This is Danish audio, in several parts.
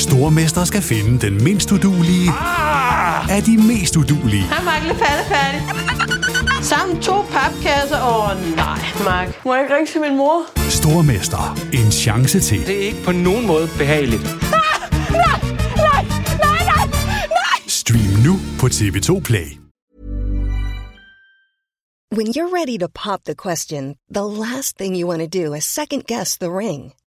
Stormester skal finde den mindst udulige Ah! af de mest udulige. Hej, Mark. Lidt færdig. Sammen to papkasser. Åh, oh, nej, Mark. Må jeg ikke ringe til min mor? Stormester. En chance til. Det er ikke på nogen måde behageligt. Stream nu på TV2 Play. When you're ready to pop the question, the last thing you want to do is second guess the ring.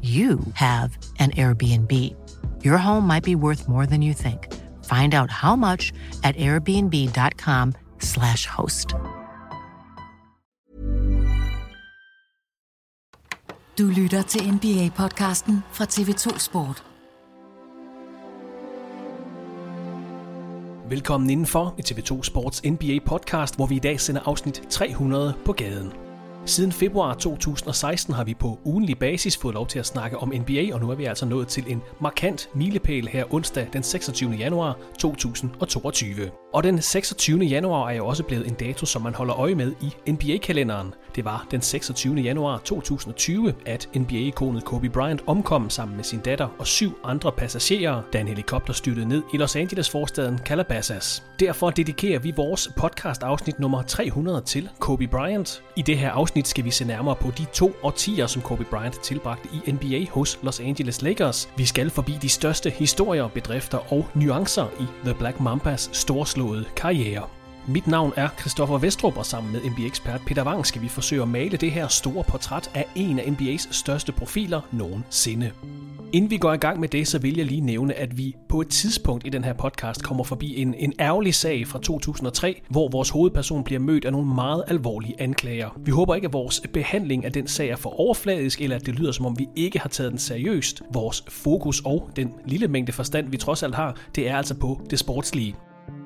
you have an Airbnb. Your home might be worth more than you think. Find out how much at airbnb.com/slash host. Du lytter til NBA-podcasten fra TV2 Sport. Velkommen indenfor i TV2 Sports NBA podcast, hvor vi i dag sender afsnit 300 på gaden. Siden februar 2016 har vi på ugenlig basis fået lov til at snakke om NBA, og nu er vi altså nået til en markant milepæl her onsdag den 26. januar 2022. Og den 26. januar er jo også blevet en dato, som man holder øje med i NBA-kalenderen. Det var den 26. januar 2020, at NBA-ikonet Kobe Bryant omkom sammen med sin datter og syv andre passagerer, da en helikopter styrtede ned i Los Angeles-forstaden Calabasas. Derfor dedikerer vi vores podcast-afsnit nummer 300 til Kobe Bryant. I det her afsnit skal vi se nærmere på de to årtier, som Kobe Bryant tilbragte i NBA hos Los Angeles Lakers. Vi skal forbi de største historier, bedrifter og nuancer i The Black Mambas storslåede karriere. Mit navn er Christoffer Vestrup, og sammen med NBA-ekspert Peter Wang skal vi forsøge at male det her store portræt af en af NBA's største profiler nogensinde. Inden vi går i gang med det, så vil jeg lige nævne, at vi på et tidspunkt i den her podcast kommer forbi en, en ærgerlig sag fra 2003, hvor vores hovedperson bliver mødt af nogle meget alvorlige anklager. Vi håber ikke, at vores behandling af den sag er for overfladisk, eller at det lyder som om vi ikke har taget den seriøst. Vores fokus og den lille mængde forstand, vi trods alt har, det er altså på det sportslige.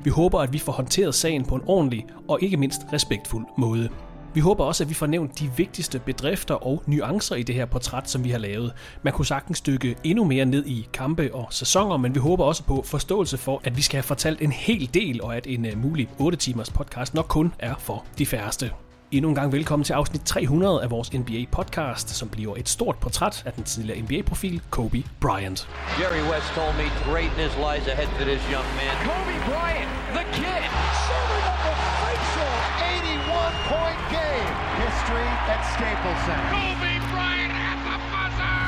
Vi håber, at vi får håndteret sagen på en ordentlig og ikke mindst respektfuld måde. Vi håber også, at vi får nævnt de vigtigste bedrifter og nuancer i det her portræt, som vi har lavet. Man kunne sagtens dykke endnu mere ned i kampe og sæsoner, men vi håber også på forståelse for, at vi skal have fortalt en hel del, og at en øh, mulig 8 timers podcast nok kun er for de færreste. Endnu en gang velkommen til afsnit 300 af vores NBA-podcast, som bliver et stort portræt af den tidligere NBA-profil Kobe Bryant. Jerry West told me greatness lies ahead for this young man. Kobe Bryant, the kid, serving up a facial 81-point game. History at Staples Center. Kobe Bryant at the buzzer!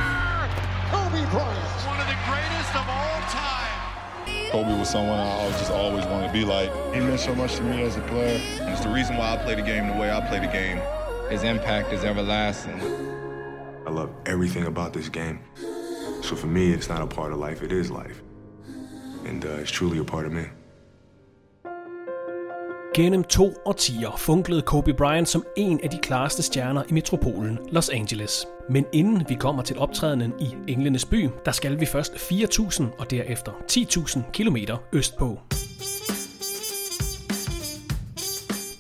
Kobe Bryant, one of the greatest of all time. Kobe was someone I just always wanted to be like. He meant so much to me as a player. And it's the reason why I play the game the way I play the game. His impact is everlasting. I love everything about this game. So for me, it's not a part of life, it is life. And uh, it's truly a part of me. Gennem to årtier funklede Kobe Bryant som en af de klareste stjerner i metropolen Los Angeles. Men inden vi kommer til optrædenen i Englenes by, der skal vi først 4.000 og derefter 10.000 km østpå.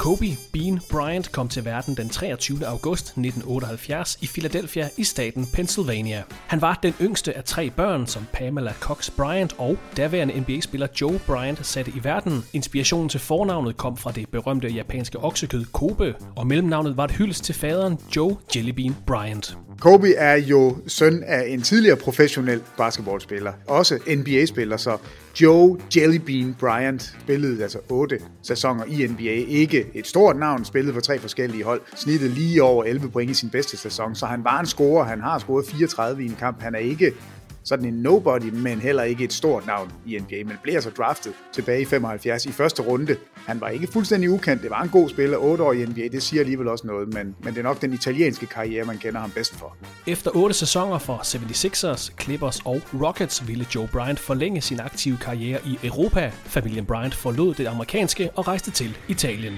Kobe Bean Bryant kom til verden den 23. august 1978 i Philadelphia i staten Pennsylvania. Han var den yngste af tre børn, som Pamela Cox Bryant og daværende NBA-spiller Joe Bryant satte i verden. Inspirationen til fornavnet kom fra det berømte japanske oksekød Kobe, og mellemnavnet var et hyldest til faderen Joe Jellybean Bryant. Kobe er jo søn af en tidligere professionel basketballspiller, også NBA-spiller, så Joe Jellybean Bryant spillede altså otte sæsoner i NBA. Ikke et stort navn, spillede for tre forskellige hold. snittede lige over 11 point i sin bedste sæson, så han var en scorer. Han har scoret 34 i en kamp. Han er ikke sådan en nobody, men heller ikke et stort navn i NBA, men blev så draftet tilbage i 75 i første runde. Han var ikke fuldstændig ukendt, det var en god spiller, 8 år i NBA, det siger alligevel også noget, men, men det er nok den italienske karriere, man kender ham bedst for. Efter 8 sæsoner for 76ers, Clippers og Rockets ville Joe Bryant forlænge sin aktive karriere i Europa. Familien Bryant forlod det amerikanske og rejste til Italien.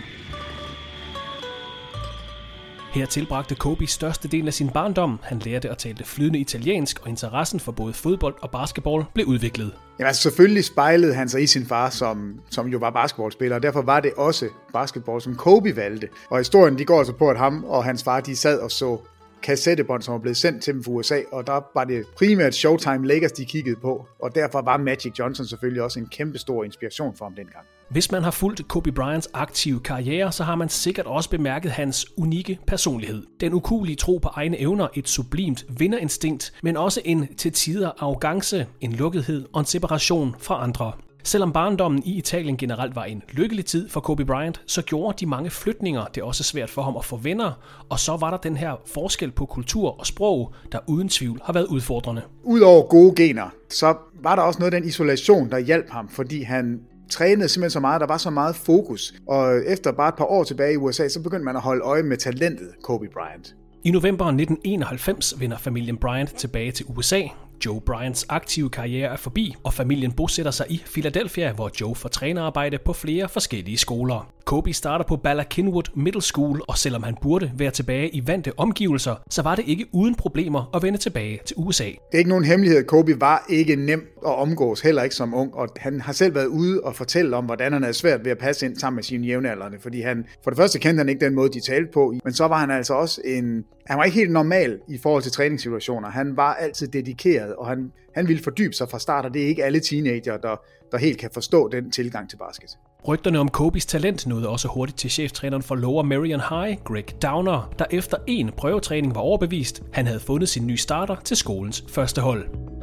Her tilbragte Kobe største del af sin barndom. Han lærte at tale flydende italiensk, og interessen for både fodbold og basketball blev udviklet. Ja, altså selvfølgelig spejlede han sig i sin far, som, som jo var basketballspiller, og derfor var det også basketball, som Kobe valgte. Og historien de går altså på, at ham og hans far de sad og så kassettebånd, som var blevet sendt til dem fra USA, og der var det primært Showtime Lakers, de kiggede på, og derfor var Magic Johnson selvfølgelig også en kæmpe stor inspiration for ham dengang. Hvis man har fulgt Kobe Bryants aktive karriere, så har man sikkert også bemærket hans unikke personlighed. Den ukulige tro på egne evner, et sublimt vinderinstinkt, men også en til tider arrogance, en lukkethed og en separation fra andre. Selvom barndommen i Italien generelt var en lykkelig tid for Kobe Bryant, så gjorde de mange flytninger det også svært for ham at få venner, og så var der den her forskel på kultur og sprog, der uden tvivl har været udfordrende. Udover gode gener, så var der også noget af den isolation, der hjalp ham, fordi han trænede simpelthen så meget, der var så meget fokus. Og efter bare et par år tilbage i USA, så begyndte man at holde øje med talentet Kobe Bryant. I november 1991 vender familien Bryant tilbage til USA, Joe Bryants aktive karriere er forbi, og familien bosætter sig i Philadelphia, hvor Joe får trænerarbejde på flere forskellige skoler. Kobe starter på Bala Kinwood Middle School, og selvom han burde være tilbage i vante omgivelser, så var det ikke uden problemer at vende tilbage til USA. Det er ikke nogen hemmelighed, Kobe var ikke nem at omgås, heller ikke som ung, og han har selv været ude og fortælle om, hvordan han er svært ved at passe ind sammen med sine jævnaldrende, fordi han, for det første kendte han ikke den måde, de talte på, men så var han altså også en, han var ikke helt normal i forhold til træningssituationer. Han var altid dedikeret, og han, han ville fordybe sig fra start, og det er ikke alle teenager, der, der helt kan forstå den tilgang til basket. Rygterne om Kobis talent nåede også hurtigt til cheftræneren for Lower Marion High, Greg Downer, der efter en prøvetræning var overbevist, han havde fundet sin nye starter til skolens første hold.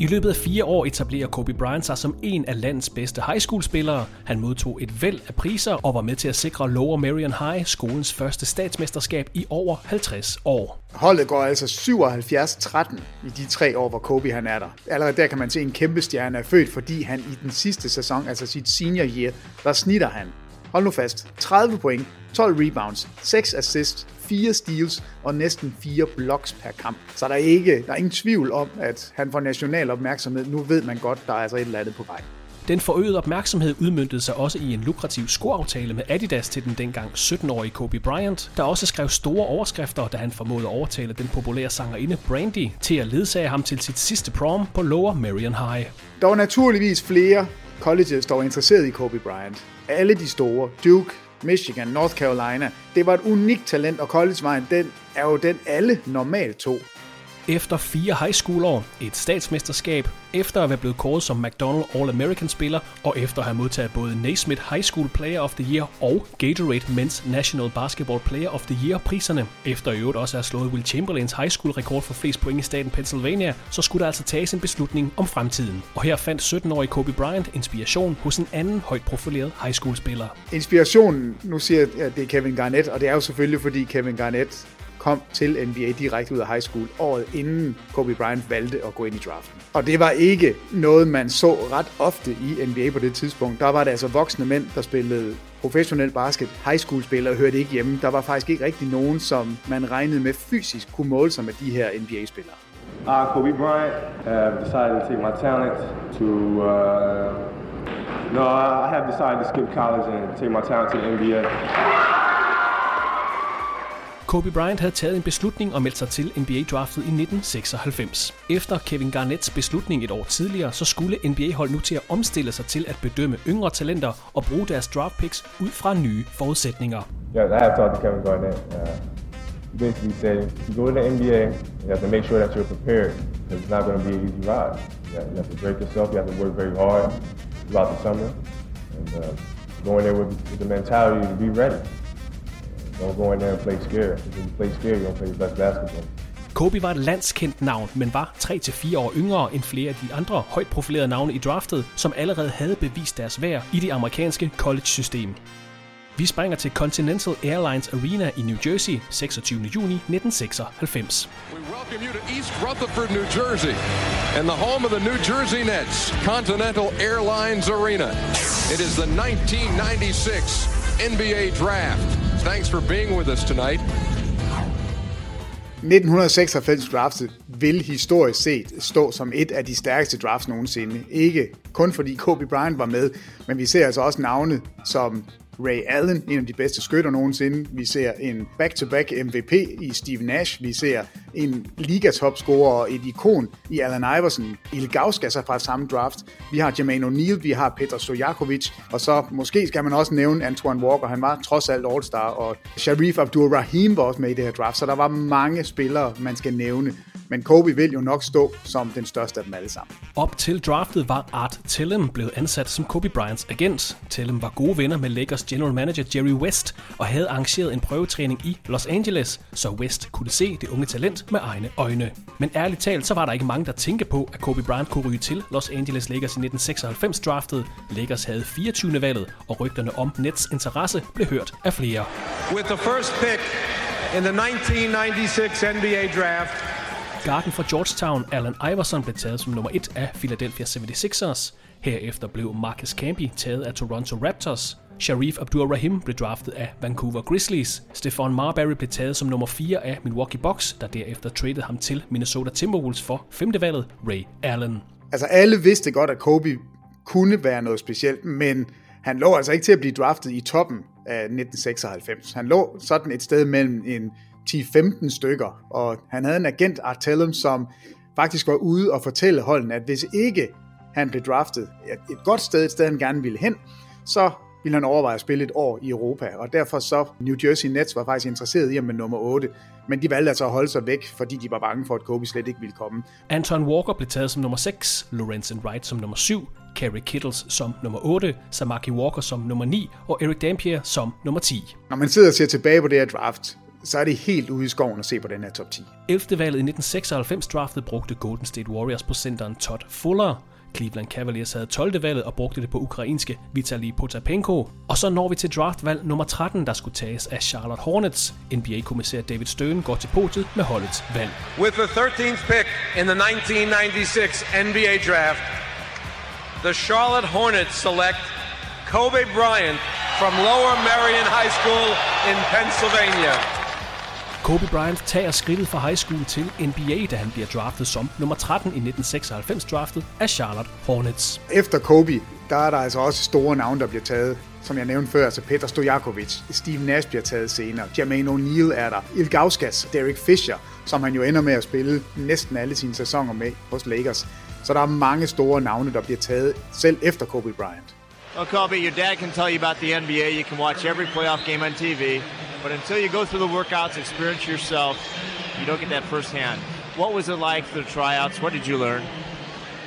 I løbet af fire år etablerer Kobe Bryant sig som en af landets bedste high school spillere. Han modtog et væld af priser og var med til at sikre Lower Marion High skolens første statsmesterskab i over 50 år. Holdet går altså 77-13 i de tre år, hvor Kobe han er der. Allerede der kan man se en kæmpe stjerne er født, fordi han i den sidste sæson, altså sit senior year, der snitter han hold nu fast, 30 point, 12 rebounds, 6 assists, 4 steals og næsten 4 blocks per kamp. Så der er, ikke, der er ingen tvivl om, at han får national opmærksomhed. Nu ved man godt, der er altså et eller andet på vej. Den forøgede opmærksomhed udmyndtede sig også i en lukrativ skoaftale med Adidas til den dengang 17-årige Kobe Bryant, der også skrev store overskrifter, da han formåede at overtale den populære sangerinde Brandy til at ledsage ham til sit sidste prom på Lower Marion High. Der var naturligvis flere colleges, der var interesseret i Kobe Bryant. Alle de store, Duke, Michigan, North Carolina. Det var et unikt talent, og collegevejen, den er jo den alle normalt tog. Efter fire high school år, et statsmesterskab, efter at være blevet kåret som McDonald All-American spiller, og efter at have modtaget både Naismith High School Player of the Year og Gatorade Men's National Basketball Player of the Year priserne, efter i øvrigt også at have slået Will Chamberlains high school rekord for flest point i staten Pennsylvania, så skulle der altså tages en beslutning om fremtiden. Og her fandt 17-årige Kobe Bryant inspiration hos en anden højt profileret high school spiller. Inspirationen, nu siger jeg, at det er Kevin Garnett, og det er jo selvfølgelig fordi Kevin Garnett kom til NBA direkte ud af high school året inden Kobe Bryant valgte at gå ind i draften. Og det var ikke noget, man så ret ofte i NBA på det tidspunkt. Der var det altså voksne mænd, der spillede professionel basket. High school spillere hørte ikke hjemme. Der var faktisk ikke rigtig nogen, som man regnede med fysisk kunne måle sig med de her NBA-spillere. Uh, Kobe Bryant have decided to take my talent to uh, no, I have decided to skip college and take my talent to the NBA. Kobe Bryant havde taget en beslutning og meldt sig til NBA-draftet i 1996. Efter Kevin Garnetts beslutning et år tidligere, så skulle NBA-hold nu til at omstille sig til at bedømme yngre talenter og bruge deres draft picks ud fra nye forudsætninger. Yeah, I have talked to Kevin Garnett. Uh, basically said, you go to the NBA, you have to make sure that you're prepared because it's not going to be an easy ride. You have, you have to break yourself, you have to work very hard throughout the summer, and uh, go in there with, with the mentality to be ready. Don't go in there and play scared. If you play scared, you're play the best basketball. Kobe var et landskendt navn, men var 3-4 år yngre end flere af de andre højt profilerede navne i draftet, som allerede havde bevist deres værd i det amerikanske college-system. Vi springer til Continental Airlines Arena i New Jersey 26. juni 1996. We welcome you to East Rutherford, New Jersey, and the home of the New Jersey Nets, Continental Airlines Arena. It is the 1996 NBA Draft. Thanks for being with us tonight. 1996 draftet vil historisk set stå som et af de stærkeste drafts nogensinde. Ikke kun fordi Kobe Bryant var med, men vi ser altså også navne som Ray Allen, en af de bedste skytter nogensinde. Vi ser en back-to-back MVP i Steve Nash. Vi ser en ligatopscorer og et ikon i Allen Iverson. Ilgauskas er fra samme draft. Vi har Jermaine O'Neal, vi har Petar Stojakovic, og så måske skal man også nævne Antoine Walker. Han var trods alt All-Star, og Sharif Abdul-Rahim var også med i det her draft, så der var mange spillere, man skal nævne. Men Kobe vil jo nok stå som den største af dem alle sammen. Op til draftet var Art Tellem blevet ansat som Kobe Bryants agent. Tellem var gode venner med Lakers general manager Jerry West og havde arrangeret en prøvetræning i Los Angeles, så West kunne se det unge talent med egne øjne. Men ærligt talt, så var der ikke mange, der tænkte på, at Kobe Bryant kunne ryge til Los Angeles Lakers i 1996 draftet. Lakers havde 24. valget, og rygterne om Nets interesse blev hørt af flere. With the first pick in the 1996 NBA draft, Garden fra Georgetown, Allen Iverson, blev taget som nummer 1 af Philadelphia 76ers. Herefter blev Marcus Camby taget af Toronto Raptors. Sharif Abdur-Rahim blev draftet af Vancouver Grizzlies. Stefan Marbury blev taget som nummer 4 af Milwaukee Bucks, der derefter traded ham til Minnesota Timberwolves for femtevalget Ray Allen. Altså alle vidste godt, at Kobe kunne være noget specielt, men han lå altså ikke til at blive draftet i toppen af 1996. Han lå sådan et sted mellem en 10-15 stykker, og han havde en agent, Art Tellem, som faktisk var ude og fortælle holden, at hvis ikke han blev draftet et godt sted, et sted han gerne ville hen, så ville han overveje at spille et år i Europa, og derfor så New Jersey Nets var faktisk interesseret i ham med nummer 8, men de valgte altså at holde sig væk, fordi de var bange for, at Kobe slet ikke ville komme. Anton Walker blev taget som nummer 6, Lorenzen Wright som nummer 7, Kerry Kittles som nummer 8, Samaki Walker som nummer 9 og Eric Dampier som nummer 10. Når man sidder og ser tilbage på det her draft, så er det helt ude i skoven at se på den her top 10. 11. valget i 1996 draftet brugte Golden State Warriors på centeren Todd Fuller. Cleveland Cavaliers havde 12. valget og brugte det på ukrainske Vitali Potapenko. Og så når vi til draftvalg nummer 13, der skulle tages af Charlotte Hornets. NBA-kommissær David Stern går til podiet med holdets valg. With the 13th pick in the 1996 NBA draft, the Charlotte Hornets select Kobe Bryant from Lower Merion High School in Pennsylvania. Kobe Bryant tager skridtet fra high school til NBA, da han bliver draftet som nummer 13 i 1996 draftet af Charlotte Hornets. Efter Kobe, der er der altså også store navne, der bliver taget. Som jeg nævnte før, altså Peter Stojakovic, Steve Nash bliver taget senere, Jermaine O'Neal er der, Ilgauskas, Derek Fisher, som han jo ender med at spille næsten alle sine sæsoner med hos Lakers. Så der er mange store navne, der bliver taget selv efter Kobe Bryant. Well, Kobe, your dad can tell you about the NBA. You can watch every playoff game on TV. But until you go through the workouts, experience yourself, you don't get that firsthand. What was it like for the tryouts? What did you learn?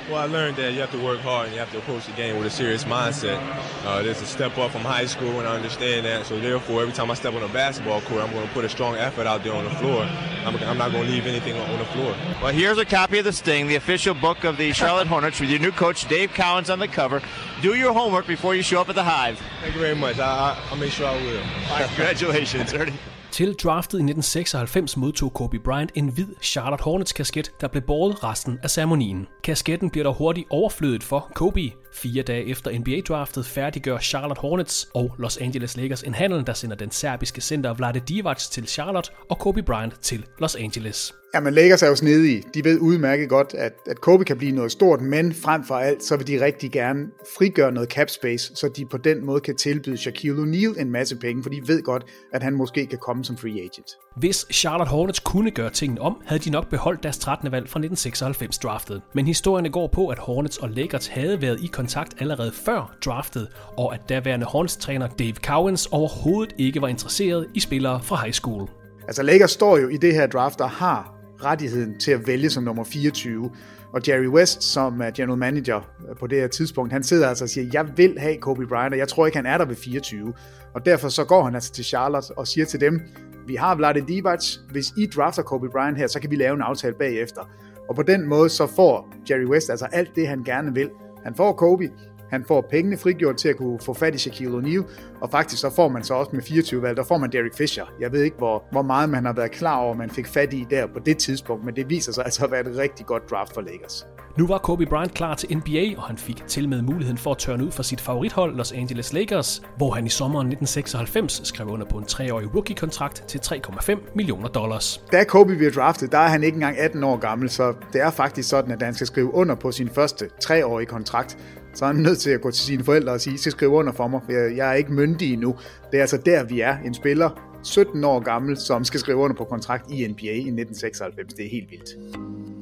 Well, I learned that you have to work hard and you have to approach the game with a serious mindset. Uh, there's a step up from high school, and I understand that. So therefore, every time I step on a basketball court, I'm going to put a strong effort out there on the floor. I'm, I'm not going to leave anything on the floor. Well, here's a copy of The Sting, the official book of the Charlotte Hornets, with your new coach, Dave Cowens, on the cover. Do your homework before you show up at the Hive. Thank you very much. I, I, I'll make sure I will. Right, congratulations, Ernie. Til draftet i 1996 modtog Kobe Bryant en hvid Charlotte Hornets kasket, der blev båret resten af ceremonien. Kasketten bliver dog hurtigt overflødet for Kobe. Fire dage efter NBA-draftet færdiggør Charlotte Hornets og Los Angeles Lakers en handel, der sender den serbiske center Vlade Divac til Charlotte og Kobe Bryant til Los Angeles. Ja, men Lakers er jo snedige. De ved udmærket godt, at, at Kobe kan blive noget stort, men frem for alt, så vil de rigtig gerne frigøre noget cap space, så de på den måde kan tilbyde Shaquille O'Neal en masse penge, for de ved godt, at han måske kan komme som free agent. Hvis Charlotte Hornets kunne gøre tingene om, havde de nok beholdt deres 13. valg fra 1996 draftet. Men historierne går på, at Hornets og Lakers havde været i kontakt allerede før draftet, og at daværende Hornets-træner Dave Cowens overhovedet ikke var interesseret i spillere fra high school. Altså Lakers står jo i det her draft og har rettigheden til at vælge som nummer 24. Og Jerry West, som er general manager øh, på det her tidspunkt, han sidder altså og siger, jeg vil have Kobe Bryant, og jeg tror ikke, han er der ved 24. Og derfor så går han altså til Charlotte og siger til dem, vi har Vlade Divac, hvis I drafter Kobe Bryant her, så kan vi lave en aftale bagefter. Og på den måde så får Jerry West altså alt det, han gerne vil. Han får Kobe, han får pengene frigjort til at kunne få fat i Shaquille O'Neal, og faktisk så får man så også med 24 valg, der får man Derek Fisher. Jeg ved ikke, hvor, hvor meget man har været klar over, man fik fat i der på det tidspunkt, men det viser sig altså at være et rigtig godt draft for Lakers. Nu var Kobe Bryant klar til NBA, og han fik til med muligheden for at tørne ud for sit favorithold, Los Angeles Lakers, hvor han i sommeren 1996 skrev under på en treårig rookie-kontrakt til 3,5 millioner dollars. Da Kobe bliver draftet, der er han ikke engang 18 år gammel, så det er faktisk sådan, at han skal skrive under på sin første treårige kontrakt, så er han nødt til at gå til sine forældre og sige, I skal skrive under for mig, for jeg er ikke myndig endnu. Det er altså der, vi er. En spiller, 17 år gammel, som skal skrive under på kontrakt i NBA i 1996. Det er helt vildt.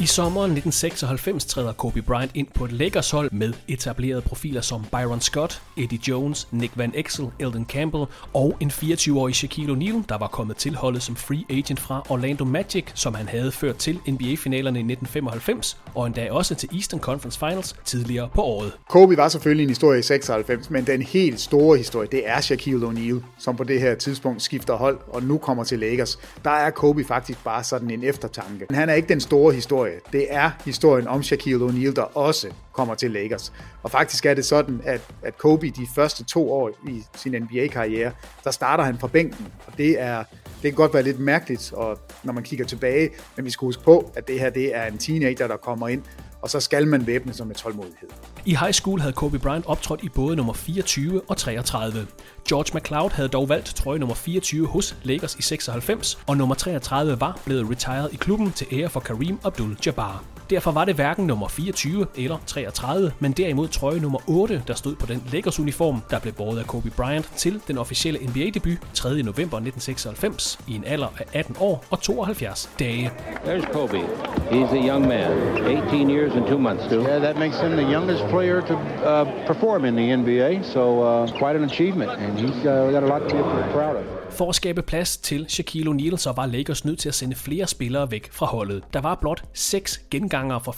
I sommeren 1996 træder Kobe Bryant ind på et Lakers hold med etablerede profiler som Byron Scott, Eddie Jones, Nick Van Exel, Eldon Campbell og en 24-årig Shaquille O'Neal, der var kommet til holdet som free agent fra Orlando Magic, som han havde ført til NBA-finalerne i 1995 og endda også til Eastern Conference Finals tidligere på året. Kobe var selvfølgelig en historie i 96, men den helt store historie, det er Shaquille O'Neal, som på det her tidspunkt skifter hold og nu kommer til Lakers. Der er Kobe faktisk bare sådan en eftertanke. Han er ikke den store historie, det er historien om Shaquille O'Neal, der også kommer til Lakers. Og faktisk er det sådan, at, at Kobe de første to år i sin NBA-karriere, der starter han fra bænken. Og det er, det kan godt være lidt mærkeligt, og når man kigger tilbage, men vi skal huske på, at det her det er en teenager, der kommer ind, og så skal man væbne sig med tålmodighed. I high school havde Kobe Bryant optrådt i både nummer 24 og 33. George McLeod havde dog valgt trøje nummer 24 hos Lakers i 96, og nummer 33 var blevet retired i klubben til ære for Kareem Abdul-Jabbar. Derfor var det hverken nummer 24 eller 33, men derimod trøje nummer 8, der stod på den Lakers uniform, der blev båret af Kobe Bryant til den officielle NBA-debut 3. november 1996 i en alder af 18 år og 72 dage. There's Kobe. He's a young man. 18 years and 2 months, too. Yeah, that makes him the youngest player to uh, perform in the NBA, so uh, quite an achievement, and he's uh, got a lot to be proud of. For at skabe plads til Shaquille O'Neal, så var Lakers nødt til at sende flere spillere væk fra holdet. Der var blot seks gengangere fra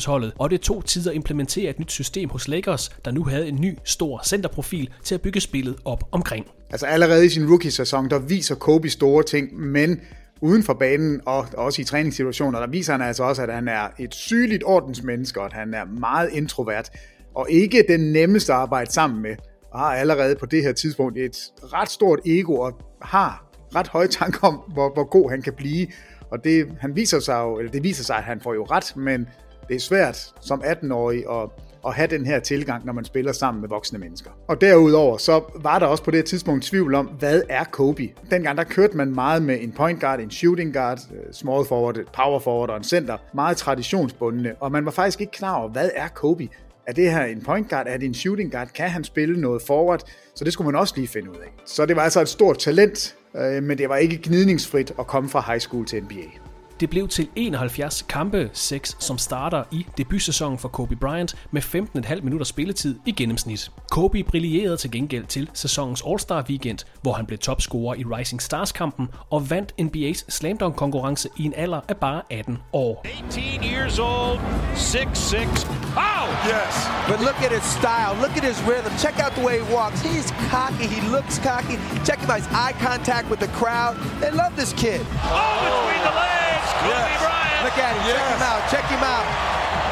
95-96 holdet, og det tog tid at implementere et nyt system hos Lakers, der nu havde en ny, stor centerprofil til at bygge spillet op omkring. Altså allerede i sin rookie-sæson, der viser Kobe store ting, men uden for banen og også i træningssituationer, der viser han altså også, at han er et sygeligt ordensmenneske, og at han er meget introvert, og ikke den nemmeste at arbejde sammen med har allerede på det her tidspunkt et ret stort ego og har ret høje tanker om, hvor, hvor god han kan blive. Og det, han viser sig jo, eller det viser sig, at han får jo ret, men det er svært som 18-årig at, at have den her tilgang, når man spiller sammen med voksne mennesker. Og derudover, så var der også på det tidspunkt tvivl om, hvad er Kobe? Dengang der kørte man meget med en point guard, en shooting guard, øh, small forward, power forward og en center. Meget traditionsbundne, og man var faktisk ikke klar over, hvad er Kobe? Er det her en point guard? Er det en shooting guard? Kan han spille noget forward? Så det skulle man også lige finde ud af. Så det var altså et stort talent, øh, men det var ikke gnidningsfrit at komme fra high school til NBA. Det blev til 71 kampe, 6 som starter i debutsæsonen for Kobe Bryant med 15,5 minutter spilletid i gennemsnit. Kobe brillerede til gengæld til sæsonens All-Star Weekend, hvor han blev topscorer i Rising Stars-kampen og vandt NBA's Slam Dunk konkurrence i en alder af bare 18 år. 18 years old, 6'6. Oh! Yes. But look at his style, look at his rhythm. Check out the way he walks. He's cocky, he looks cocky. Check him out, his eye contact with the crowd. They love this kid. Oh, between the legs, Kobe Yes. Bryant. Look at him, check him out, check him out.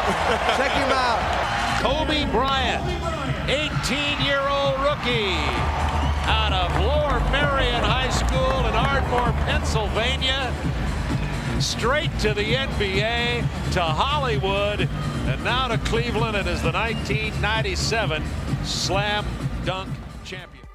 check him out. Kobe Bryant, 18-year-old rookie. out of Lower Marion High School in Ardmore, Pennsylvania. Straight to the NBA, to Hollywood, and now to Cleveland. It is the 1997 Slam Dunk Champion.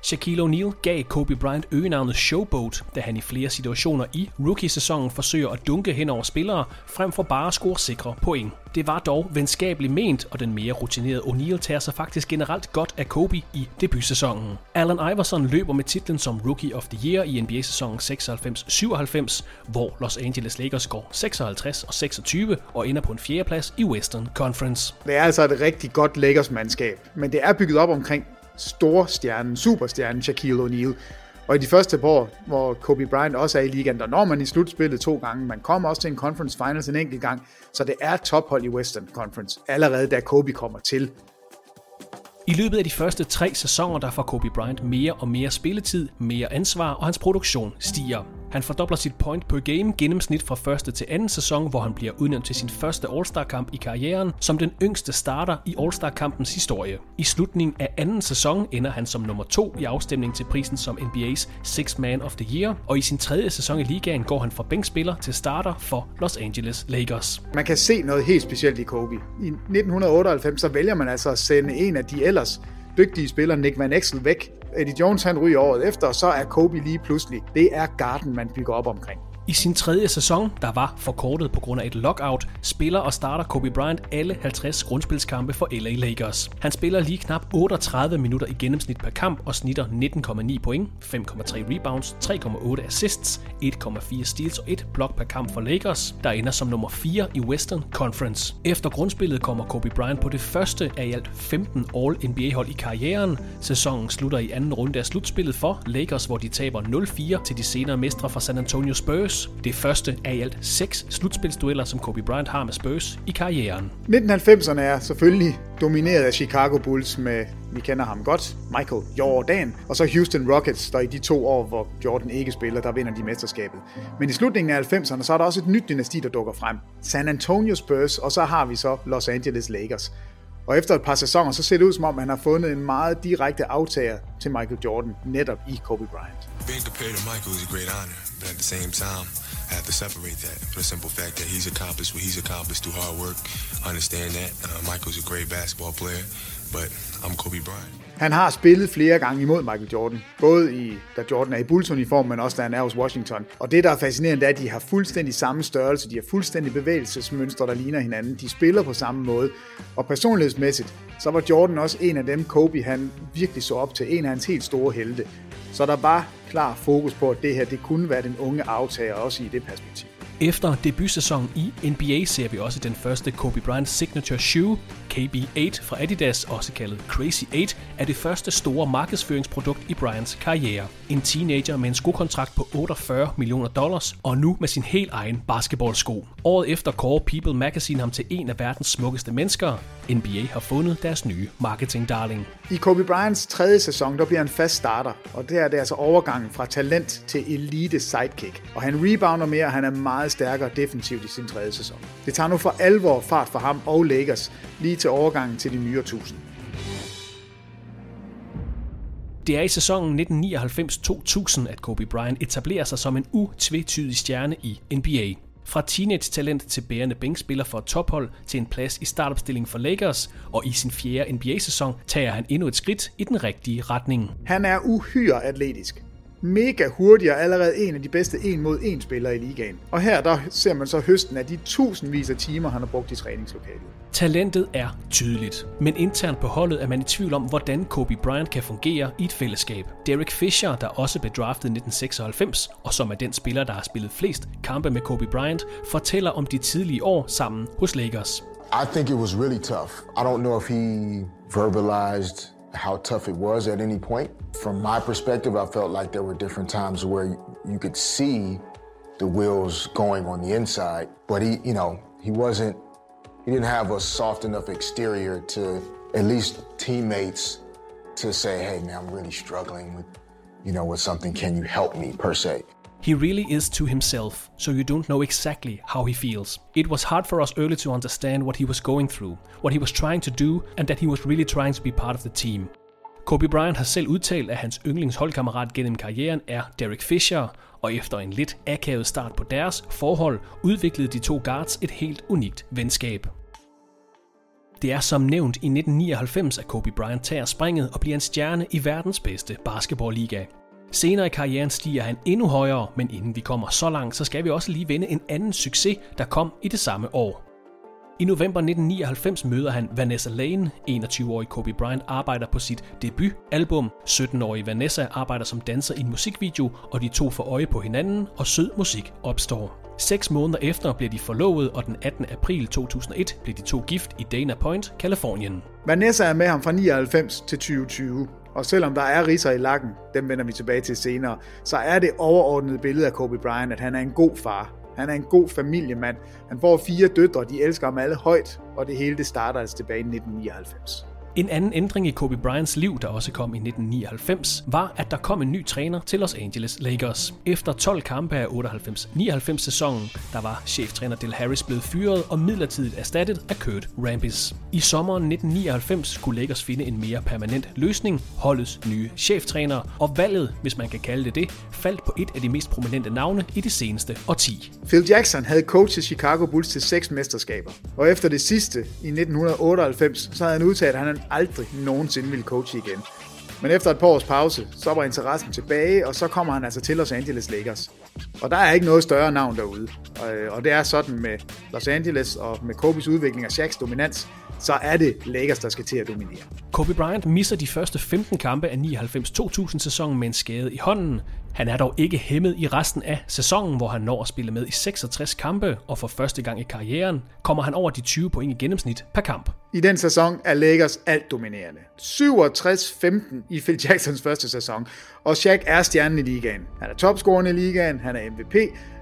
Shaquille O'Neal gav Kobe Bryant øgenavnet Showboat, da han i flere situationer i rookie-sæsonen forsøger at dunke hen over spillere, frem for bare at score sikre point. Det var dog venskabeligt ment, og den mere rutinerede O'Neal tager sig faktisk generelt godt af Kobe i debutsæsonen. Allen Iverson løber med titlen som Rookie of the Year i NBA-sæsonen 96-97, hvor Los Angeles Lakers går 56 og 26 og ender på en fjerdeplads i Western Conference. Det er altså et rigtig godt Lakers-mandskab, men det er bygget op omkring storstjernen, superstjernen Shaquille O'Neal. Og i de første par år, hvor Kobe Bryant også er i ligaen, der når man i slutspillet to gange, man kommer også til en conference finals en enkelt gang, så det er tophold i Western Conference, allerede da Kobe kommer til. I løbet af de første tre sæsoner, der får Kobe Bryant mere og mere spilletid, mere ansvar, og hans produktion stiger. Han fordobler sit point per game gennemsnit fra første til anden sæson, hvor han bliver udnævnt til sin første All-Star-kamp i karrieren som den yngste starter i All-Star-kampens historie. I slutningen af anden sæson ender han som nummer to i afstemningen til prisen som NBA's Six Man of the Year, og i sin tredje sæson i ligaen går han fra bænkspiller til starter for Los Angeles Lakers. Man kan se noget helt specielt i Kobe. I 1998 så vælger man altså at sende en af de ellers dygtige spillere, Nick Van Exel, væk Eddie Jones han ryger året efter, og så er Kobe lige pludselig. Det er garden, man bygger op omkring. I sin tredje sæson, der var forkortet på grund af et lockout, spiller og starter Kobe Bryant alle 50 grundspilskampe for LA Lakers. Han spiller lige knap 38 minutter i gennemsnit per kamp og snitter 19,9 point, 5,3 rebounds, 3,8 assists, 1,4 steals og 1 block per kamp for Lakers, der ender som nummer 4 i Western Conference. Efter grundspillet kommer Kobe Bryant på det første af i alt 15 All-NBA-hold i karrieren. Sæsonen slutter i anden runde af slutspillet for Lakers, hvor de taber 0-4 til de senere mestre fra San Antonio Spurs det første af i alt seks slutspilsdueller, som Kobe Bryant har med Spurs i karrieren. 1990'erne er selvfølgelig domineret af Chicago Bulls med, vi kender ham godt, Michael Jordan, og så Houston Rockets, der i de to år, hvor Jordan ikke spiller, der vinder de mesterskabet. Men i slutningen af 90'erne, så er der også et nyt dynasti, der dukker frem. San Antonio Spurs, og så har vi så Los Angeles Lakers. Og efter et par sæsoner, så ser det ud som om, han har fundet en meget direkte aftager til Michael Jordan, netop i Kobe Bryant. Being compared to Michael is a great honor, but at the same time, I have to separate that for the simple fact that he's accomplished what he's accomplished through hard work. understand that. Uh, Michael's a great basketball player, but I'm Kobe Bryant. Han har spillet flere gange imod Michael Jordan, både i, da Jordan er i Bulls-uniform, men også da han er hos Washington. Og det, der er fascinerende, er, at de har fuldstændig samme størrelse, de har fuldstændig bevægelsesmønstre, der ligner hinanden, de spiller på samme måde. Og personlighedsmæssigt, så var Jordan også en af dem, Kobe han virkelig så op til, en af hans helt store helte. Så der var klar fokus på, at det her det kunne være den unge aftager, også i det perspektiv. Efter debutsæsonen i NBA ser vi også den første Kobe Bryant signature shoe, KB8 fra Adidas, også kaldet Crazy 8, er det første store markedsføringsprodukt i Bryants karriere. En teenager med en skokontrakt på 48 millioner dollars, og nu med sin helt egen basketballsko. Året efter kårer People Magazine ham til en af verdens smukkeste mennesker. NBA har fundet deres nye marketing darling. I Kobe Bryants tredje sæson, der bliver han fast starter, og det er det altså overgangen fra talent til elite sidekick. Og han rebounder mere, og han er meget stærkere defensivt i sin tredje sæson. Det tager nu for alvor fart for ham og Lakers lige til overgangen til de nye tusind. Det er i sæsonen 1999-2000, at Kobe Bryant etablerer sig som en utvetydig stjerne i NBA. Fra teenage-talent til bærende bænkspiller for et tophold til en plads i startopstillingen for Lakers, og i sin fjerde NBA-sæson tager han endnu et skridt i den rigtige retning. Han er uhyre atletisk mega hurtig og allerede en af de bedste en mod en spillere i ligaen. Og her der ser man så høsten af de tusindvis af timer, han har brugt i træningslokalet. Talentet er tydeligt, men internt på holdet er man i tvivl om, hvordan Kobe Bryant kan fungere i et fællesskab. Derek Fisher, der også blev draftet i 1996, og som er den spiller, der har spillet flest kampe med Kobe Bryant, fortæller om de tidlige år sammen hos Lakers. I think it was really tough. I don't know if he verbalized how tough it was at any point. From my perspective, I felt like there were different times where you could see the wheels going on the inside, but he, you know, he wasn't, he didn't have a soft enough exterior to at least teammates to say, hey man, I'm really struggling with, you know, with something. Can you help me per se? He really is to himself, so you don't know exactly how he feels. It was hard for us early to understand what he was going through, what he was trying to do, and that he was really trying to be part of the team. Kobe Bryant har selv udtalt, at hans yndlingsholdkammerat gennem karrieren er Derek Fisher, og efter en lidt akavet start på deres forhold, udviklede de to guards et helt unikt venskab. Det er som nævnt i 1999, at Kobe Bryant tager springet og bliver en stjerne i verdens bedste basketballliga. Senere i karrieren stiger han endnu højere, men inden vi kommer så langt, så skal vi også lige vende en anden succes, der kom i det samme år. I november 1999 møder han Vanessa Lane. 21-årig Kobe Bryant arbejder på sit debutalbum. 17-årig Vanessa arbejder som danser i en musikvideo, og de to får øje på hinanden, og sød musik opstår. Seks måneder efter bliver de forlovet, og den 18. april 2001 bliver de to gift i Dana Point, Kalifornien. Vanessa er med ham fra 99 til 2020. Og selvom der er riser i lakken, dem vender vi tilbage til senere, så er det overordnede billede af Kobe Bryant, at han er en god far. Han er en god familiemand. Han får fire døtre, de elsker ham alle højt, og det hele det starter altså tilbage i 1999. En anden ændring i Kobe Bryants liv, der også kom i 1999, var, at der kom en ny træner til Los Angeles Lakers. Efter 12 kampe af 98-99 sæsonen, der var cheftræner Del Harris blevet fyret og midlertidigt erstattet af Kurt Rambis. I sommeren 1999 skulle Lakers finde en mere permanent løsning, holdets nye cheftræner, og valget, hvis man kan kalde det det, faldt på et af de mest prominente navne i det seneste årti. Phil Jackson havde coachet Chicago Bulls til seks mesterskaber, og efter det sidste i 1998, så havde han udtalt, at han aldrig nogensinde ville coache igen. Men efter et par års pause, så var interessen tilbage, og så kommer han altså til Los Angeles Lakers. Og der er ikke noget større navn derude. Øh, og det er sådan med Los Angeles og med Kobes udvikling og Shaqs dominans, så er det Lakers, der skal til at dominere. Kobe Bryant misser de første 15 kampe af 99-2000 sæsonen med en skade i hånden. Han er dog ikke hæmmet i resten af sæsonen, hvor han når at spille med i 66 kampe, og for første gang i karrieren kommer han over de 20 point i gennemsnit per kamp. I den sæson er Lakers alt dominerende. 67-15 i Phil Jacksons første sæson, og Shaq er stjernen i ligaen. Han er topscoreren i ligaen, han er MVP,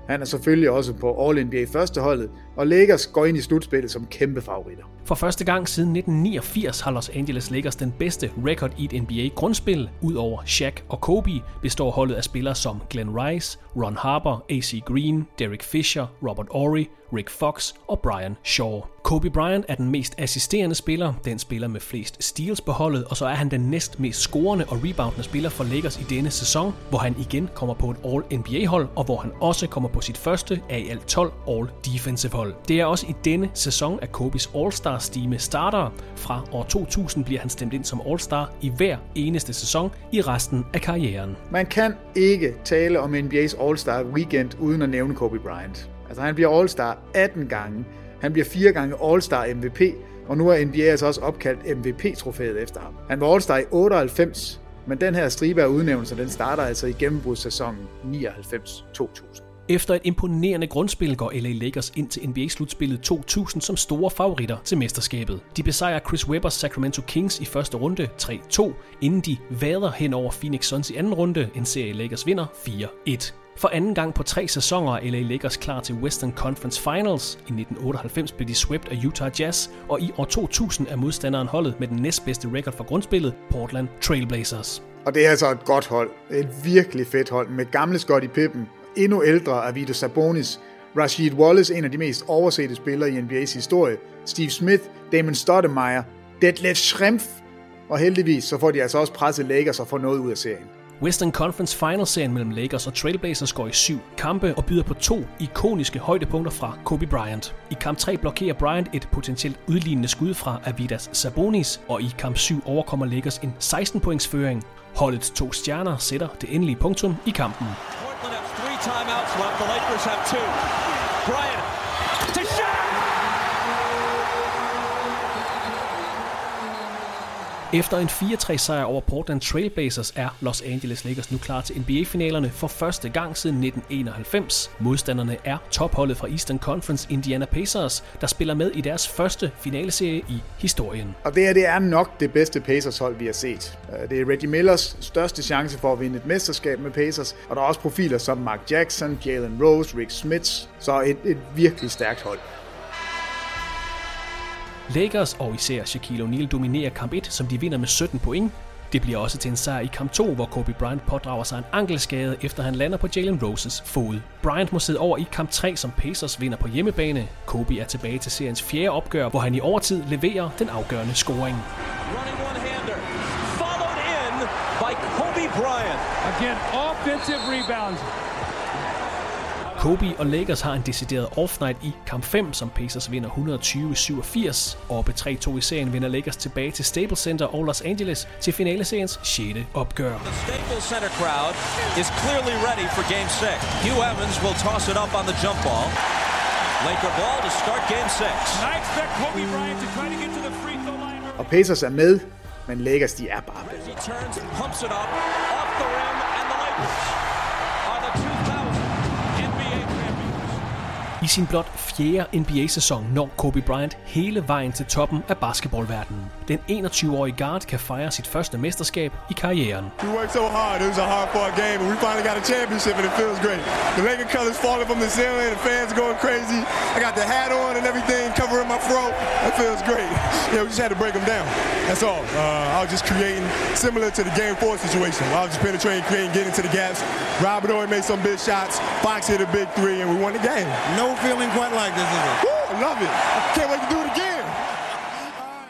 han er selvfølgelig også på All-NBA førsteholdet, og Lakers går ind i slutspillet som kæmpe favoritter. For første gang siden 1989 har Los Angeles Lakers den bedste record i et NBA-grundspil. Udover Shaq og Kobe består holdet af spillere som Glenn Rice, Ron Harper, A.C. Green, Derek Fisher, Robert Ory, Rick Fox og Brian Shaw. Kobe Bryant er den mest assisterende spiller, den spiller med flest steals på holdet, og så er han den næst mest scorende og reboundende spiller for Lakers i denne sæson, hvor han igen kommer på et All-NBA-hold, og hvor han også kommer på sit første af i hold. Det er også i denne sæson, at Kobes All-Star-stime starter. Fra år 2000 bliver han stemt ind som All-Star i hver eneste sæson i resten af karrieren. Man kan ikke tale om NBA's All-Star Weekend uden at nævne Kobe Bryant. Altså han bliver All-Star 18 gange, han bliver fire gange All-Star MVP, og nu er NBA altså også opkaldt MVP-trofæet efter ham. Han var All-Star i 98, men den her stribe af udnævnelser, den starter altså i gennembrudssæsonen 99-2000. Efter et imponerende grundspil går LA Lakers ind til NBA-slutspillet 2000 som store favoritter til mesterskabet. De besejrer Chris Webbers Sacramento Kings i første runde 3-2, inden de vader hen over Phoenix Suns i anden runde, en serie Lakers vinder 4-1. For anden gang på tre sæsoner er LA Lakers klar til Western Conference Finals. I 1998 blev de swept af Utah Jazz, og i år 2000 er modstanderen holdet med den næstbedste record for grundspillet, Portland Trailblazers. Og det er altså et godt hold. Et virkelig fedt hold med gamle Scottie Pippen, endnu ældre Arvido Sabonis, Rashid Wallace, en af de mest oversete spillere i NBA's historie, Steve Smith, Damon Stoudemire, Detlef Schrempf, og heldigvis så får de altså også presset Lakers og får noget ud af serien. Western Conference Finals-serien mellem Lakers og Trailblazers går i syv kampe og byder på to ikoniske højdepunkter fra Kobe Bryant. I kamp 3 blokerer Bryant et potentielt udlignende skud fra Avidas Sabonis, og i kamp 7 overkommer Lakers en 16-points føring. Holdets to stjerner sætter det endelige punktum i kampen. Portland timeouts left. The Lakers have two. Efter en 4-3 sejr over Portland Trailblazers er Los Angeles Lakers nu klar til NBA-finalerne for første gang siden 1991. Modstanderne er topholdet fra Eastern Conference Indiana Pacers, der spiller med i deres første finaleserie i historien. Og det her det er nok det bedste Pacers-hold, vi har set. Øh, det er Reggie Millers største chance for at vinde et mesterskab med Pacers, og der er også profiler som Mark Jackson, Jalen Rose, Rick Smith, så et, et virkelig stærkt hold. Lakers og især Shaquille O'Neal dominerer kamp 1, som de vinder med 17 point. Det bliver også til en sejr i kamp 2, hvor Kobe Bryant pådrager sig en ankelskade, efter han lander på Jalen Roses fod. Bryant må sidde over i kamp 3, som Pacers vinder på hjemmebane. Kobe er tilbage til seriens fjerde opgør, hvor han i overtid leverer den afgørende scoring. In Kobe Bryant. Again, offensive rebounds. Kobe og Lakers har en decideret off-night i kamp 5, som Pacers vinder 120-87. Oppe 3-2 i serien vinder Lakers tilbage til Staples Center og Los Angeles til finaleseriens 6. opgør. The Staples Center crowd is clearly ready for game 6. Hugh Evans will toss it up on the jump ball. Laker ball to start game 6. And I expect Kobe Bryant to try to get to the free throw line. Og Pacers er med, men Lakers de er bare He I sin blot fjerde NBA-sæson når Kobe Bryant hele vejen til toppen af basketballverdenen. Den 21-årige guard kan fejre sit første mesterskab i karrieren. We worked so hard. It was a hard fought game, and we finally got a championship, and it feels great. The Laker colors falling from the ceiling, the fans going crazy. I got the hat on and everything covering my throat. It feels great. Yeah, we just had to break them down. That's all. Uh, I was just creating similar to the game four situation. I was just penetrating, creating, getting to the gaps. Robert Ory made some big shots. Fox hit a big three, and we won the game. No feeling quite like this, is it? Woo, I love it. I can't wait to do it again.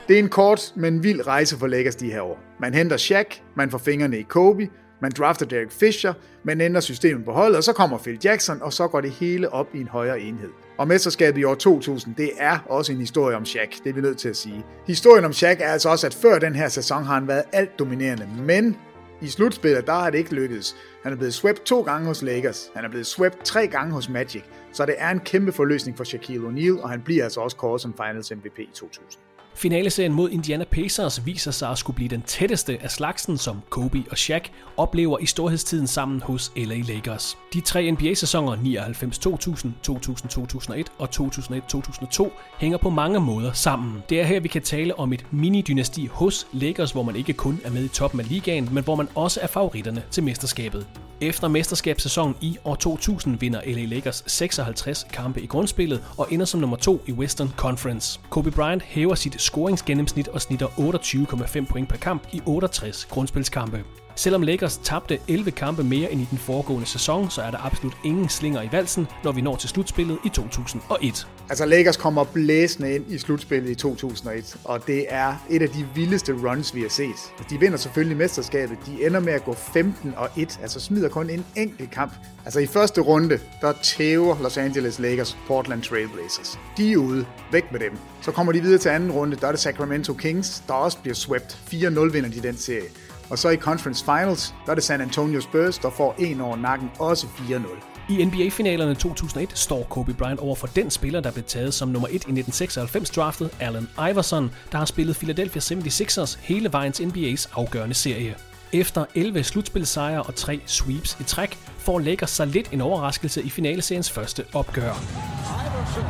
Det er en kort, men vild rejse for Lakers de her år. Man henter Shaq, man får fingrene i Kobe, man drafter Derek Fisher, man ændrer systemet på holdet, og så kommer Phil Jackson, og så går det hele op i en højere enhed. Og mesterskabet i år 2000, det er også en historie om Shaq, det er vi nødt til at sige. Historien om Shaq er altså også, at før den her sæson har han været alt dominerende, men i slutspillet, der har det ikke lykkedes. Han er blevet swept to gange hos Lakers, han er blevet swept tre gange hos Magic, så det er en kæmpe forløsning for Shaquille O'Neal, og han bliver altså også kåret som Finals MVP i 2000. Finaleserien mod Indiana Pacers viser sig at skulle blive den tætteste af slagsen, som Kobe og Shaq oplever i storhedstiden sammen hos LA Lakers. De tre NBA-sæsoner 99-2000, 2000-2001 og 2001-2002 hænger på mange måder sammen. Det er her, vi kan tale om et mini-dynasti hos Lakers, hvor man ikke kun er med i toppen af ligaen, men hvor man også er favoritterne til mesterskabet. Efter mesterskabssæsonen i år 2000 vinder LA Lakers 56 kampe i grundspillet og ender som nummer 2 i Western Conference. Kobe Bryant hæver sit scoringsgennemsnit og snitter 28,5 point per kamp i 68 grundspilskampe. Selvom Lakers tabte 11 kampe mere end i den foregående sæson, så er der absolut ingen slinger i valsen, når vi når til slutspillet i 2001. Altså Lakers kommer blæsende ind i slutspillet i 2001, og det er et af de vildeste runs, vi har set. De vinder selvfølgelig mesterskabet, de ender med at gå 15 og 1, altså smider kun en enkelt kamp. Altså i første runde, der tæver Los Angeles Lakers Portland Trailblazers. De er ude, væk med dem. Så kommer de videre til anden runde, der er det Sacramento Kings, der også bliver swept. 4-0 vinder de den serie. Og så i Conference Finals, der er det San Antonio Spurs, der får en over nakken, også 4-0. I NBA-finalerne 2001 står Kobe Bryant over for den spiller, der blev taget som nummer 1 i 1996 draftet, Allen Iverson, der har spillet Philadelphia 76ers hele vejen til NBA's afgørende serie. Efter 11 slutspilsejre og 3 sweeps i træk, får Lakers sig lidt en overraskelse i finaleseriens første opgør. Iverson.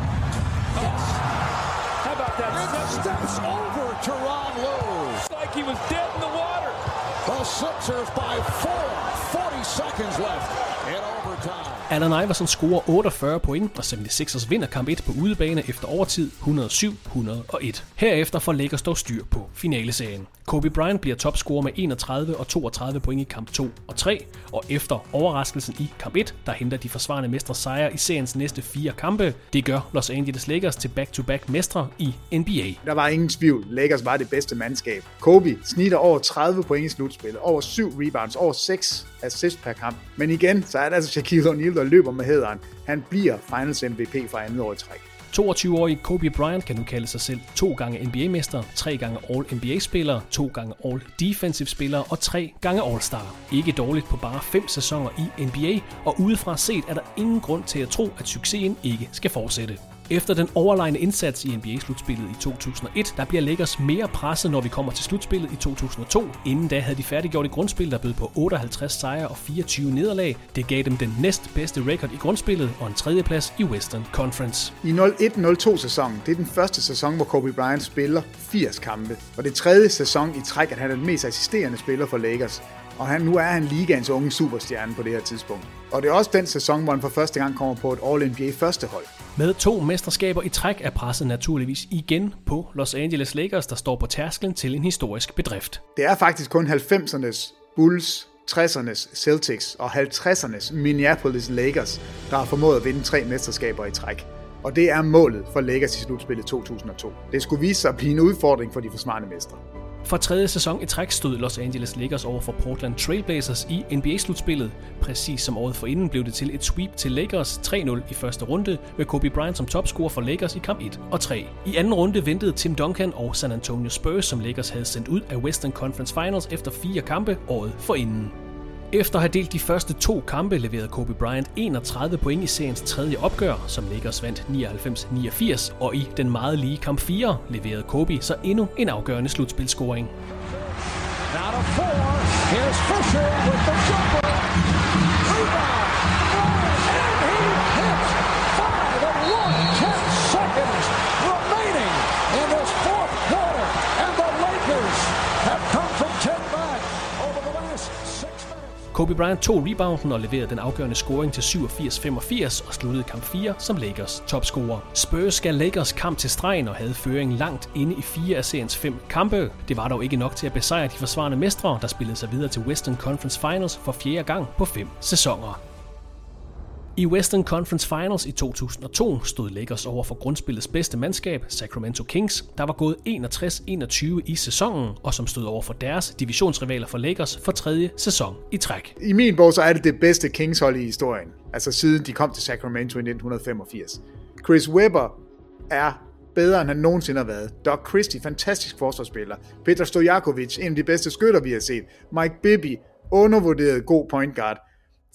The Sixers by four. 40 seconds left in overtime. Allen Iverson scorer 48 point, og 76ers vinder kamp 1 på udebane efter overtid 107-101. Herefter får Lakers dog styr på finaleserien. Kobe Bryant bliver topscorer med 31 og 32 point i kamp 2 og 3, og efter overraskelsen i kamp 1, der henter de forsvarende mestre sejre i seriens næste fire kampe. Det gør Los Angeles Lakers til back-to-back mestre i NBA. Der var ingen tvivl, Lakers var det bedste mandskab. Kobe snitter over 30 point i slutspillet, over 7 rebounds, over 6 assist per kamp. Men igen, så er det altså Shaquille O'Neal, der løber med hæderen. Han bliver Finals MVP for andet år i træk. 22-årige Kobe Bryant kan nu kalde sig selv to gange NBA-mester, tre gange All-NBA-spiller, to gange All-Defensive-spiller og tre gange All-Star. Ikke dårligt på bare fem sæsoner i NBA, og udefra set er der ingen grund til at tro, at succesen ikke skal fortsætte. Efter den overlegne indsats i NBA-slutspillet i 2001, der bliver Lakers mere presset, når vi kommer til slutspillet i 2002. Inden da havde de færdiggjort et grundspil, der bød på 58 sejre og 24 nederlag. Det gav dem den næstbedste record i grundspillet og en tredjeplads i Western Conference. I 01-02 sæsonen, det er den første sæson, hvor Kobe Bryant spiller 80 kampe. Og det tredje sæson i træk, at han er den mest assisterende spiller for Lakers. Og han, nu er han ligaens unge superstjerne på det her tidspunkt. Og det er også den sæson, hvor han for første gang kommer på et All-NBA første hold. Med to mesterskaber i træk er presset naturligvis igen på Los Angeles Lakers, der står på tærsklen til en historisk bedrift. Det er faktisk kun 90'ernes Bulls, 60'ernes Celtics og 50'ernes Minneapolis Lakers, der har formået at vinde tre mesterskaber i træk. Og det er målet for Lakers i slutspillet 2002. Det skulle vise sig at blive en udfordring for de forsvarende mestre. For tredje sæson i træk stod Los Angeles Lakers over for Portland Trailblazers i NBA-slutspillet. Præcis som året forinden blev det til et sweep til Lakers 3-0 i første runde, med Kobe Bryant som topscorer for Lakers i kamp 1 og 3. I anden runde ventede Tim Duncan og San Antonio Spurs, som Lakers havde sendt ud af Western Conference Finals efter fire kampe året forinden. Efter at have delt de første to kampe, leverede Kobe Bryant 31 point i seriens tredje opgør, som Lakers vandt 99-89, og i den meget lige kamp 4 leverede Kobe så endnu en afgørende slutspilscoring. Now to four. Here's Fisher with the jumper. Kobe Bryant tog rebounden og leverede den afgørende scoring til 87-85 og sluttede kamp 4 som Lakers topscorer. Spurs skal Lakers kamp til stregen og havde føring langt inde i fire af seriens fem kampe. Det var dog ikke nok til at besejre de forsvarende mestre, der spillede sig videre til Western Conference Finals for fjerde gang på fem sæsoner. I Western Conference Finals i 2002 stod Lakers over for grundspillets bedste mandskab, Sacramento Kings, der var gået 61-21 i sæsonen, og som stod over for deres divisionsrivaler for Lakers for tredje sæson i træk. I min bog så er det det bedste Kings-hold i historien, altså siden de kom til Sacramento i 1985. Chris Webber er bedre, end han nogensinde har været. Doc Christie, fantastisk forsvarsspiller. Peter Stojakovic, en af de bedste skytter, vi har set. Mike Bibby, undervurderet god point guard.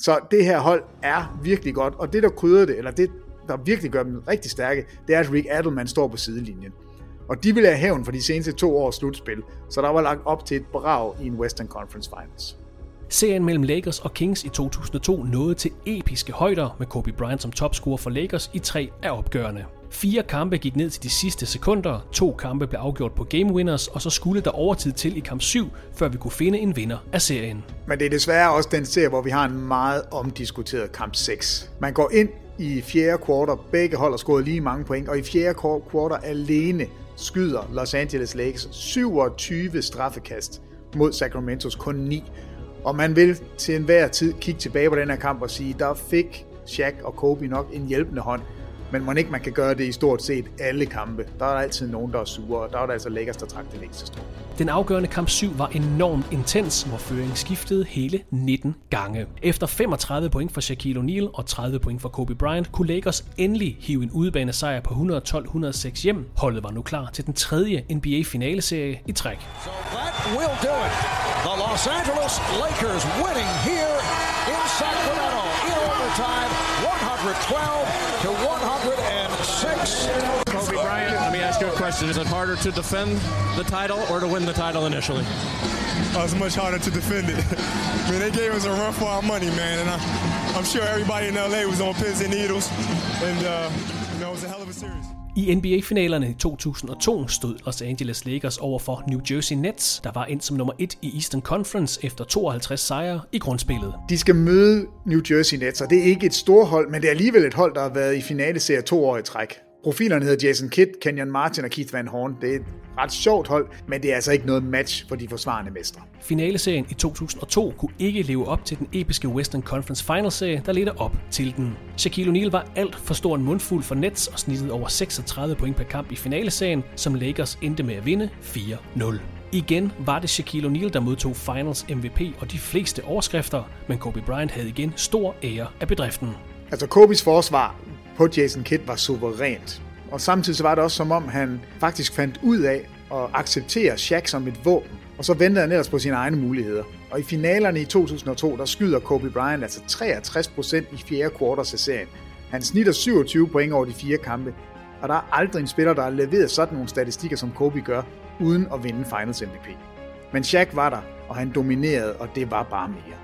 Så det her hold er virkelig godt, og det der krydrer det, eller det der virkelig gør dem rigtig stærke, det er, at Rick Adelman står på sidelinjen. Og de vil have hævn for de seneste to års slutspil, så der var lagt op til et brag i en Western Conference Finals. Serien mellem Lakers og Kings i 2002 nåede til episke højder med Kobe Bryant som topscorer for Lakers i tre af opgørende. Fire kampe gik ned til de sidste sekunder, to kampe blev afgjort på game winners, og så skulle der overtid til i kamp 7, før vi kunne finde en vinder af serien. Men det er desværre også den serie, hvor vi har en meget omdiskuteret kamp 6. Man går ind i fjerde kvartal, begge hold har scoret lige mange point, og i fjerde kvartal alene skyder Los Angeles Lakers 27 straffekast mod Sacramentos kun 9. Og man vil til enhver tid kigge tilbage på den her kamp og sige, der fik Shaq og Kobe nok en hjælpende hånd. Men man ikke man kan gøre det i stort set alle kampe. Der er altid nogen, der er sure, og der er der altså Lakers, der trak det længste strå. Den afgørende kamp 7 var enormt intens, hvor føringen skiftede hele 19 gange. Efter 35 point for Shaquille O'Neal og 30 point for Kobe Bryant, kunne Lakers endelig hive en udebane sejr på 112-106 hjem. Holdet var nu klar til den tredje NBA-finaleserie i træk. So that will do it. The Los Angeles Lakers winning here in Sacramento in overtime, 112 to 106. Kobe Bryant, let me ask you a question. Is it harder to defend the title or to win the title initially? Oh, it's much harder to defend it. I mean, they gave us a run for our money, man, and I, I'm sure everybody in LA was on pins and needles, and uh, you know, it was a hell of a series. I NBA-finalerne i 2002 stod Los Angeles Lakers over for New Jersey Nets, der var ind som nummer 1 i Eastern Conference efter 52 sejre i grundspillet. De skal møde New Jersey Nets, og det er ikke et stort hold, men det er alligevel et hold, der har været i finaleserie to år i træk. Profilerne hedder Jason Kidd, Kenyon Martin og Keith Van Horn. Det er et ret sjovt hold, men det er altså ikke noget match for de forsvarende mestre. Finaleserien i 2002 kunne ikke leve op til den episke Western Conference Finals-serie, der ledte op til den. Shaquille O'Neal var alt for stor en mundfuld for Nets og snittede over 36 point per kamp i finaleserien, som Lakers endte med at vinde 4-0. Igen var det Shaquille O'Neal, der modtog Finals MVP og de fleste overskrifter, men Kobe Bryant havde igen stor ære af bedriften. Altså Kobes forsvar på Jason Kidd var suverænt. Og samtidig så var det også som om, han faktisk fandt ud af at acceptere Shaq som et våben. Og så ventede han ellers på sine egne muligheder. Og i finalerne i 2002, der skyder Kobe Bryant altså 63% i fjerde quarters af serien. Han snitter 27 point over de fire kampe. Og der er aldrig en spiller, der har leveret sådan nogle statistikker, som Kobe gør, uden at vinde Finals MVP. Men Shaq var der, og han dominerede, og det var bare mere.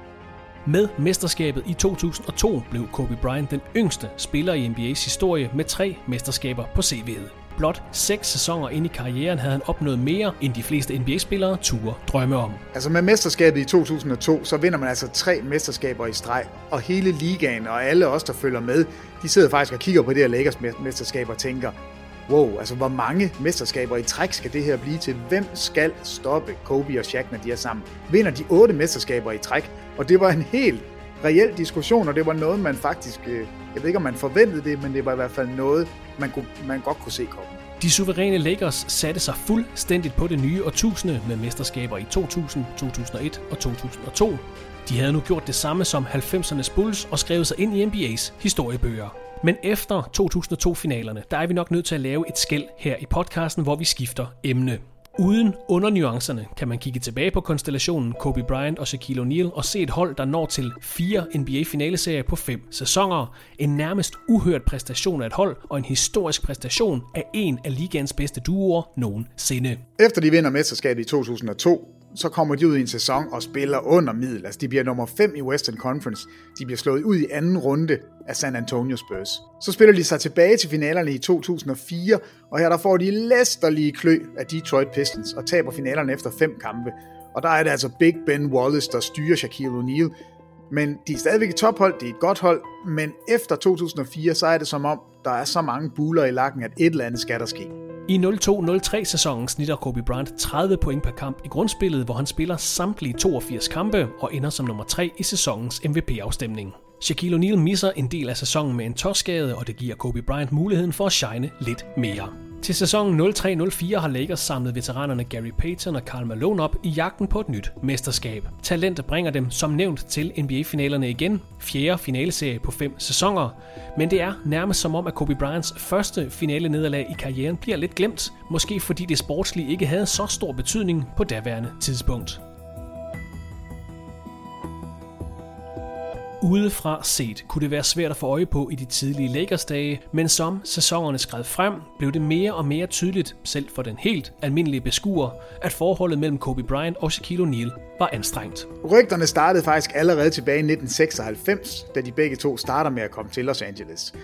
Med mesterskabet i 2002 blev Kobe Bryant den yngste spiller i NBA's historie med tre mesterskaber på CV'et. Blot seks sæsoner ind i karrieren havde han opnået mere, end de fleste NBA-spillere turde drømme om. Altså med mesterskabet i 2002, så vinder man altså tre mesterskaber i streg, og hele ligaen og alle os, der følger med, de sidder faktisk og kigger på det her Lakers mesterskab og tænker, wow, altså hvor mange mesterskaber i træk skal det her blive til? Hvem skal stoppe Kobe og Shaq, når de er sammen? Vinder de otte mesterskaber i træk? Og det var en helt reel diskussion, og det var noget, man faktisk, øh, jeg ved ikke om man forventede det, men det var i hvert fald noget, man, kunne, man godt kunne se komme. De suveræne Lakers satte sig fuldstændigt på det nye årtusinde med mesterskaber i 2000, 2001 og 2002. De havde nu gjort det samme som 90'ernes Bulls og skrevet sig ind i NBA's historiebøger. Men efter 2002-finalerne, der er vi nok nødt til at lave et skæld her i podcasten, hvor vi skifter emne. Uden undernuancerne kan man kigge tilbage på konstellationen Kobe Bryant og Shaquille O'Neal og se et hold, der når til fire NBA-finaleserier på fem sæsoner. En nærmest uhørt præstation af et hold og en historisk præstation af en af ligaens bedste duoer nogensinde. Efter de vinder mesterskabet i 2002, så kommer de ud i en sæson og spiller under middel. Altså, de bliver nummer 5 i Western Conference. De bliver slået ud i anden runde af San Antonio Spurs. Så spiller de sig tilbage til finalerne i 2004, og her der får de læsterlige klø af Detroit Pistons og taber finalerne efter fem kampe. Og der er det altså Big Ben Wallace, der styrer Shaquille O'Neal. Men de er stadigvæk et tophold, det er et godt hold, men efter 2004, så er det som om, der er så mange buler i lakken, at et eller andet skal der ske. I 02-03 sæsonen snitter Kobe Bryant 30 point per kamp i grundspillet, hvor han spiller samtlige 82 kampe og ender som nummer 3 i sæsonens MVP-afstemning. Shaquille O'Neal misser en del af sæsonen med en torskade, og det giver Kobe Bryant muligheden for at shine lidt mere. Til sæsonen 03-04 har Lakers samlet veteranerne Gary Payton og Karl Malone op i jagten på et nyt mesterskab. Talent bringer dem som nævnt til NBA-finalerne igen, fjerde finaleserie på fem sæsoner. Men det er nærmest som om, at Kobe Bryants første finale nederlag i karrieren bliver lidt glemt, måske fordi det sportslige ikke havde så stor betydning på daværende tidspunkt. Udefra set kunne det være svært at få øje på i de tidlige Lakers-dage, men som sæsonerne skred frem, blev det mere og mere tydeligt, selv for den helt almindelige beskuer, at forholdet mellem Kobe Bryant og Shaquille O'Neal var anstrengt. Rygterne startede faktisk allerede tilbage i 1996, da de begge to starter med at komme til Los Angeles.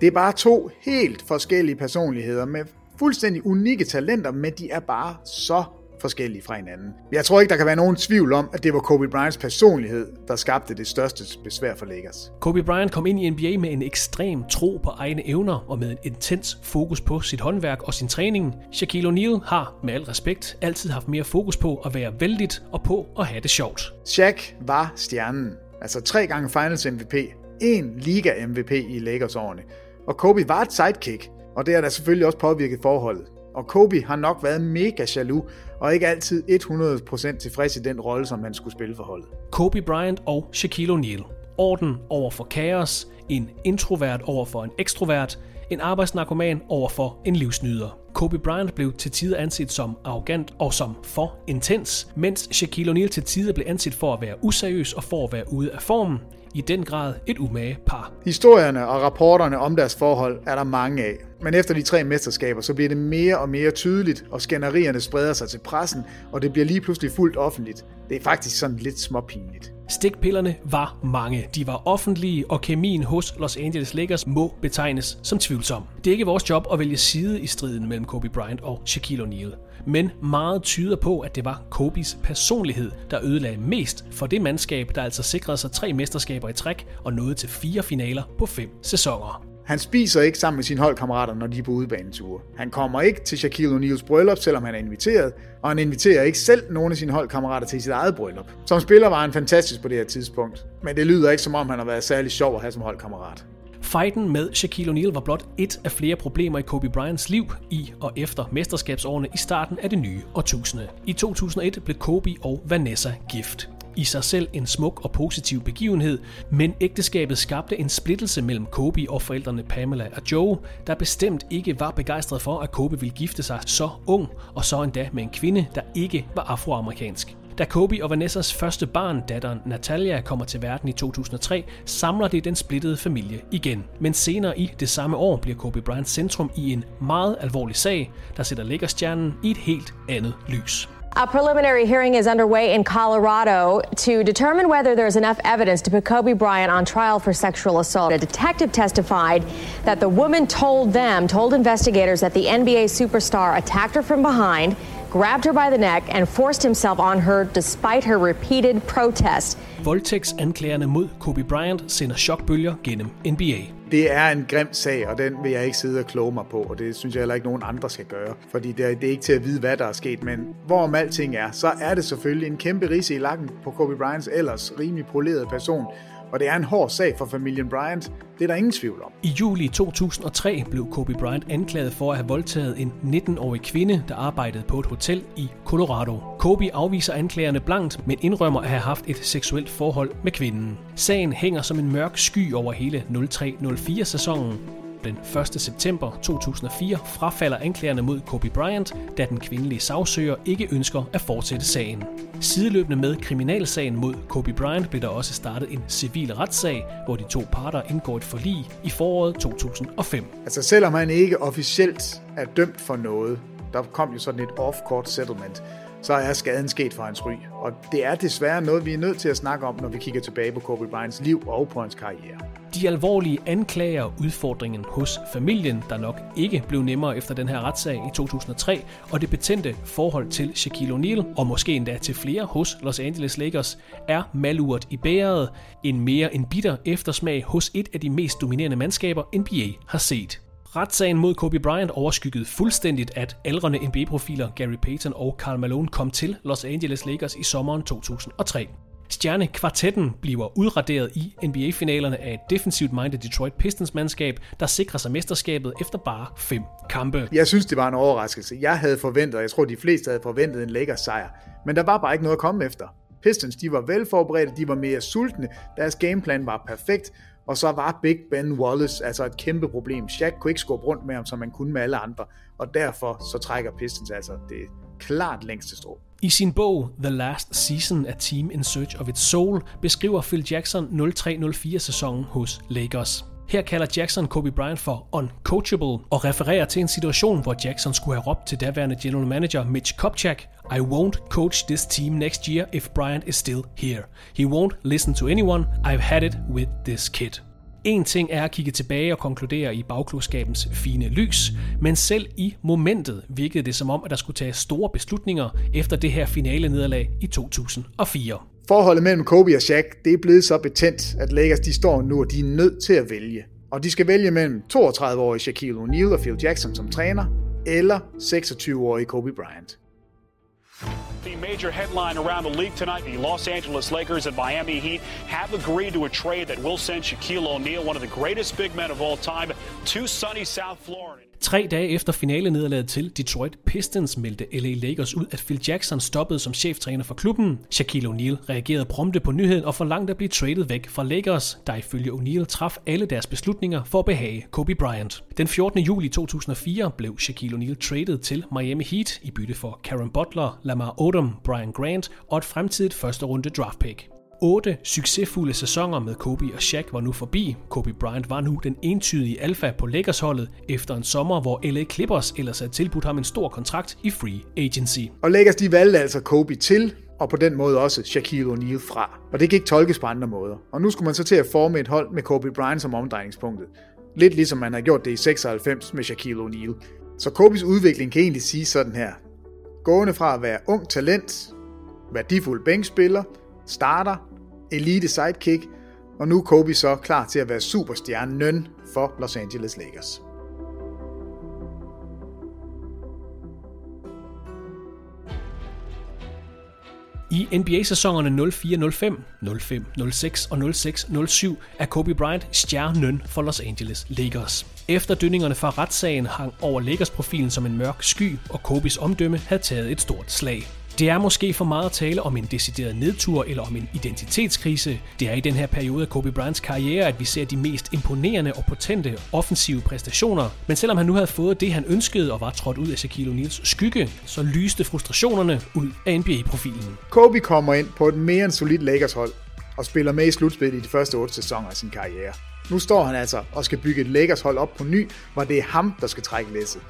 Det er bare to helt forskellige personligheder med fuldstændig unikke talenter, men de er bare så forskellige fra hinanden. Jeg tror ikke, der kan være nogen tvivl om, at det var Kobe Bryants personlighed, der skabte det største besvær for Lakers. Kobe Bryant kom ind i NBA med en ekstrem tro på egne evner og med en intens fokus på sit håndværk og sin træning. Shaquille O'Neal har, med al respekt, altid haft mere fokus på at være vældigt og på at have det sjovt. Shaq var stjernen. Altså tre gange Finals MVP, en Liga MVP i Lakers årene. Og Kobe var et sidekick, og det har da selvfølgelig også påvirket forholdet. Og Kobe har nok været mega jaloux, og ikke altid 100% tilfreds i den rolle, som han skulle spille for holdet. Kobe Bryant og Shaquille O'Neal. Orden over for kaos, en introvert over for en ekstrovert, en arbejdsnarkoman over for en livsnyder. Kobe Bryant blev til tider anset som arrogant og som for intens, mens Shaquille O'Neal til tider blev anset for at være useriøs og for at være ude af formen. I den grad et umage par. Historierne og rapporterne om deres forhold er der mange af. Men efter de tre mesterskaber, så bliver det mere og mere tydeligt, og skænderierne spreder sig til pressen, og det bliver lige pludselig fuldt offentligt. Det er faktisk sådan lidt småpinligt. Stikpillerne var mange. De var offentlige, og kemien hos Los Angeles Lakers må betegnes som tvivlsom. Det er ikke vores job at vælge side i striden mellem Kobe Bryant og Shaquille O'Neal. Men meget tyder på, at det var Kobes personlighed, der ødelagde mest for det mandskab, der altså sikrede sig tre mesterskaber i træk og nåede til fire finaler på fem sæsoner. Han spiser ikke sammen med sine holdkammerater, når de er på udebaneture. Han kommer ikke til Shaquille O'Neals bryllup, selvom han er inviteret, og han inviterer ikke selv nogen af sine holdkammerater til sit eget bryllup. Som spiller var han fantastisk på det her tidspunkt, men det lyder ikke som om han har været særlig sjov at have som holdkammerat. Fighten med Shaquille O'Neal var blot et af flere problemer i Kobe Bryants liv i og efter mesterskabsårene i starten af det nye årtusinde. I 2001 blev Kobe og Vanessa gift i sig selv en smuk og positiv begivenhed, men ægteskabet skabte en splittelse mellem Kobe og forældrene Pamela og Joe, der bestemt ikke var begejstret for, at Kobe ville gifte sig så ung, og så endda med en kvinde, der ikke var afroamerikansk. Da Kobe og Vanessas første barn, datteren Natalia, kommer til verden i 2003, samler det den splittede familie igen. Men senere i det samme år bliver Kobe Bryant centrum i en meget alvorlig sag, der sætter Lakers-stjernen i et helt andet lys. A preliminary hearing is underway in Colorado to determine whether there's enough evidence to put Kobe Bryant on trial for sexual assault. A detective testified that the woman told them, told investigators, that the NBA superstar attacked her from behind, grabbed her by the neck, and forced himself on her despite her repeated protest. Voldtægtsanklagerne mod Kobe Bryant sender chokbølger gennem NBA. Det er en grim sag, og den vil jeg ikke sidde og kloge mig på, og det synes jeg heller ikke nogen andre skal gøre, fordi det er, det er ikke til at vide, hvad der er sket, men hvorom alting er, så er det selvfølgelig en kæmpe rise i lakken på Kobe Bryants ellers rimelig polerede person, og det er en hård sag for familien Bryant, det er der ingen tvivl om. I juli 2003 blev Kobe Bryant anklaget for at have voldtaget en 19-årig kvinde, der arbejdede på et hotel i Colorado. Kobe afviser anklagerne blankt, men indrømmer at have haft et seksuelt forhold med kvinden. Sagen hænger som en mørk sky over hele 03-04-sæsonen, den 1. september 2004 frafalder anklagerne mod Kobe Bryant, da den kvindelige sagsøger ikke ønsker at fortsætte sagen. Sideløbende med kriminalsagen mod Kobe Bryant blev der også startet en civil retssag, hvor de to parter indgår et forlig i foråret 2005. Altså selvom han ikke officielt er dømt for noget, der kom jo sådan et off-court settlement, så er skaden sket for hans ry. Og det er desværre noget, vi er nødt til at snakke om, når vi kigger tilbage på Kobe Bryants liv og på hans karriere. De alvorlige anklager og udfordringen hos familien, der nok ikke blev nemmere efter den her retssag i 2003, og det betændte forhold til Shaquille O'Neal, og måske endda til flere hos Los Angeles Lakers, er malurt i bæret, en mere en bitter eftersmag hos et af de mest dominerende mandskaber, NBA har set. Retssagen mod Kobe Bryant overskyggede fuldstændigt, at aldrende NBA-profiler Gary Payton og Karl Malone kom til Los Angeles Lakers i sommeren 2003. Stjernekvartetten bliver udraderet i NBA-finalerne af et defensivt minded Detroit Pistons-mandskab, der sikrer sig mesterskabet efter bare fem kampe. Jeg synes, det var en overraskelse. Jeg havde forventet, og jeg tror, de fleste havde forventet en Lakers sejr. Men der var bare ikke noget at komme efter. Pistons, de var velforberedte, de var mere sultne, deres gameplan var perfekt, og så var Big Ben Wallace altså et kæmpe problem. Shaq kunne ikke skubbe rundt med ham, som man kunne med alle andre, og derfor så trækker Pistons altså det klart længste strå. I sin bog The Last Season, af Team in Search of Its Soul, beskriver Phil Jackson 0304 sæsonen hos Lakers. Her kalder Jackson Kobe Bryant for uncoachable og refererer til en situation, hvor Jackson skulle have råbt til daværende general manager Mitch Kupchak, I won't coach this team next year if Bryant is still here. He won't listen to anyone. I've had it with this kid. En ting er at kigge tilbage og konkludere i bagklodskabens fine lys, men selv i momentet virkede det som om, at der skulle tages store beslutninger efter det her finale nederlag i 2004. Forholdet mellem Kobe og Shaq, det er blevet så betændt, at Lakers de står nu, og de er nødt til at vælge. Og de skal vælge mellem 32-årige Shaquille O'Neal og Phil Jackson som træner, eller 26-årige Kobe Bryant. The major headline around the league tonight the Los Angeles Lakers and Miami Heat have agreed to a trade that will send Shaquille O'Neal, one of the greatest big men of all time, to sunny South Florida. Tre dage efter finalenederlaget til Detroit Pistons meldte LA Lakers ud, at Phil Jackson stoppede som cheftræner for klubben. Shaquille O'Neal reagerede prompte på nyheden og forlangte at blive traded væk fra Lakers, der ifølge O'Neal traf alle deres beslutninger for at behage Kobe Bryant. Den 14. juli 2004 blev Shaquille O'Neal traded til Miami Heat i bytte for Karen Butler, Lamar Odom, Brian Grant og et fremtidigt første runde draft pick. Otte succesfulde sæsoner med Kobe og Shaq var nu forbi. Kobe Bryant var nu den entydige alfa på Lakers-holdet efter en sommer, hvor LA Clippers ellers havde tilbudt ham en stor kontrakt i free agency. Og Lakers de valgte altså Kobe til, og på den måde også Shaquille O'Neal fra. Og det kan ikke tolkes på andre måder. Og nu skulle man så til at forme et hold med Kobe Bryant som omdrejningspunktet. Lidt ligesom man har gjort det i 96 med Shaquille O'Neal. Så Kobes udvikling kan egentlig sige sådan her. Gående fra at være ung talent, værdifuld bænkspiller, starter, elite sidekick, og nu er Kobe så klar til at være superstjerne nøn for Los Angeles Lakers. I NBA-sæsonerne 04-05, 05-06 og 06-07 er Kobe Bryant stjernen for Los Angeles Lakers. Efter dønningerne fra retssagen hang over Lakers-profilen som en mørk sky, og Kobes omdømme havde taget et stort slag. Det er måske for meget at tale om en decideret nedtur eller om en identitetskrise. Det er i den her periode af Kobe Bryants karriere, at vi ser de mest imponerende og potente offensive præstationer. Men selvom han nu havde fået det, han ønskede og var trådt ud af Shaquille O'Neals skygge, så lyste frustrationerne ud af NBA-profilen. Kobe kommer ind på et mere end solidt Lakers hold og spiller med i slutspillet i de første otte sæsoner af sin karriere. Nu står han altså og skal bygge et Lakers hold op på ny, hvor det er ham, der skal trække læsset.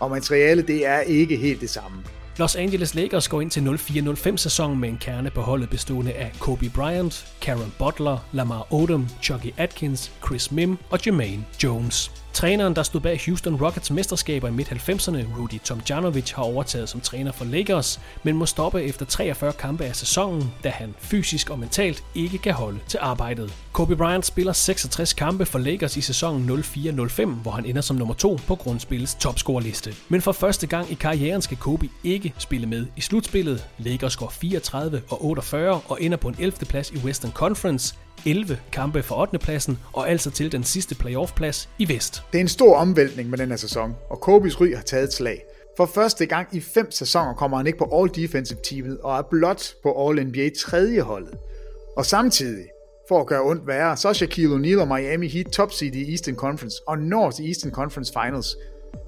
Og materialet det er ikke helt det samme. Los Angeles Lakers går ind til 04-05 sæsonen med en kerne på holdet bestående af Kobe Bryant, Karen Butler, Lamar Odom, Chucky Atkins, Chris Mim og Jermaine Jones. Træneren, der stod bag Houston Rockets mesterskaber i midt-90'erne, Rudy Tomjanovic, har overtaget som træner for Lakers, men må stoppe efter 43 kampe af sæsonen, da han fysisk og mentalt ikke kan holde til arbejdet. Kobe Bryant spiller 66 kampe for Lakers i sæsonen 04-05, hvor han ender som nummer 2 på grundspillets topscorerliste. Men for første gang i karrieren skal Kobe ikke spille med i slutspillet. Lakers går 34 og 48 og ender på en 11. plads i Western Conference, 11 kampe for 8. pladsen og altså til den sidste playoff-plads i vest. Det er en stor omvæltning med den her sæson, og Kobis ry har taget et slag. For første gang i fem sæsoner kommer han ikke på All Defensive teamet og er blot på All NBA tredje holdet. Og samtidig, for at gøre ondt værre, så er Shaquille O'Neal og Miami Heat top seed i Eastern Conference og når til Eastern Conference Finals,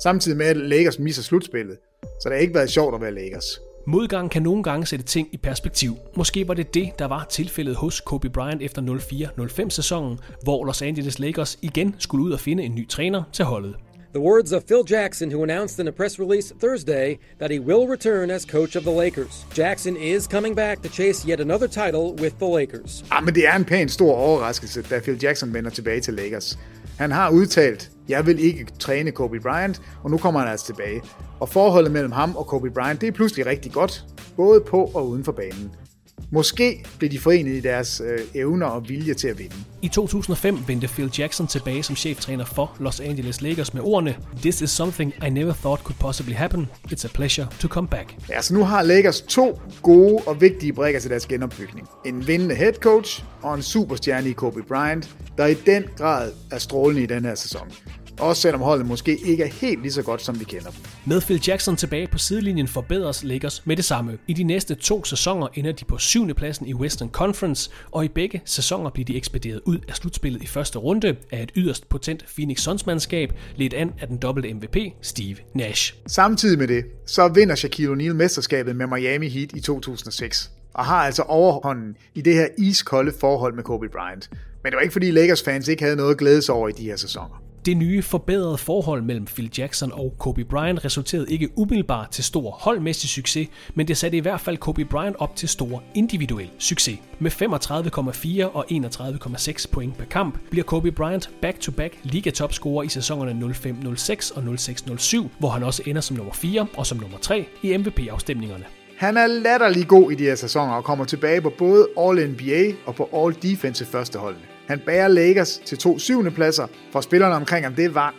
samtidig med at Lakers misser slutspillet. Så det har ikke været sjovt at være Lakers. Modgang kan nogle gange sætte ting i perspektiv. Måske var det det, der var tilfældet hos Kobe Bryant efter 04-05 sæsonen, hvor Los Angeles Lakers igen skulle ud og finde en ny træner til holdet. The words of Phil Jackson, who announced in a press release Thursday that he will return as coach of the Lakers. Jackson is coming back to chase yet another title with the Lakers. Ah, men det er en pæn stor overraskelse, da Phil Jackson vender tilbage til Lakers. Han har udtalt, jeg vil ikke træne Kobe Bryant, og nu kommer han altså tilbage. Og forholdet mellem ham og Kobe Bryant, det er pludselig rigtig godt, både på og uden for banen. Måske blev de forenet i deres øh, evner og vilje til at vinde. I 2005 vendte Phil Jackson tilbage som cheftræner for Los Angeles Lakers med ordene This is something I never thought could possibly happen. It's a pleasure to come back. Ja, så nu har Lakers to gode og vigtige brækker til deres genopbygning. En vindende head coach og en superstjerne i Kobe Bryant, der i den grad er strålende i den her sæson. Også selvom holdet måske ikke er helt lige så godt, som vi kender dem. Med Phil Jackson tilbage på sidelinjen forbedres Lakers med det samme. I de næste to sæsoner ender de på syvende pladsen i Western Conference, og i begge sæsoner bliver de ekspederet ud af slutspillet i første runde af et yderst potent Phoenix Suns-mandskab, ledt an af den dobbelte MVP Steve Nash. Samtidig med det, så vinder Shaquille O'Neal mesterskabet med Miami Heat i 2006 og har altså overhånden i det her iskolde forhold med Kobe Bryant. Men det var ikke fordi Lakers fans ikke havde noget at glæde sig over i de her sæsoner. Det nye forbedrede forhold mellem Phil Jackson og Kobe Bryant resulterede ikke umiddelbart til stor holdmæssig succes, men det satte i hvert fald Kobe Bryant op til stor individuel succes. Med 35,4 og 31,6 point per kamp bliver Kobe Bryant back-to-back ligatopscorer i sæsonerne 05-06 og 06-07, hvor han også ender som nummer 4 og som nummer 3 i MVP-afstemningerne. Han er latterlig god i de her sæsoner og kommer tilbage på både All-NBA og på All-Defensive førsteholdene. Han bærer Lakers til to syvende pladser, for spillerne omkring ham, det var...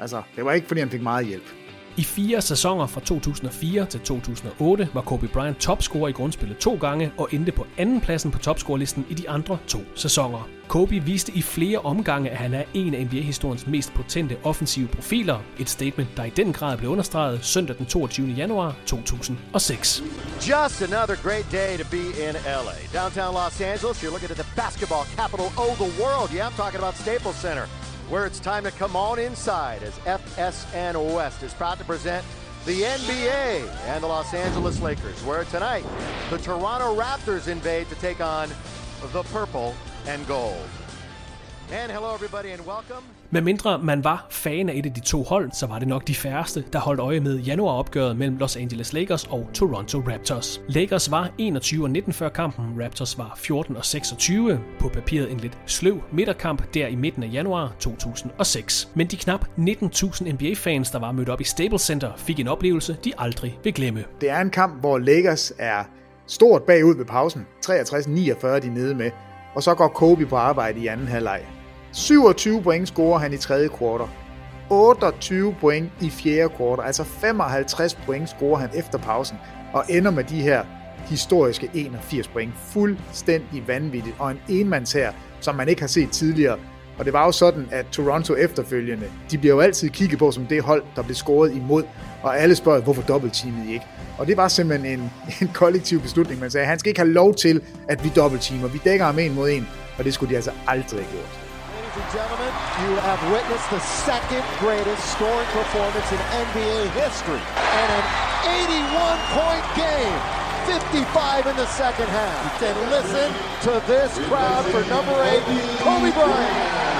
Altså, det var ikke, fordi han fik meget hjælp. I fire sæsoner fra 2004 til 2008 var Kobe Bryant topscorer i grundspillet to gange og endte på andenpladsen på topscorelisten i de andre to sæsoner. Kobe viste i flere omgange, at han er en af NBA-historiens mest potente offensive profiler. Et statement, der i den grad blev understreget søndag den 22. januar 2006. Just another great day to be in LA. Downtown Los Angeles, you're looking at the basketball capital of the world. Yeah, I'm talking about Staples Center. Where it's time to come on inside as FSN West is proud to present the NBA and the Los Angeles Lakers, where tonight the Toronto Raptors invade to take on the purple and gold. And hello everybody and welcome. Med mindre man var fan af et af de to hold, så var det nok de færreste, der holdt øje med januaropgøret mellem Los Angeles Lakers og Toronto Raptors. Lakers var 21 og 19 før kampen, Raptors var 14 og 26. På papiret en lidt sløv midterkamp der i midten af januar 2006. Men de knap 19.000 NBA-fans, der var mødt op i Staples Center, fik en oplevelse, de aldrig vil glemme. Det er en kamp, hvor Lakers er stort bagud ved pausen. 63-49 de nede med. Og så går Kobe på arbejde i anden halvleg. 27 point scorer han i tredje kvartal. 28 point i fjerde kvartal, altså 55 point scorer han efter pausen, og ender med de her historiske 81 point. Fuldstændig vanvittigt, og en enmands her, som man ikke har set tidligere. Og det var jo sådan, at Toronto efterfølgende, de bliver jo altid kigget på som det hold, der blev scoret imod, og alle spørger, hvorfor dobbeltteamede I ikke? Og det var simpelthen en, en kollektiv beslutning. Man sagde, han skal ikke have lov til, at vi dobbeltteamer. Vi dækker ham en mod en, og det skulle de altså aldrig have gjort. Ladies and gentlemen, you have witnessed the second greatest scoring performance in NBA history and an 81-point game. 55 in the second half. And listen to this crowd for number eight, Kobe Bryant.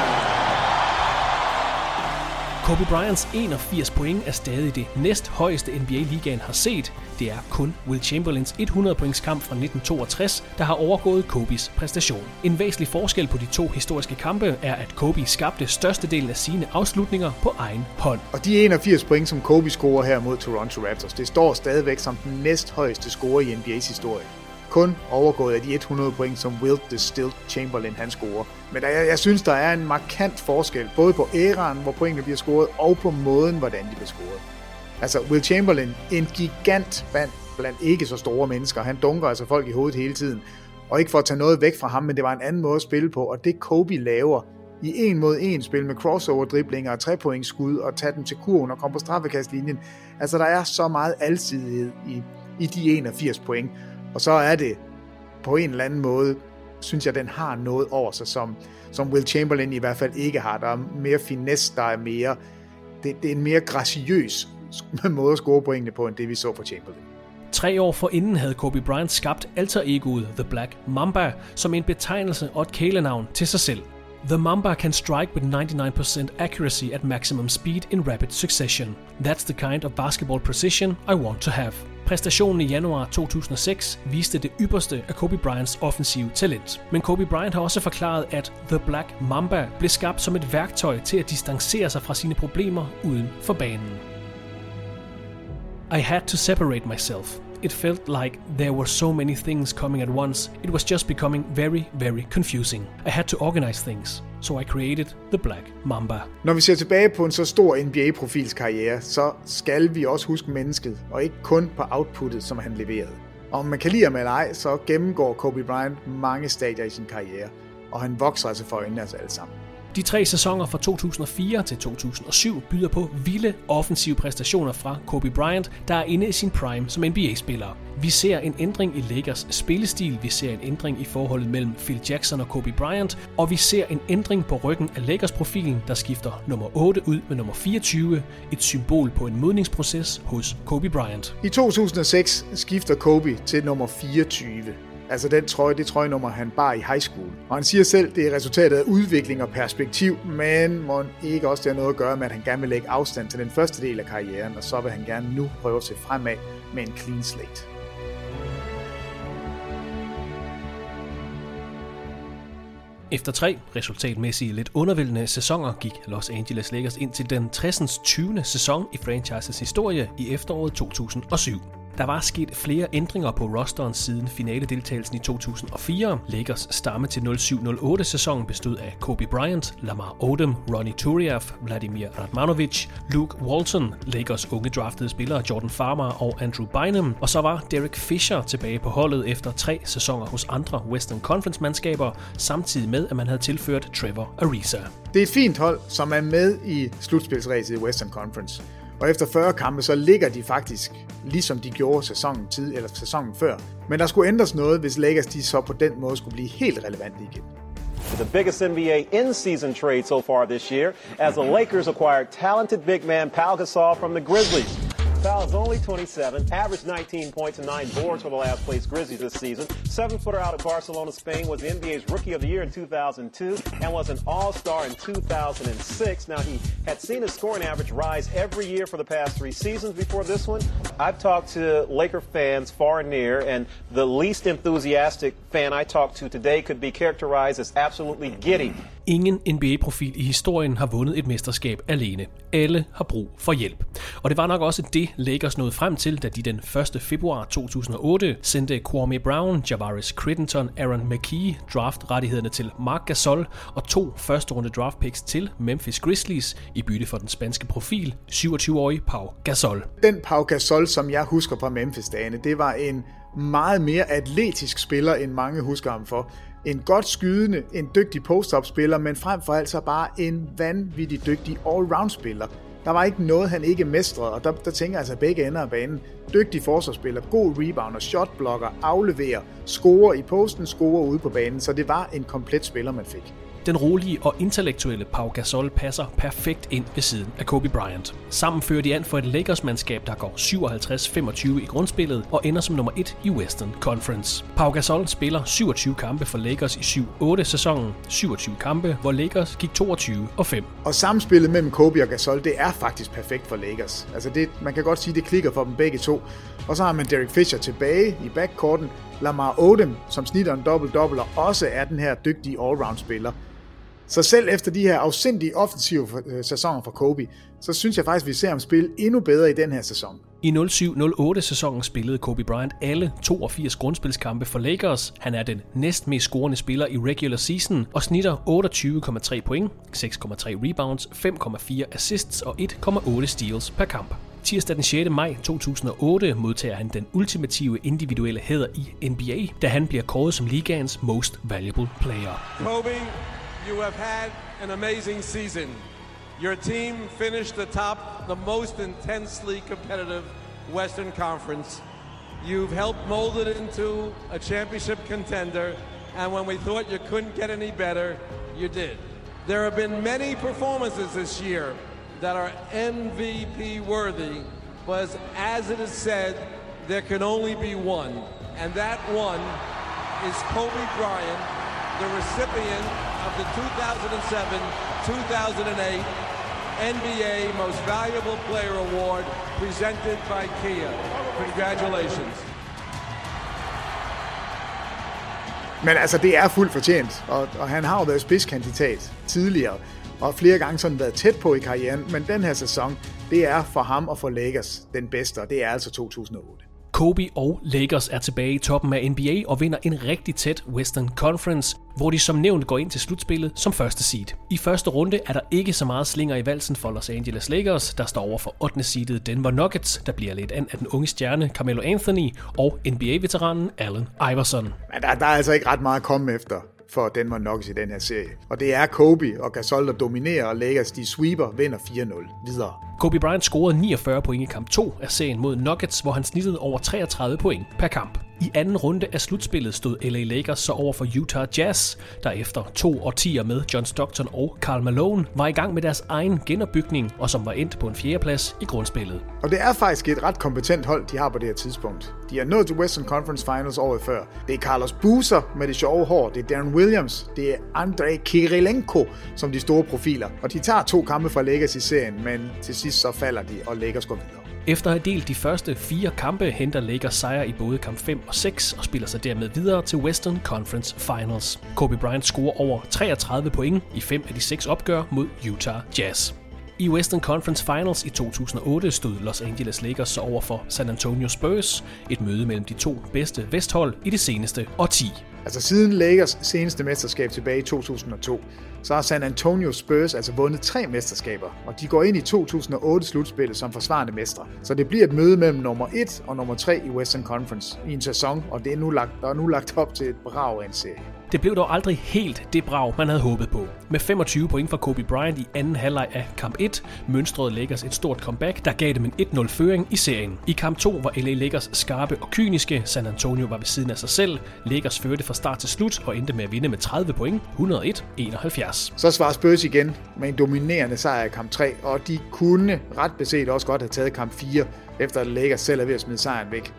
Kobe Bryants 81 point er stadig det næst højeste NBA-ligaen har set. Det er kun Will Chamberlains 100 points kamp fra 1962, der har overgået Kobes præstation. En væsentlig forskel på de to historiske kampe er, at Kobe skabte størstedelen af sine afslutninger på egen hånd. Og de 81 point, som Kobe scorer her mod Toronto Raptors, det står stadigvæk som den næst højeste score i NBA's historie kun overgået af de 100 point, som Will the Stilt Chamberlain han scorer. Men jeg, jeg synes, der er en markant forskel, både på æraen, hvor pointene bliver scoret, og på måden, hvordan de bliver scoret. Altså, Will Chamberlain, en gigant blandt, blandt ikke så store mennesker. Han dunker altså folk i hovedet hele tiden. Og ikke for at tage noget væk fra ham, men det var en anden måde at spille på, og det Kobe laver i en mod en spil med crossover-driblinger og trepointsskud og tage dem til kurven og komme på straffekastlinjen. Altså, der er så meget alsidighed i, i de 81 point. Og så er det på en eller anden måde, synes jeg, den har noget over sig, som, som Will Chamberlain i hvert fald ikke har. Der er mere finesse, der er mere... Det, det er en mere graciøs måde at score pointene på, end det vi så for Chamberlain. Tre år forinden havde Kobe Bryant skabt alter egoet The Black Mamba som en betegnelse og et kælenavn til sig selv. The Mamba can strike with 99% accuracy at maximum speed in rapid succession. That's the kind of basketball precision I want to have. Præstationen i januar 2006 viste det ypperste af Kobe Bryants offensive talent. Men Kobe Bryant har også forklaret, at The Black Mamba blev skabt som et værktøj til at distancere sig fra sine problemer uden for banen. I had to separate myself. It felt like there were so many things coming at once. It was just becoming very, very confusing. I had to organize things. So I created The Black Mamba. Når vi ser tilbage på en så stor NBA-profils karriere, så skal vi også huske mennesket, og ikke kun på outputtet, som han leverede. Og om man kan lide ham eller ej, så gennemgår Kobe Bryant mange stadier i sin karriere, og han vokser altså for øjnene af os alle sammen. De tre sæsoner fra 2004 til 2007 byder på vilde offensive præstationer fra Kobe Bryant, der er inde i sin prime som NBA-spiller. Vi ser en ændring i Lakers spillestil, vi ser en ændring i forholdet mellem Phil Jackson og Kobe Bryant, og vi ser en ændring på ryggen af Lakers-profilen, der skifter nummer 8 ud med nummer 24, et symbol på en modningsproces hos Kobe Bryant. I 2006 skifter Kobe til nummer 24. Altså den trøje, det trøjenummer, han bar i high school. Og han siger selv, det er resultatet af udvikling og perspektiv, men må ikke også det har noget at gøre med, at han gerne vil lægge afstand til den første del af karrieren, og så vil han gerne nu prøve at se fremad med en clean slate. Efter tre resultatmæssige lidt undervældende sæsoner gik Los Angeles Lakers ind til den 60. 20. sæson i franchises historie i efteråret 2007. Der var sket flere ændringer på rosteren siden finaledeltagelsen i 2004. Lakers stamme til 07-08 sæsonen bestod af Kobe Bryant, Lamar Odom, Ronnie Turiaf, Vladimir Radmanovic, Luke Walton, Lakers unge draftede spillere Jordan Farmer og Andrew Bynum, og så var Derek Fisher tilbage på holdet efter tre sæsoner hos andre Western Conference-mandskaber, samtidig med at man havde tilført Trevor Ariza. Det er et fint hold, som er med i slutspilsræset i Western Conference. Og efter 40 kampe, så ligger de faktisk, ligesom de gjorde sæsonen, tid, eller sæsonen før. Men der skulle ændres noget, hvis Lakers de så på den måde skulle blive helt relevant igen. The biggest NBA in-season trade so far this year, as the Lakers acquired talented big man Pau Gasol from the Grizzlies. Foul is only 27, averaged 19 points and 9 boards for the last place Grizzlies this season. Seven footer out of Barcelona, Spain, was the NBA's Rookie of the Year in 2002 and was an All Star in 2006. Now, he had seen his scoring average rise every year for the past three seasons before this one. I've talked to Laker fans far and near, and the least enthusiastic fan I talked to today could be characterized as absolutely giddy. Ingen NBA-profil i historien har vundet et mesterskab alene. Alle har brug for hjælp. Og det var nok også det, Lakers nåede frem til, da de den 1. februar 2008 sendte Kwame Brown, Javaris Crittenton, Aaron McKee draftrettighederne til Marc Gasol og to første runde draft picks til Memphis Grizzlies i bytte for den spanske profil, 27-årige Pau Gasol. Den Pau Gasol, som jeg husker fra Memphis-dagene, det var en meget mere atletisk spiller, end mange husker ham for. En godt skydende, en dygtig post-up-spiller, men frem for alt så bare en vanvittig dygtig all-round-spiller. Der var ikke noget, han ikke mestrede, og der, der tænker jeg altså begge ender af banen. Dygtig forsvarsspiller, god rebounder, shotblocker, afleverer, scorer i posten, scorer ude på banen, så det var en komplet spiller, man fik. Den rolige og intellektuelle Pau Gasol passer perfekt ind ved siden af Kobe Bryant. Sammen fører de an for et Lakers-mandskab, der går 57-25 i grundspillet og ender som nummer 1 i Western Conference. Pau Gasol spiller 27 kampe for Lakers i 7-8 sæsonen. 27 kampe, hvor Lakers gik 22 og 5. Og samspillet mellem Kobe og Gasol, det er faktisk perfekt for Lakers. Altså det, man kan godt sige, det klikker for dem begge to. Og så har man Derek Fisher tilbage i backcourten, Lamar Odom, som snitter en dobbelt-dobbelt, og også er den her dygtige all-round-spiller. Så selv efter de her afsindige offensive øh, sæsoner for Kobe, så synes jeg faktisk, at vi ser ham spille endnu bedre i den her sæson. I 07-08 sæsonen spillede Kobe Bryant alle 82 grundspilskampe for Lakers. Han er den næst mest scorende spiller i regular season og snitter 28,3 point, 6,3 rebounds, 5,4 assists og 1,8 steals per kamp. Tirsdag den 6. maj 2008 modtager han den ultimative individuelle hæder i NBA, da han bliver kåret som ligaens most valuable player. Kobe, you have had an amazing season. Your team finished atop the most intensely competitive Western Conference. You've helped mold it into a championship contender, and when we thought you couldn't get any better, you did. There have been many performances this year that are MVP worthy, but as it is said, there can only be one, and that one is Kobe Bryant, the recipient of the 2007-2008 NBA Most Valuable Player Award presented by Kia. Congratulations. Men altså, det er fuldt fortjent, og, og han har jo været spidskandidat tidligere, og flere gange sådan været tæt på i karrieren, men den her sæson, det er for ham og for Lakers den bedste, og det er altså 2008. Kobe og Lakers er tilbage i toppen af NBA og vinder en rigtig tæt Western Conference, hvor de som nævnt går ind til slutspillet som første seed. I første runde er der ikke så meget slinger i valsen for Los Angeles Lakers, der står over for 8. seedet Denver Nuggets, der bliver lidt an af den unge stjerne Carmelo Anthony og NBA-veteranen Allen Iverson. Men der, der er altså ikke ret meget at komme efter for Denver Nuggets i den her serie. Og det er Kobe og Gasol, der dominerer, og Lakers de sweeper, vinder 4-0 videre. Kobe Bryant scorede 49 point i kamp 2 af serien mod Nuggets, hvor han snittede over 33 point per kamp. I anden runde af slutspillet stod LA Lakers så over for Utah Jazz, der efter to årtier med John Stockton og Karl Malone var i gang med deres egen genopbygning, og som var endt på en fjerdeplads i grundspillet. Og det er faktisk et ret kompetent hold, de har på det her tidspunkt. De er nået til Western Conference Finals året før. Det er Carlos Boozer med det sjove hår, det er Darren Williams, det er Andrei Kirilenko som de store profiler. Og de tager to kampe fra Lakers i serien, men til sidst så falder de, og Lakers går videre. Efter at have delt de første fire kampe, henter Lakers sejr i både kamp 5 og 6 og spiller sig dermed videre til Western Conference Finals. Kobe Bryant scorer over 33 point i fem af de seks opgør mod Utah Jazz. I Western Conference Finals i 2008 stod Los Angeles Lakers så over for San Antonio Spurs, et møde mellem de to bedste vesthold i det seneste årti. Altså siden Lakers seneste mesterskab tilbage i 2002, så har San Antonio Spurs altså vundet tre mesterskaber, og de går ind i 2008-slutspillet som forsvarende mestre. Så det bliver et møde mellem nummer 1 og nummer 3 i Western Conference i en sæson, og det er nu lagt, der er nu lagt op til et brag af en serie. Det blev dog aldrig helt det brag, man havde håbet på. Med 25 point fra Kobe Bryant i anden halvleg af kamp 1, mønstrede Lakers et stort comeback, der gav dem en 1-0 føring i serien. I kamp 2 var LA Lakers skarpe og kyniske, San Antonio var ved siden af sig selv, Lakers førte fra start til slut og endte med at vinde med 30 point, 101-71. Så svarer Spurs igen med en dominerende sejr i kamp 3, og de kunne ret beset også godt have taget kamp 4, efter at Lakers selv er ved at smide sejren væk.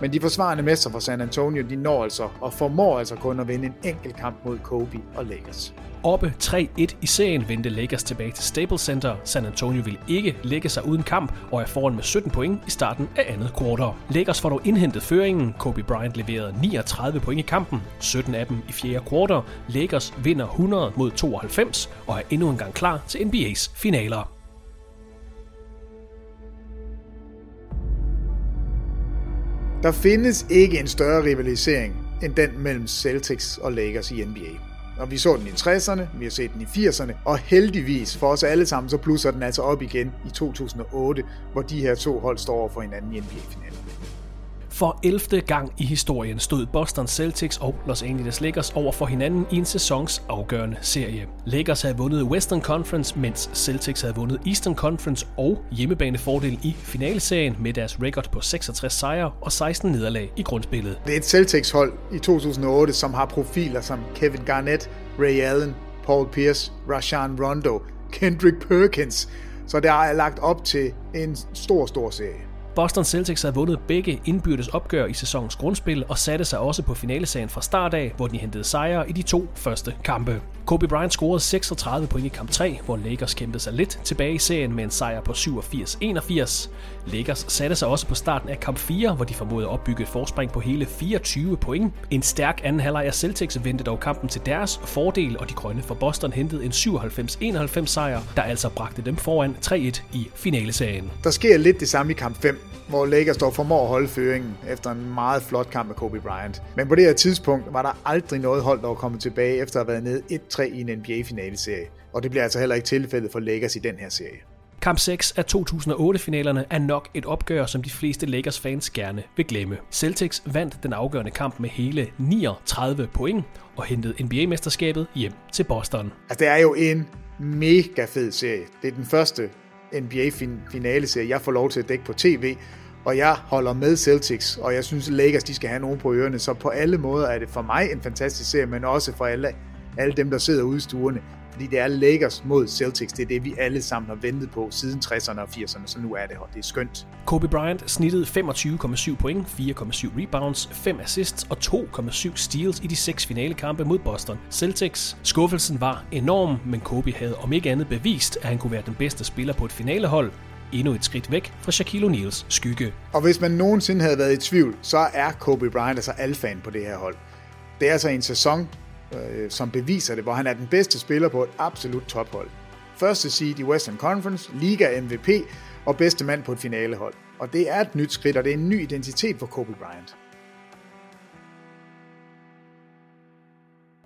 Men de forsvarende mester fra San Antonio, de når altså og formår altså kun at vinde en enkelt kamp mod Kobe og Lakers. Oppe 3-1 i serien vendte Lakers tilbage til Staples Center. San Antonio ville ikke lægge sig uden kamp og er foran med 17 point i starten af andet kvartal. Lakers får dog indhentet føringen. Kobe Bryant leverede 39 point i kampen, 17 af dem i fjerde kvartal. Lakers vinder 100 mod 92 og er endnu engang klar til NBA's finaler. Der findes ikke en større rivalisering end den mellem Celtics og Lakers i NBA. Og vi så den i 60'erne, vi har set den i 80'erne, og heldigvis for os alle sammen, så plusser den altså op igen i 2008, hvor de her to hold står over for hinanden i NBA-finalen. For 11. gang i historien stod Boston Celtics og Los Angeles Lakers over for hinanden i en sæsons afgørende serie. Lakers havde vundet Western Conference, mens Celtics havde vundet Eastern Conference og hjemmebanefordel i finalserien med deres record på 66 sejre og 16 nederlag i grundspillet. Det er et Celtics-hold i 2008, som har profiler som Kevin Garnett, Ray Allen, Paul Pierce, Rashan Rondo, Kendrick Perkins, så der er lagt op til en stor, stor serie. Boston Celtics havde vundet begge indbyrdes opgør i sæsonens grundspil og satte sig også på finalesagen fra start af, hvor de hentede sejre i de to første kampe. Kobe Bryant scorede 36 point i kamp 3, hvor Lakers kæmpede sig lidt tilbage i serien med en sejr på 87-81. Lakers satte sig også på starten af kamp 4, hvor de formåede at opbygge et forspring på hele 24 point. En stærk anden halvleg af Celtics vendte dog kampen til deres fordel, og de grønne fra Boston hentede en 97-91 sejr, der altså bragte dem foran 3-1 i finaleserien. Der sker lidt det samme i kamp 5, hvor Lakers dog formår at holde føringen efter en meget flot kamp med Kobe Bryant. Men på det her tidspunkt var der aldrig noget hold, der var kommet tilbage efter at have været nede 1-3 i en NBA-finaleserie. Og det bliver altså heller ikke tilfældet for Lakers i den her serie. Kamp 6 af 2008-finalerne er nok et opgør, som de fleste Lakers-fans gerne vil glemme. Celtics vandt den afgørende kamp med hele 39 point og hentede NBA-mesterskabet hjem til Boston. Altså, det er jo en mega fed serie. Det er den første NBA-finale-serie, jeg får lov til at dække på tv, og jeg holder med Celtics, og jeg synes, Lakers de skal have nogen på ørerne, så på alle måder er det for mig en fantastisk serie, men også for alle, alle dem, der sidder ude i stuerne, fordi det er Lakers mod Celtics, det er det, vi alle sammen har ventet på siden 60'erne og 80'erne, så nu er det her. Det er skønt. Kobe Bryant snittede 25,7 point, 4,7 rebounds, 5 assists og 2,7 steals i de seks finalekampe mod Boston Celtics. Skuffelsen var enorm, men Kobe havde om ikke andet bevist, at han kunne være den bedste spiller på et finalehold, endnu et skridt væk fra Shaquille O'Neals skygge. Og hvis man nogensinde havde været i tvivl, så er Kobe Bryant altså alfan på det her hold. Det er altså en sæson, øh, som beviser det, hvor han er den bedste spiller på et absolut tophold. Første seed i Western Conference, Liga MVP og bedste mand på et finalehold. Og det er et nyt skridt, og det er en ny identitet for Kobe Bryant.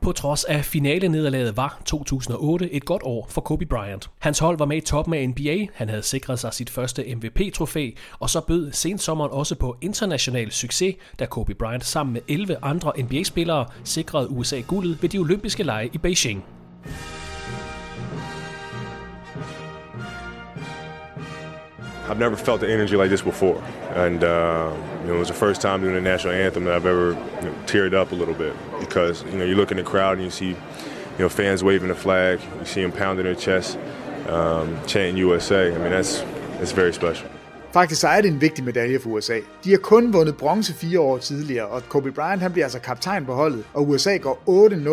På trods af finalenederlaget var 2008 et godt år for Kobe Bryant. Hans hold var med i toppen af NBA, han havde sikret sig sit første MVP-trofæ, og så bød sensommeren også på international succes, da Kobe Bryant sammen med 11 andre NBA-spillere sikrede USA guldet ved de olympiske lege i Beijing. I've never felt the energy like this before, and uh, you know, it was the first time doing the national anthem that I've ever you know, teared up a little bit because you know you look in the crowd and you see you know fans waving the flag, you see them pounding their chest, um, chanting USA. I mean that's that's very special. Faktisk er det en vigtig medalje for USA. De har kun vundet bronze fire år tidligere, og Kobe Bryant han bliver altså kaptajn på holdet, og USA går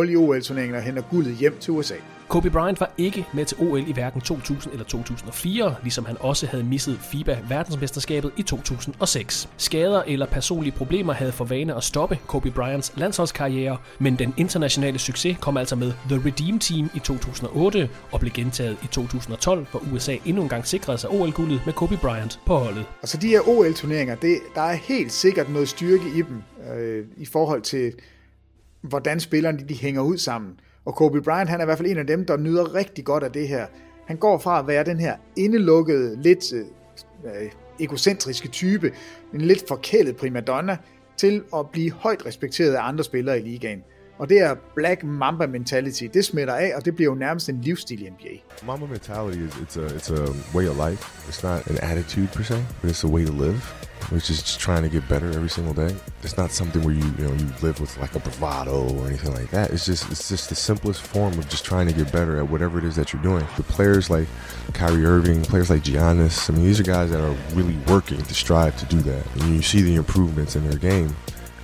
8-0 i OL-turneringen og henter guldet hjem til USA. Kobe Bryant var ikke med til OL i hverken 2000 eller 2004, ligesom han også havde misset FIBA verdensmesterskabet i 2006. Skader eller personlige problemer havde for vane at stoppe Kobe Bryants landsholdskarriere, men den internationale succes kom altså med The Redeem Team i 2008 og blev gentaget i 2012, hvor USA endnu en gang sikrede sig OL-guldet med Kobe Bryant på holdet. Altså de her OL-turneringer, det, der er helt sikkert noget styrke i dem øh, i forhold til, hvordan spillerne de hænger ud sammen. Og Kobe Bryant, han er i hvert fald en af dem, der nyder rigtig godt af det her. Han går fra at være den her indelukkede, lidt øh, øh egocentriske type, en lidt forkælet primadonna, til at blive højt respekteret af andre spillere i ligaen. Og det er Black Mamba mentality, det smitter af, og det bliver jo nærmest en livsstil i NBA. Mamba mentality is it's a it's a way of life. It's not an attitude per se, but it's a way to live. Which is just trying to get better every single day. It's not something where you you know you live with like a bravado or anything like that. It's just it's just the simplest form of just trying to get better at whatever it is that you're doing. The players like Kyrie Irving, players like Giannis, I mean these are guys that are really working to strive to do that. And you see the improvements in their game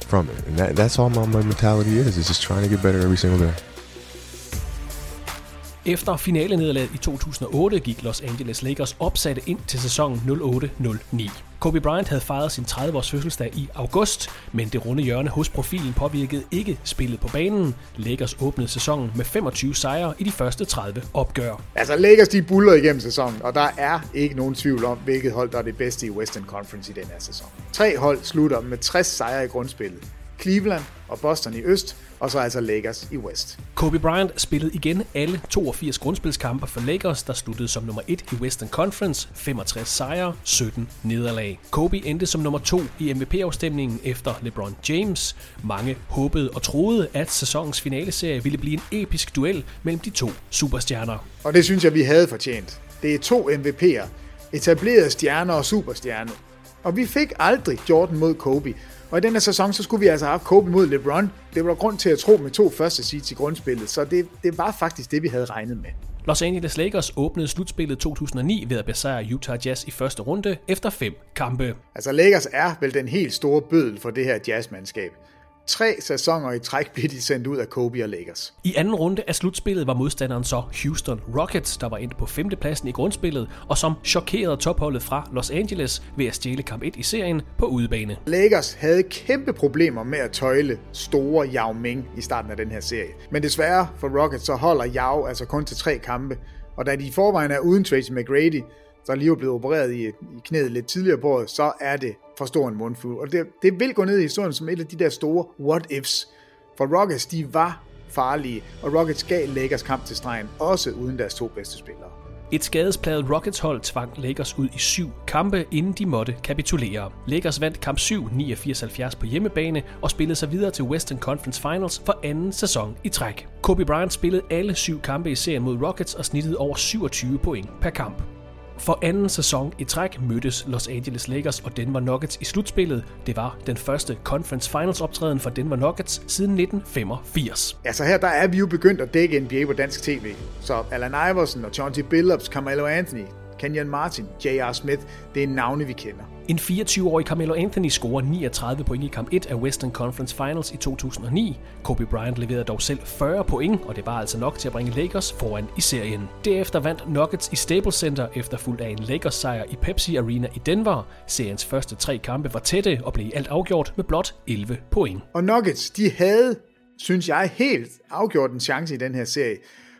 from it. And that, that's all my, my mentality is, is just trying to get better every single day. Efter finalenederlaget i 2008 gik Los Angeles Lakers opsatte ind til sæsonen 08-09. Kobe Bryant havde fejret sin 30-års fødselsdag i august, men det runde hjørne hos profilen påvirkede ikke spillet på banen. Lakers åbnede sæsonen med 25 sejre i de første 30 opgør. Altså Lakers de buller igennem sæsonen, og der er ikke nogen tvivl om, hvilket hold der er det bedste i Western Conference i den her sæson. Tre hold slutter med 60 sejre i grundspillet. Cleveland og Boston i øst, og så altså Lakers i West. Kobe Bryant spillede igen alle 82 grundspilskampe for Lakers, der sluttede som nummer 1 i Western Conference, 65 sejre, 17 nederlag. Kobe endte som nummer 2 i MVP-afstemningen efter LeBron James. Mange håbede og troede, at sæsonens finaleserie ville blive en episk duel mellem de to superstjerner. Og det synes jeg, vi havde fortjent. Det er to MVP'er, etablerede stjerner og superstjerner. Og vi fik aldrig Jordan mod Kobe, og i den her sæson, så skulle vi altså have Kobe mod LeBron. Det var grund til at tro med to første seeds i grundspillet, så det, det var faktisk det, vi havde regnet med. Los Angeles Lakers åbnede slutspillet 2009 ved at besejre Utah Jazz i første runde efter fem kampe. Altså Lakers er vel den helt store bødel for det her jazzmandskab. Tre sæsoner i træk bliver de sendt ud af Kobe og Lakers. I anden runde af slutspillet var modstanderen så Houston Rockets, der var endt på femtepladsen i grundspillet, og som chokerede topholdet fra Los Angeles ved at stjæle kamp 1 i serien på udebane. Lakers havde kæmpe problemer med at tøjle store Yao Ming i starten af den her serie. Men desværre for Rockets så holder Yao altså kun til tre kampe, og da de i forvejen er uden Tracy McGrady, der lige er blevet opereret i, i knæet lidt tidligere på året, så er det for stor en mundfuld. Og det, det vil gå ned i historien som et af de der store what-ifs. For Rockets, de var farlige, og Rockets gav Lakers kamp til stregen, også uden deres to bedste spillere. Et skadespladet Rockets-hold tvang Lakers ud i syv kampe, inden de måtte kapitulere. Lakers vandt kamp 7 89-70 på hjemmebane og spillede sig videre til Western Conference Finals for anden sæson i træk. Kobe Bryant spillede alle syv kampe i serien mod Rockets og snittede over 27 point per kamp. For anden sæson i træk mødtes Los Angeles Lakers og Denver Nuggets i slutspillet. Det var den første Conference Finals optræden for Denver Nuggets siden 1985. Altså her der er vi jo begyndt at dække NBA på dansk tv. Så Allen Iverson og Chauncey Billups, Carmelo Anthony, Kenyon Martin, J.R. Smith, det er navne vi kender. En 24-årig Carmelo Anthony scorer 39 point i kamp 1 af Western Conference Finals i 2009. Kobe Bryant leverede dog selv 40 point, og det var altså nok til at bringe Lakers foran i serien. Derefter vandt Nuggets i Staples Center efterfulgt af en Lakers sejr i Pepsi Arena i Denver. Seriens første tre kampe var tætte og blev alt afgjort med blot 11 point. Og Nuggets, de havde, synes jeg, helt afgjort en chance i den her serie.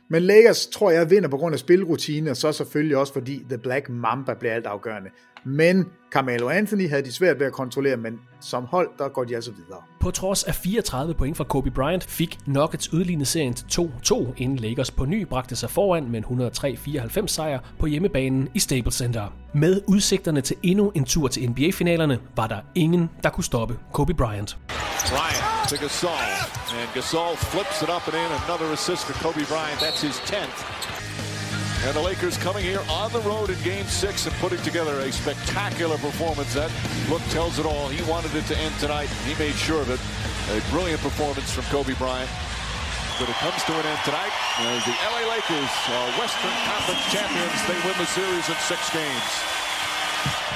Men Lakers tror jeg vinder på grund af spilrutine, og så selvfølgelig også fordi The Black Mamba bliver alt afgørende. Men Carmelo Anthony havde de svært ved at kontrollere, men som hold, der går de altså videre. På trods af 34 point fra Kobe Bryant, fik Nuggets udlignet serien til 2-2, inden Lakers på ny bragte sig foran med en 103-94 sejr på hjemmebanen i Staples Center. Med udsigterne til endnu en tur til NBA-finalerne, var der ingen, der kunne stoppe Kobe Bryant. Bryant to Gasol, and Gasol flips it up and in. Another assist for Kobe Bryant. That's his 10th. And the Lakers coming here on the road in game six and putting together a spectacular performance. That look tells it all. He wanted it to end tonight. He made sure of it. A brilliant performance from Kobe Bryant. But it comes to an end tonight as the LA Lakers are Western Conference champions. They win the series in six games.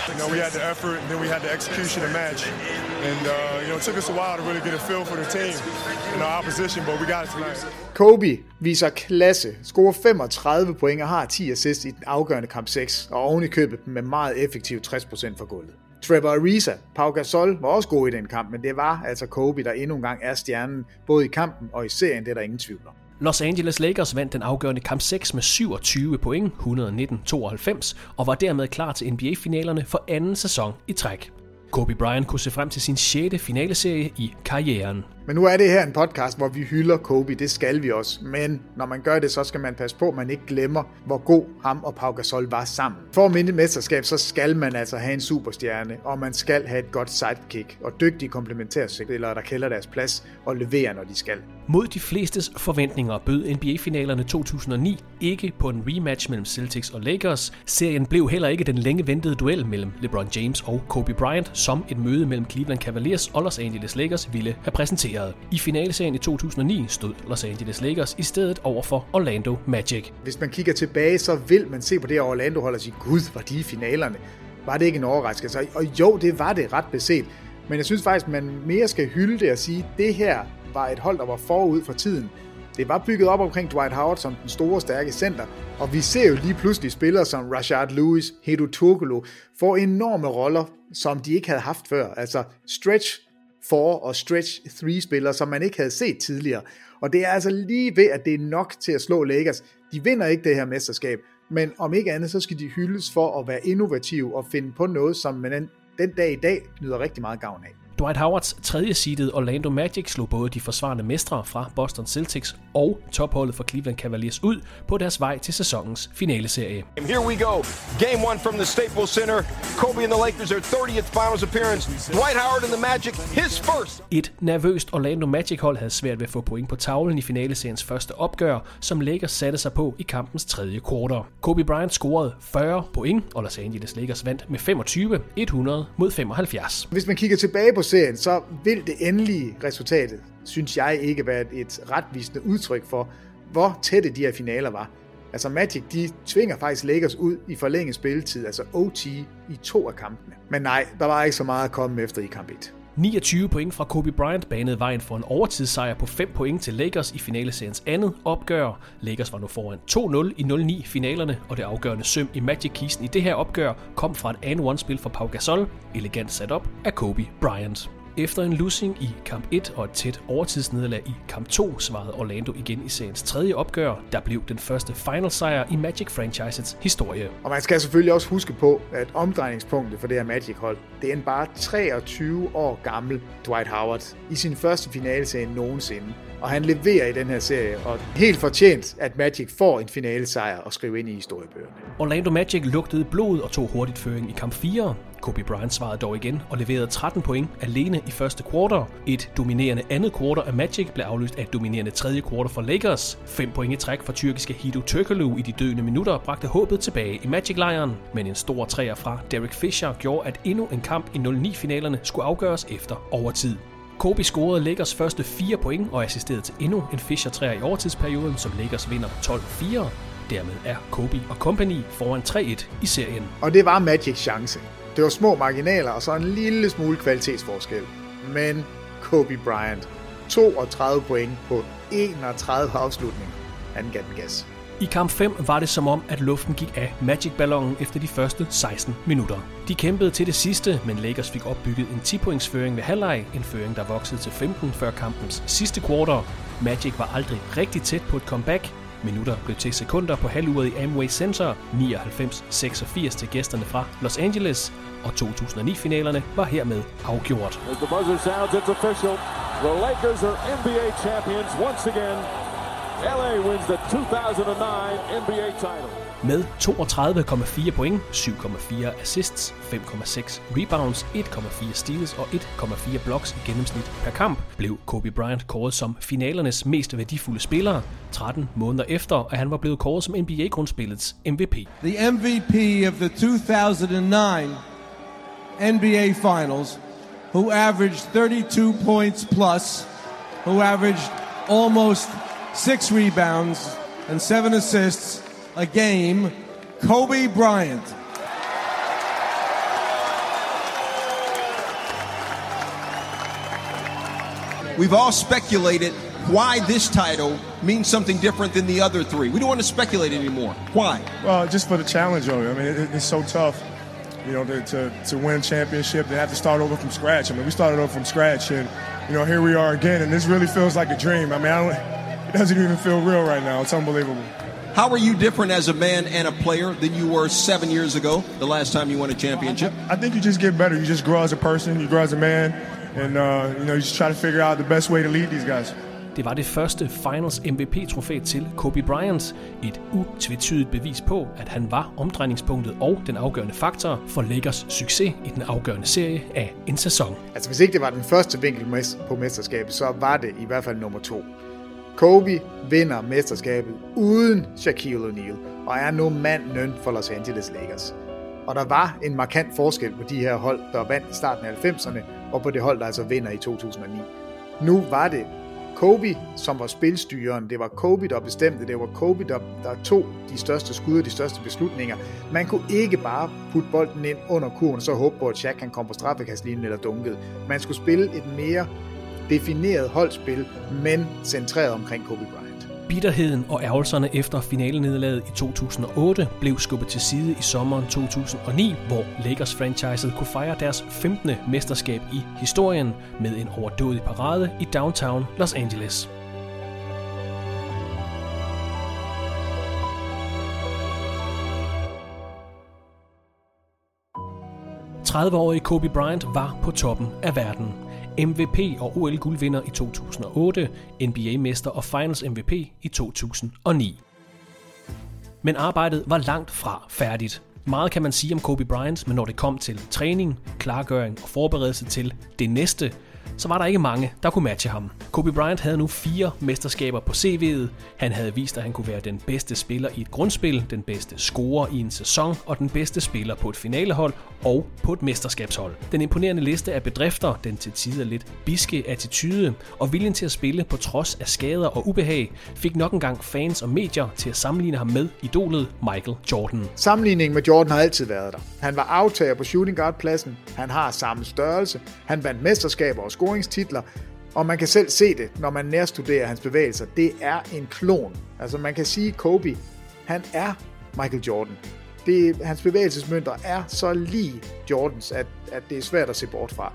You know, we had the effort, and then we had the execution to match. And, uh, you know, it took us a while to really get a feel for the team and our opposition, but we got it tonight. Kobe viser klasse, scorer 35 point og har 10 assists i den afgørende kamp 6, og oven i købet med meget effektiv 60% for gulvet. Trevor Ariza, Pau Gasol var også god i den kamp, men det var altså Kobe, der endnu en gang er stjernen, både i kampen og i serien, det er der ingen tvivl om. Los Angeles Lakers vandt den afgørende kamp 6 med 27 point, 119-92, og var dermed klar til NBA-finalerne for anden sæson i træk. Kobe Bryant kunne se frem til sin 6. finaleserie i karrieren. Men nu er det her en podcast, hvor vi hylder Kobe, det skal vi også. Men når man gør det, så skal man passe på, at man ikke glemmer, hvor god ham og Pau Gasol var sammen. For at minde mesterskab, så skal man altså have en superstjerne, og man skal have et godt sidekick og dygtige komplementærspillere, der kælder deres plads og leverer, når de skal. Mod de flestes forventninger bød NBA-finalerne 2009 ikke på en rematch mellem Celtics og Lakers. Serien blev heller ikke den længe ventede duel mellem LeBron James og Kobe Bryant, som et møde mellem Cleveland Cavaliers og Los Angeles Lakers ville have præsenteret. I finaleserien i 2009 stod Los Angeles Lakers i stedet over for Orlando Magic. Hvis man kigger tilbage, så vil man se på det her Orlando-hold og sige, gud, var de i finalerne? Var det ikke en overraskelse? Og jo, det var det ret beset. Men jeg synes faktisk, man mere skal hylde det og sige, at det her var et hold, der var forud for tiden. Det var bygget op omkring Dwight Howard som den store, stærke center, og vi ser jo lige pludselig spillere som Rashard Lewis, Hedo Turkoglu, får enorme roller, som de ikke havde haft før. Altså stretch 4 og stretch 3 spillere, som man ikke havde set tidligere. Og det er altså lige ved, at det er nok til at slå Lakers. De vinder ikke det her mesterskab, men om ikke andet, så skal de hyldes for at være innovative og finde på noget, som man den, den dag i dag nyder rigtig meget gavn af. Dwight Howards tredje seedede Orlando Magic slog både de forsvarende mestre fra Boston Celtics og topholdet for Cleveland Cavaliers ud på deres vej til sæsonens finaleserie. Here we go. Game one from the Staples Center. Kobe and the Lakers their 30th finals appearance. Dwight Howard and the Magic his first. Et nervøst Orlando Magic hold havde svært ved at få point på tavlen i finaleseriens første opgør, som Lakers satte sig på i kampens tredje kvartal. Kobe Bryant scorede 40 point, og Los Angeles Lakers vandt med 25, 100 mod 75. Hvis man kigger tilbage på serien, så vil det endelige resultatet, synes jeg ikke være et retvisende udtryk for, hvor tætte de her finaler var. Altså Magic, de tvinger faktisk Lakers ud i forlænget spilletid, altså OT, i to af kampene. Men nej, der var ikke så meget at komme efter i kamp 1. 29 point fra Kobe Bryant banede vejen for en overtidssejr på 5 point til Lakers i finaleseriens andet opgør. Lakers var nu foran 2-0 i 0-9 finalerne, og det afgørende søm i Magic-kisten i det her opgør kom fra et and one spil fra Pau Gasol, elegant sat op af Kobe Bryant. Efter en losing i kamp 1 og et tæt overtidsnederlag i kamp 2, svarede Orlando igen i seriens tredje opgør, der blev den første final sejr i Magic franchisets historie. Og man skal selvfølgelig også huske på, at omdrejningspunktet for det her Magic-hold, det er en bare 23 år gammel Dwight Howard i sin første finaleserie nogensinde. Og han leverer i den her serie, og helt fortjent, at Magic får en finalesejr og skrive ind i historiebøgerne. Orlando Magic lugtede blod og tog hurtigt føring i kamp 4. Kobe Bryant svarede dog igen og leverede 13 point alene i første kvartal. Et dominerende andet kvartal af Magic blev afløst af et dominerende tredje kvartal for Lakers. 5 point i træk fra tyrkiske Hido Turkoglu i de døende minutter bragte håbet tilbage i Magic-lejren. Men en stor træer fra Derek Fisher gjorde, at endnu en kamp i 0-9-finalerne skulle afgøres efter overtid. Kobe scorede Lakers første 4 point og assisterede til endnu en Fisher træer i overtidsperioden, som Lakers vinder 12-4. Dermed er Kobe og company foran 3-1 i serien. Og det var Magic chance. Det var små marginaler og så en lille smule kvalitetsforskel. Men Kobe Bryant, 32 point på 31 afslutninger. Han gav den gas. I kamp 5 var det som om, at luften gik af Magic-ballonen efter de første 16 minutter. De kæmpede til det sidste, men Lakers fik opbygget en 10-points føring ved halvleg, en føring der voksede til 15 før kampens sidste kvartal. Magic var aldrig rigtig tæt på et comeback. Minutter blev til sekunder på halvuret i Amway Center, 99-86 til gæsterne fra Los Angeles, og 2009-finalerne var hermed afgjort. As the buzzer sounds, it's official. The Lakers are NBA champions once again. LA wins the 2009 NBA title. Med 32,4 point, 7,4 assists, 5,6 rebounds, 1,4 steals og 1,4 blocks i gennemsnit per kamp, blev Kobe Bryant kåret som finalernes mest værdifulde spiller, 13 måneder efter, at han var blevet kåret som NBA-grundspillets MVP. The MVP of the 2009 NBA Finals, who averaged 32 points plus, who averaged almost six rebounds and seven assists a game, Kobe Bryant. We've all speculated why this title means something different than the other three. We don't want to speculate anymore. Why? Well, just for the challenge of it. I mean, it, it's so tough, you know, to, to, to win championship, They have to start over from scratch. I mean, we started over from scratch, and, you know, here we are again, and this really feels like a dream. I mean, I don't, it doesn't even feel real right now. It's unbelievable. How are you different as a man and a player than you were seven years ago, the last time you won a championship? I think you just get better. You just grow as a person, you grow as a man, and, uh, you know, you just try to figure out the best way to lead these guys. Det var det første Finals MVP-trofæ til Kobe Bryant. Et utvetydigt bevis på, at han var omdrejningspunktet og den afgørende faktor for Lakers succes i den afgørende serie af en sæson. Altså hvis ikke det var den første vinkel på mesterskabet, så var det i hvert fald nummer to. Kobe vinder mesterskabet uden Shaquille O'Neal og er nu manden for Los Angeles Lakers. Og der var en markant forskel på de her hold, der vandt i starten af 90'erne, og på det hold, der altså vinder i 2009. Nu var det Kobe, som var spilstyren. Det var Kobe, der bestemte. Det var Kobe, der, der tog de største skud og de største beslutninger. Man kunne ikke bare putte bolden ind under kurven, og så håbe på, at Shaq kan komme på straffekastlinjen eller dunket. Man skulle spille et mere defineret holdspil, men centreret omkring Kobe Bryant. Bitterheden og ærgelserne efter finalenederlaget i 2008 blev skubbet til side i sommeren 2009, hvor Lakers franchiset kunne fejre deres 15. mesterskab i historien med en overdådig parade i downtown Los Angeles. ...30-årige Kobe Bryant var på toppen af verden. MVP og OL-guldvinder i 2008, NBA-mester og Finals MVP i 2009. Men arbejdet var langt fra færdigt. Meget kan man sige om Kobe Bryant, men når det kom til træning, klargøring og forberedelse til det næste, så var der ikke mange, der kunne matche ham. Kobe Bryant havde nu fire mesterskaber på CV'et. Han havde vist, at han kunne være den bedste spiller i et grundspil, den bedste scorer i en sæson og den bedste spiller på et finalehold og på et mesterskabshold. Den imponerende liste af bedrifter, den til tider lidt biske attitude og viljen til at spille på trods af skader og ubehag, fik nok engang fans og medier til at sammenligne ham med idolet Michael Jordan. Sammenligningen med Jordan har altid været der. Han var aftager på shooting guard pladsen, han har samme størrelse, han vandt mesterskaber og scoringstitler, og man kan selv se det, når man nærstuderer hans bevægelser. Det er en klon. Altså man kan sige, Kobe, han er Michael Jordan. Det, hans bevægelsesmønter er så lige Jordans, at, at det er svært at se bort fra.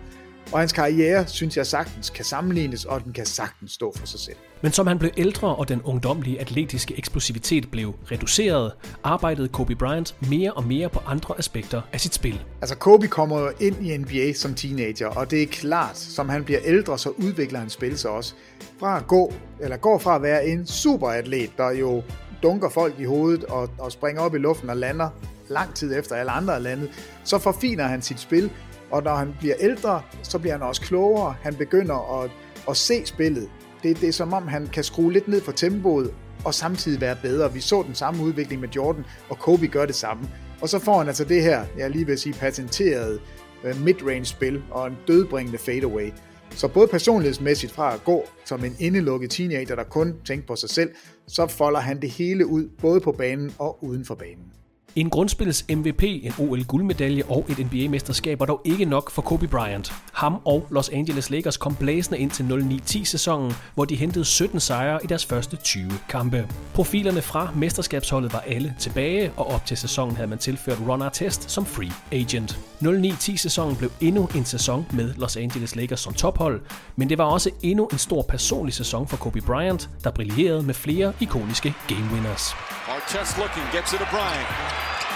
Og hans karriere, synes jeg sagtens, kan sammenlignes, og den kan sagtens stå for sig selv. Men som han blev ældre, og den ungdomlige atletiske eksplosivitet blev reduceret, arbejdede Kobe Bryant mere og mere på andre aspekter af sit spil. Altså Kobe kommer ind i NBA som teenager, og det er klart, som han bliver ældre, så udvikler han spil sig også. Fra at gå, eller går fra at være en superatlet, der jo dunker folk i hovedet og, og springer op i luften og lander lang tid efter alle andre er landet, så forfiner han sit spil, og når han bliver ældre, så bliver han også klogere. Han begynder at, at se spillet. Det, det er som om, han kan skrue lidt ned for tempoet, og samtidig være bedre. Vi så den samme udvikling med Jordan, og Kobe gør det samme. Og så får han altså det her, jeg lige vil sige, patenteret øh, midrange spil og en dødbringende fadeaway. Så både personlighedsmæssigt fra at gå som en indelukket teenager, der kun tænker på sig selv, så folder han det hele ud, både på banen og uden for banen. En grundspillets MVP, en OL-guldmedalje og et NBA-mesterskab var dog ikke nok for Kobe Bryant. Ham og Los Angeles Lakers kom blæsende ind til 09-10-sæsonen, hvor de hentede 17 sejre i deres første 20 kampe. Profilerne fra mesterskabsholdet var alle tilbage, og op til sæsonen havde man tilført Ron Artest som free agent. 09-10-sæsonen blev endnu en sæson med Los Angeles Lakers som tophold, men det var også endnu en stor personlig sæson for Kobe Bryant, der brillerede med flere ikoniske game winners. Artest looking, gets it to Bryant.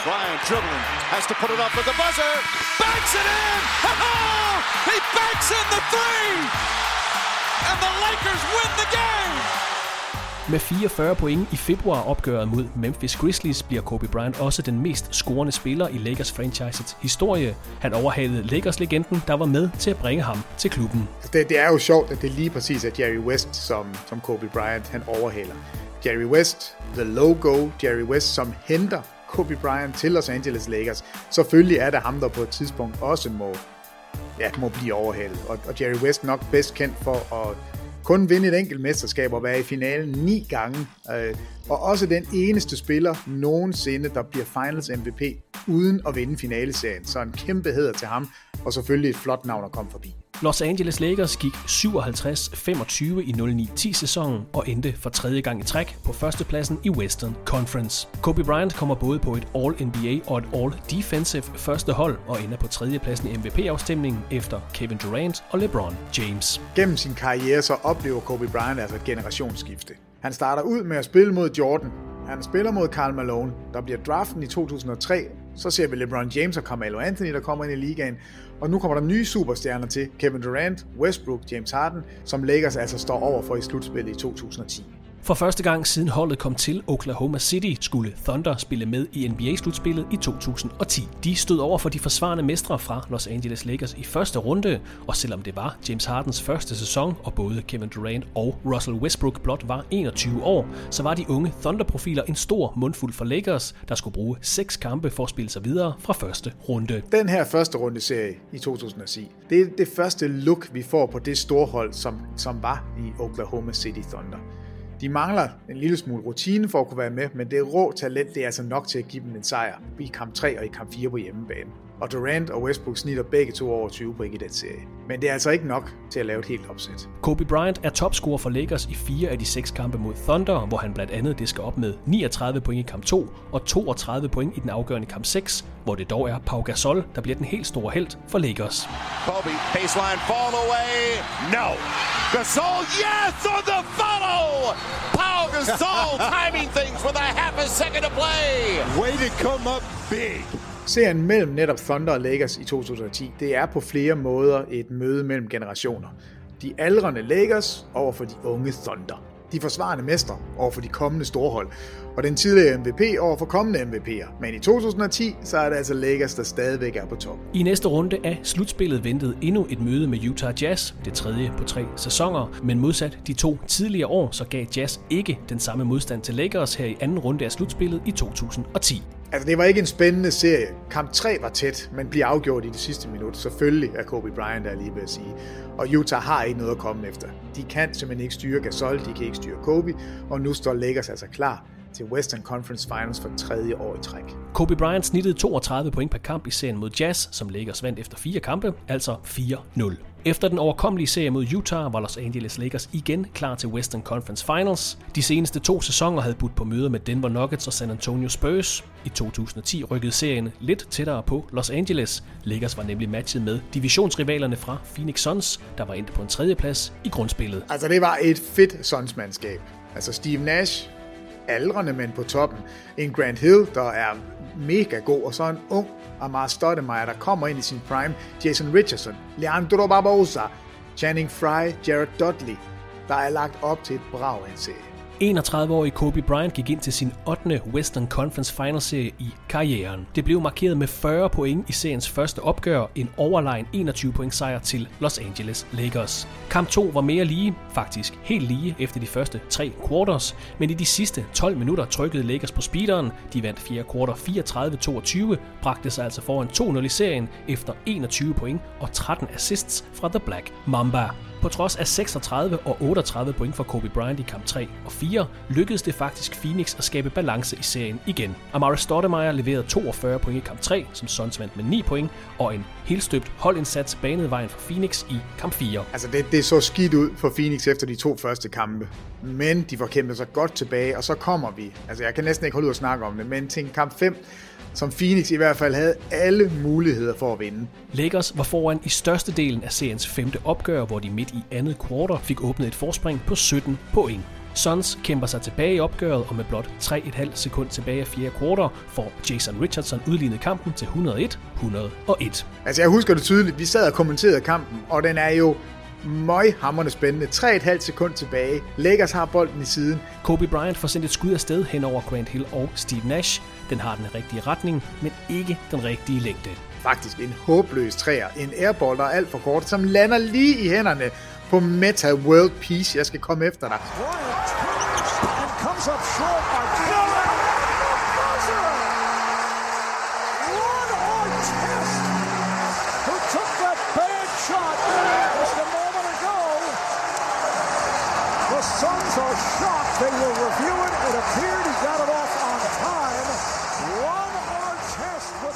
Bryant dribbling, has to put it up with the buzzer. Banks it in! he banks in the three! And the Lakers win the game! Med 44 point i februar-opgøret mod Memphis Grizzlies bliver Kobe Bryant også den mest scorende spiller i Lakers franchisets historie. Han overhalede Lakers-legenden, der var med til at bringe ham til klubben. Det, det er jo sjovt, at det lige præcis er Jerry West, som, som Kobe Bryant han overhaler. Jerry West, the logo, Jerry West, som henter Kobe Bryant til Los Angeles Lakers. Selvfølgelig er det ham, der på et tidspunkt også må, ja, må blive overhalet. Og, og Jerry West nok bedst kendt for at kun vinde et enkelt mesterskab og være i finalen ni gange. Øh, og også den eneste spiller nogensinde, der bliver Finals MVP uden at vinde finaleserien. Så en kæmpe heder til ham, og selvfølgelig et flot navn at komme forbi. Los Angeles Lakers gik 57-25 i 09-10 sæsonen og endte for tredje gang i træk på førstepladsen i Western Conference. Kobe Bryant kommer både på et All-NBA og et All-Defensive første hold og ender på tredjepladsen i MVP-afstemningen efter Kevin Durant og LeBron James. Gennem sin karriere så oplever Kobe Bryant altså et generationsskifte. Han starter ud med at spille mod Jordan. Han spiller mod Karl Malone, der bliver draften i 2003. Så ser vi LeBron James og Carmelo Anthony, der kommer ind i ligaen. Og nu kommer der nye superstjerner til. Kevin Durant, Westbrook, James Harden, som Lakers altså står over for i slutspillet i 2010. For første gang siden holdet kom til Oklahoma City, skulle Thunder spille med i NBA-slutspillet i 2010. De stod over for de forsvarende mestre fra Los Angeles Lakers i første runde, og selvom det var James Hardens første sæson, og både Kevin Durant og Russell Westbrook blot var 21 år, så var de unge Thunder-profiler en stor mundfuld for Lakers, der skulle bruge seks kampe for at spille sig videre fra første runde. Den her første runde serie i 2010, det er det første look, vi får på det store hold, som, som var i Oklahoma City Thunder. De mangler en lille smule rutine for at kunne være med, men det rå talent, det er altså nok til at give dem en sejr i kamp 3 og i kamp 4 på hjemmebane. Og Durant og Westbrook snitter begge to over 20 point i den serie. Men det er altså ikke nok til at lave et helt opsæt. Kobe Bryant er topscorer for Lakers i fire af de seks kampe mod Thunder, hvor han blandt andet disker op med 39 point i kamp 2 og 32 point i den afgørende kamp 6, hvor det dog er Pau Gasol, der bliver den helt store held for Lakers. Kobe, baseline fall away. No. Gasol, yes, on the follow. Pau Gasol timing things with a half a second to play. Way to come up big. Serien mellem netop Thunder og Lakers i 2010, det er på flere måder et møde mellem generationer. De aldrende Lakers over for de unge Thunder. De forsvarende mestre over for de kommende storhold. Og den tidligere MVP over for kommende MVP'er. Men i 2010, så er det altså Lakers, der stadigvæk er på top. I næste runde af slutspillet ventede endnu et møde med Utah Jazz, det tredje på tre sæsoner, men modsat de to tidligere år, så gav Jazz ikke den samme modstand til Lakers her i anden runde af slutspillet i 2010. Altså, det var ikke en spændende serie. Kamp 3 var tæt, men bliver afgjort i det sidste minut. Selvfølgelig er Kobe Bryant der lige ved at sige. Og Utah har ikke noget at komme efter. De kan simpelthen ikke styre Gasol, de kan ikke styre Kobe, og nu står Lakers altså klar til Western Conference Finals for tredje år i træk. Kobe Bryant snittede 32 point per kamp i serien mod Jazz, som Lakers vandt efter fire kampe, altså 4-0. Efter den overkommelige serie mod Utah var Los Angeles Lakers igen klar til Western Conference Finals. De seneste to sæsoner havde budt på møder med Denver Nuggets og San Antonio Spurs. I 2010 rykkede serien lidt tættere på Los Angeles. Lakers var nemlig matchet med divisionsrivalerne fra Phoenix Suns, der var endt på en tredjeplads i grundspillet. Altså, det var et fedt Suns-mandskab. Altså, Steve Nash, aldrende men på toppen. En Grant Hill, der er mega god, og så en ung Amar Stoudemire, der kommer ind i sin prime. Jason Richardson, Leandro Barbosa, Channing Frye, Jared Dudley. Der er lagt op til et brag af en serie. 31-årige Kobe Bryant gik ind til sin 8. Western Conference Finals serie i karrieren. Det blev markeret med 40 point i seriens første opgør, en overlegen 21 point sejr til Los Angeles Lakers. Kamp 2 var mere lige, faktisk helt lige efter de første tre quarters, men i de sidste 12 minutter trykkede Lakers på speederen. De vandt 4 quarter 34-22, bragte sig altså foran 2-0 i serien efter 21 point og 13 assists fra The Black Mamba. På trods af 36 og 38 point for Kobe Bryant i kamp 3 og 4, lykkedes det faktisk Phoenix at skabe balance i serien igen. Amara Stoudemire leverede 42 point i kamp 3, som Suns vandt med 9 point, og en helt støbt holdindsats banede vejen for Phoenix i kamp 4. Altså, det, det så skidt ud for Phoenix efter de to første kampe. Men de får kæmpet sig godt tilbage, og så kommer vi. Altså, jeg kan næsten ikke holde ud at snakke om det, men til kamp 5, som Phoenix i hvert fald havde alle muligheder for at vinde. Lakers var foran i størstedelen af seriens femte opgør, hvor de midt i andet kvartal fik åbnet et forspring på 17 point. Suns kæmper sig tilbage i opgøret, og med blot 3,5 sekund tilbage af fjerde kvartal får Jason Richardson udlignet kampen til 101-101. Altså jeg husker det tydeligt, vi sad og kommenterede kampen, og den er jo møghamrende spændende. 3,5 sekund tilbage. Lakers har bolden i siden. Kobe Bryant får sendt et skud afsted hen over Grant Hill og Steve Nash. Den har den rigtige retning, men ikke den rigtige længde. Faktisk en håbløs træer. En airball, der er alt for kort, som lander lige i hænderne på Meta World Peace. Jeg skal komme efter dig. comes up short by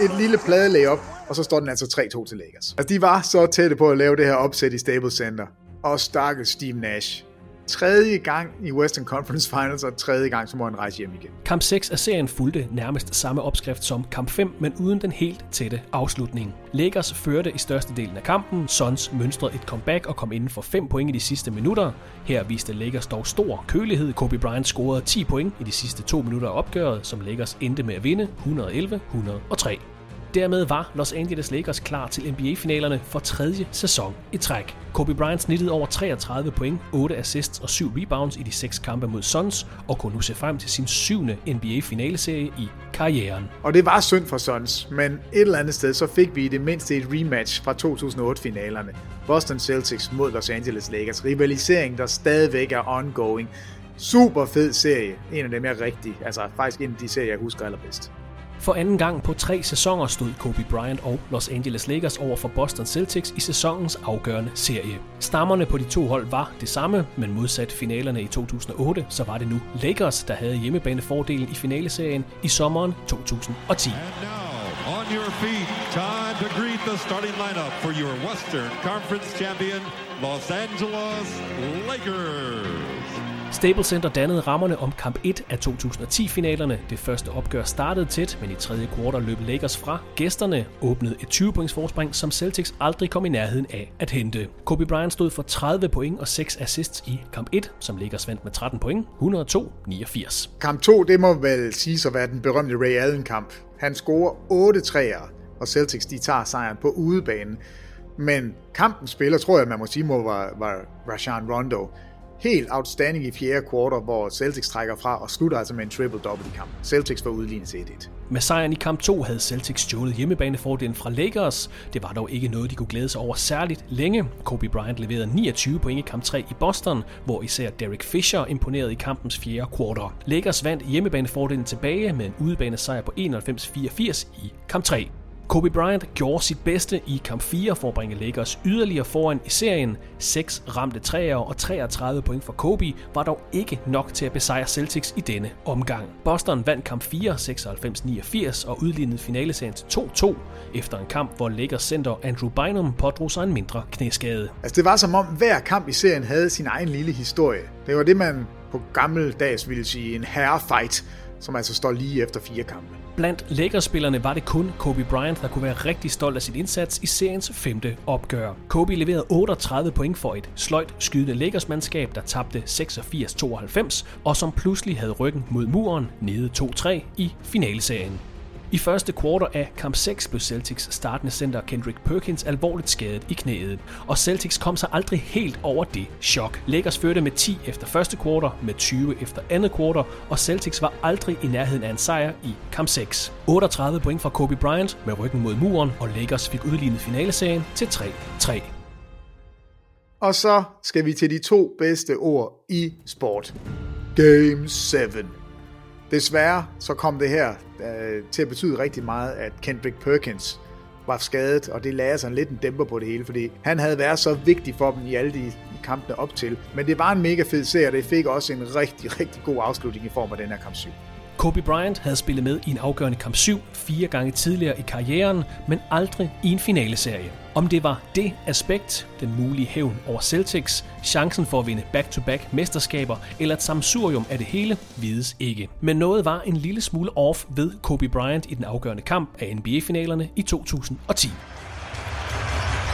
Et lille plade layup, og så står den altså 3-2 til Lakers. Altså, de var så tætte på at lave det her opsæt i Staples Center. Og stakkels Steve Nash. Tredje gang i Western Conference Finals, og tredje gang, så må han rejse hjem igen. Kamp 6 af serien fulgte nærmest samme opskrift som kamp 5, men uden den helt tætte afslutning. Lakers førte i størstedelen af kampen, Suns mønstrede et comeback og kom inden for 5 point i de sidste minutter. Her viste Lakers dog stor kølighed. Kobe Bryant scorede 10 point i de sidste to minutter af opgøret, som Lakers endte med at vinde 111-103. Dermed var Los Angeles Lakers klar til NBA-finalerne for tredje sæson i træk. Kobe Bryant snittede over 33 point, 8 assists og 7 rebounds i de 6 kampe mod Suns, og kunne nu se frem til sin syvende NBA-finaleserie i karrieren. Og det var synd for Suns, men et eller andet sted, så fik vi i det mindste et rematch fra 2008-finalerne. Boston Celtics mod Los Angeles Lakers. Rivalisering, der stadigvæk er ongoing. Super fed serie. En af dem, jeg rigtig, altså faktisk en af de serier, jeg husker allerbedst. For anden gang på tre sæsoner stod Kobe Bryant og Los Angeles Lakers over for Boston Celtics i sæsonens afgørende serie. Stammerne på de to hold var det samme, men modsat finalerne i 2008, så var det nu Lakers, der havde hjemmebanefordelen i finaleserien i sommeren 2010. On your feet, time to greet the starting lineup for your Western Conference champion, Los Angeles Lakers. Staples Center dannede rammerne om kamp 1 af 2010-finalerne. Det første opgør startede tæt, men i tredje kvartal løb Lakers fra. Gæsterne åbnede et 20-points forspring, som Celtics aldrig kom i nærheden af at hente. Kobe Bryant stod for 30 point og 6 assists i kamp 1, som Lakers vandt med 13 point, 102-89. Kamp 2, det må vel sige at være den berømte Ray Allen-kamp. Han scorer 8 træer, og Celtics de tager sejren på udebanen. Men kampen spiller, tror jeg, man må sige, må var, var Rashan Rondo helt outstanding i fjerde kvartal, hvor Celtics trækker fra og slutter altså med en triple-double i kampen. Celtics får udlignet til 1-1. Med sejren i kamp 2 havde Celtics stjålet hjemmebanefordelen fra Lakers. Det var dog ikke noget, de kunne glæde sig over særligt længe. Kobe Bryant leverede 29 point i kamp 3 i Boston, hvor især Derek Fisher imponerede i kampens fjerde kvartal. Lakers vandt hjemmebanefordelen tilbage med en udebane sejr på 91-84 i kamp 3. Kobe Bryant gjorde sit bedste i kamp 4 for at bringe Lakers yderligere foran i serien. 6 ramte træer og 33 point for Kobe var dog ikke nok til at besejre Celtics i denne omgang. Boston vandt kamp 4 96-89 og udlignede finaleserien til 2-2 efter en kamp, hvor Lakers center Andrew Bynum pådrog sig en mindre knæskade. Altså det var som om hver kamp i serien havde sin egen lille historie. Det var det, man på gammeldags ville sige en herrefight, som altså står lige efter fire kampe. Blandt Lakers-spillerne var det kun Kobe Bryant, der kunne være rigtig stolt af sin indsats i seriens femte opgør. Kobe leverede 38 point for et sløjt skydende Lakers-mandskab, der tabte 86-92, og som pludselig havde ryggen mod muren nede 2-3 i finaleserien. I første kvartal af kamp 6 blev Celtics startende center Kendrick Perkins alvorligt skadet i knæet, og Celtics kom sig aldrig helt over det chok. Lakers førte med 10 efter første kvartal, med 20 efter andet kvartal, og Celtics var aldrig i nærheden af en sejr i kamp 6. 38 point fra Kobe Bryant med ryggen mod muren, og Lakers fik udlignet finaleserien til 3-3. Og så skal vi til de to bedste ord i sport. Game 7. Desværre så kom det her øh, til at betyde rigtig meget, at Kendrick Perkins var skadet, og det lagde sådan lidt en dæmper på det hele, fordi han havde været så vigtig for dem i alle de kampene op til. Men det var en mega fed serie, og det fik også en rigtig, rigtig god afslutning i form af den her kamp 7. Kobe Bryant havde spillet med i en afgørende kamp 7 fire gange tidligere i karrieren, men aldrig i en finaleserie. Om det var det aspekt, den mulige hævn over Celtics, chancen for at vinde back-to-back mesterskaber eller et samsurium af det hele, vides ikke. Men noget var en lille smule off ved Kobe Bryant i den afgørende kamp af NBA-finalerne i 2010.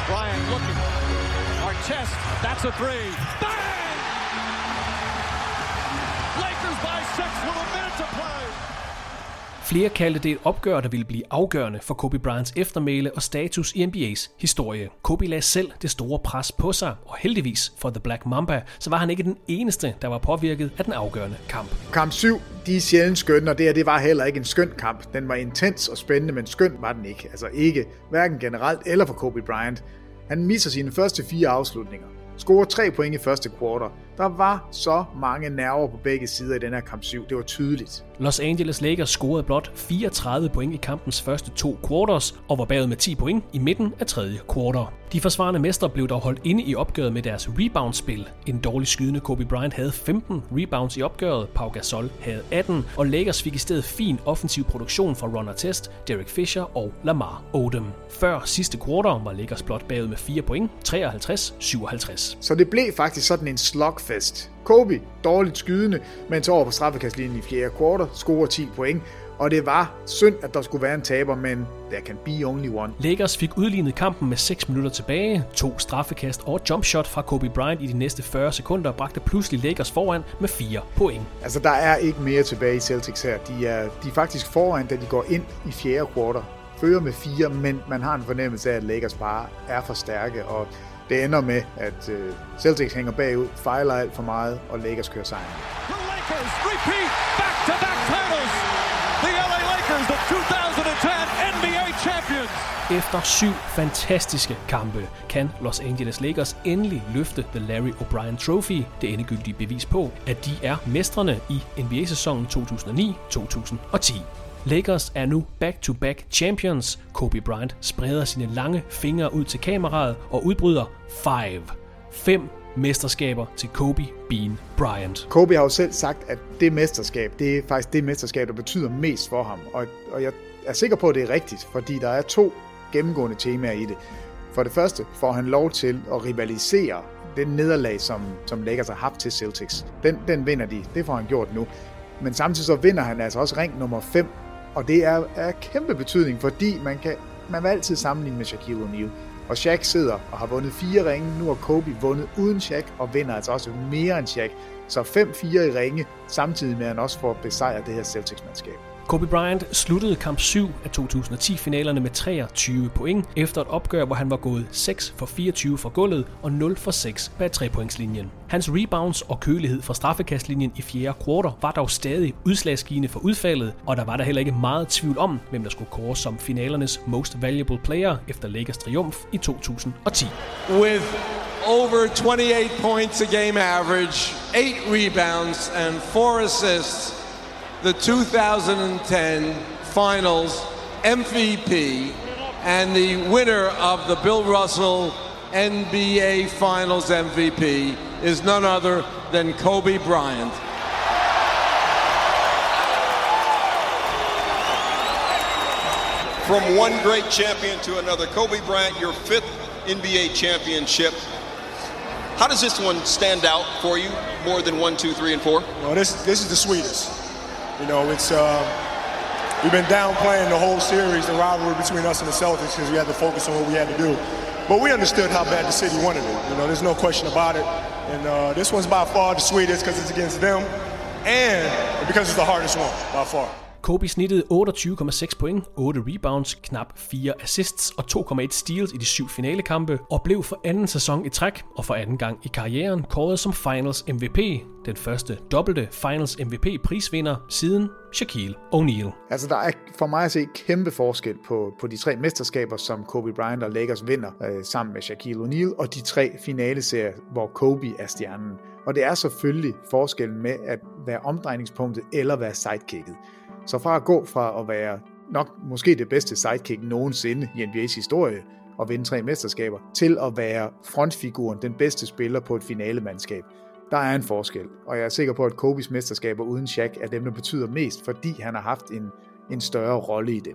Bryant looking. Artest, that's a three. Bang! Lakers by six with a minute. Flere kaldte det et opgør, der ville blive afgørende for Kobe Bryants eftermæle og status i NBA's historie. Kobe lagde selv det store pres på sig, og heldigvis for The Black Mamba, så var han ikke den eneste, der var påvirket af den afgørende kamp. Kamp 7, de er sjældent skønne, og det her det var heller ikke en skøn kamp. Den var intens og spændende, men skøn var den ikke. Altså ikke, hverken generelt eller for Kobe Bryant. Han misser sine første fire afslutninger. Scorer tre point i første kvartal. Der var så mange nerver på begge sider i den her kamp 7. Det var tydeligt. Los Angeles Lakers scorede blot 34 point i kampens første to quarters og var bagud med 10 point i midten af tredje kvartal. De forsvarende mestre blev dog holdt inde i opgøret med deres rebound-spil. En dårlig skydende Kobe Bryant havde 15 rebounds i opgøret, Pau Gasol havde 18, og Lakers fik i stedet fin offensiv produktion fra Ron Artest, Derek Fisher og Lamar Odom. Før sidste kvartal var Lakers blot bagud med 4 point, 53-57. Så det blev faktisk sådan en slugfest. Kobe, dårligt skydende, men tog over på straffekastlinjen i fjerde kvartal, scorer 10 point, og det var synd, at der skulle være en taber, men there can be only one. Lakers fik udlignet kampen med 6 minutter tilbage. To straffekast og jumpshot fra Kobe Bryant i de næste 40 sekunder bragte pludselig Lakers foran med 4 point. Altså, der er ikke mere tilbage i Celtics her. De er, de er faktisk foran, da de går ind i fjerde kvartal. Fører med 4, men man har en fornemmelse af, at Lakers bare er for stærke, og det ender med, at uh, Celtics hænger bagud, fejler alt for meget, og Lakers kører sejren. The Lakers repeat back-to-back titles. The LA Lakers, the 2010 NBA champions. Efter syv fantastiske kampe kan Los Angeles Lakers endelig løfte The Larry O'Brien Trophy, det endegyldige bevis på, at de er mestrene i NBA-sæsonen 2009-2010. Lakers er nu back-to-back champions. Kobe Bryant spreder sine lange fingre ud til kameraet og udbryder 5. 5 mesterskaber til Kobe Bean Bryant. Kobe har jo selv sagt, at det mesterskab, det er faktisk det mesterskab, der betyder mest for ham. Og, og jeg er sikker på, at det er rigtigt, fordi der er to gennemgående temaer i det. For det første får han lov til at rivalisere den nederlag, som, som Lakers har haft til Celtics. Den, den vinder de. Det får han gjort nu. Men samtidig så vinder han altså også ring nummer 5. Og det er af kæmpe betydning, fordi man, kan, man vil altid sammenligne med Shaquille O'Neal. Og Shaq sidder og har vundet fire ringe. Nu har Kobe vundet uden Shaq og vinder altså også mere end Shaq. Så 5-4 i ringe, samtidig med at han også får besejret det her Celtics-mandskab. Kobe Bryant sluttede kamp 7 af 2010-finalerne med 23 point, efter et opgør, hvor han var gået 6 for 24 fra gulvet og 0 for 6 bag 3-pointslinjen. Hans rebounds og kølighed fra straffekastlinjen i fjerde kvartal var dog stadig udslagsgivende for udfaldet, og der var der heller ikke meget tvivl om, hvem der skulle kåres som finalernes most valuable player efter Lakers triumf i 2010. With over 28 points a game average, 8 rebounds, and 4 assists, the 2010 Finals MVP, And the winner of the Bill Russell NBA Finals MVP is none other than Kobe Bryant. From one great champion to another, Kobe Bryant, your fifth NBA championship. How does this one stand out for you more than one, two, three, and four? Well, this this is the sweetest. You know, it's uh, we've been downplaying the whole series, the rivalry between us and the Celtics, because we had to focus on what we had to do. But we understood how bad the city wanted it. You know, there's no question about it. And uh, this one's by far the sweetest because it's against them, and because it's the hardest one by far. Kobe snittede 28,6 point, 8 rebounds, knap 4 assists og 2,1 steals i de syv finalekampe, og blev for anden sæson i træk og for anden gang i karrieren kåret som Finals MVP, den første dobbelte Finals MVP-prisvinder siden Shaquille O'Neal. Altså, der er for mig at se kæmpe forskel på, på de tre mesterskaber, som Kobe Bryant og Lakers vinder øh, sammen med Shaquille O'Neal, og de tre finaleserier, hvor Kobe er stjernen. Og det er selvfølgelig forskellen med at være omdrejningspunktet eller være sidekicket. Så fra at gå fra at være nok måske det bedste sidekick nogensinde i NBA's historie og vinde tre mesterskaber, til at være frontfiguren, den bedste spiller på et finalemandskab. Der er en forskel, og jeg er sikker på, at Kobes mesterskaber uden Shaq er dem, der betyder mest, fordi han har haft en, en større rolle i dem.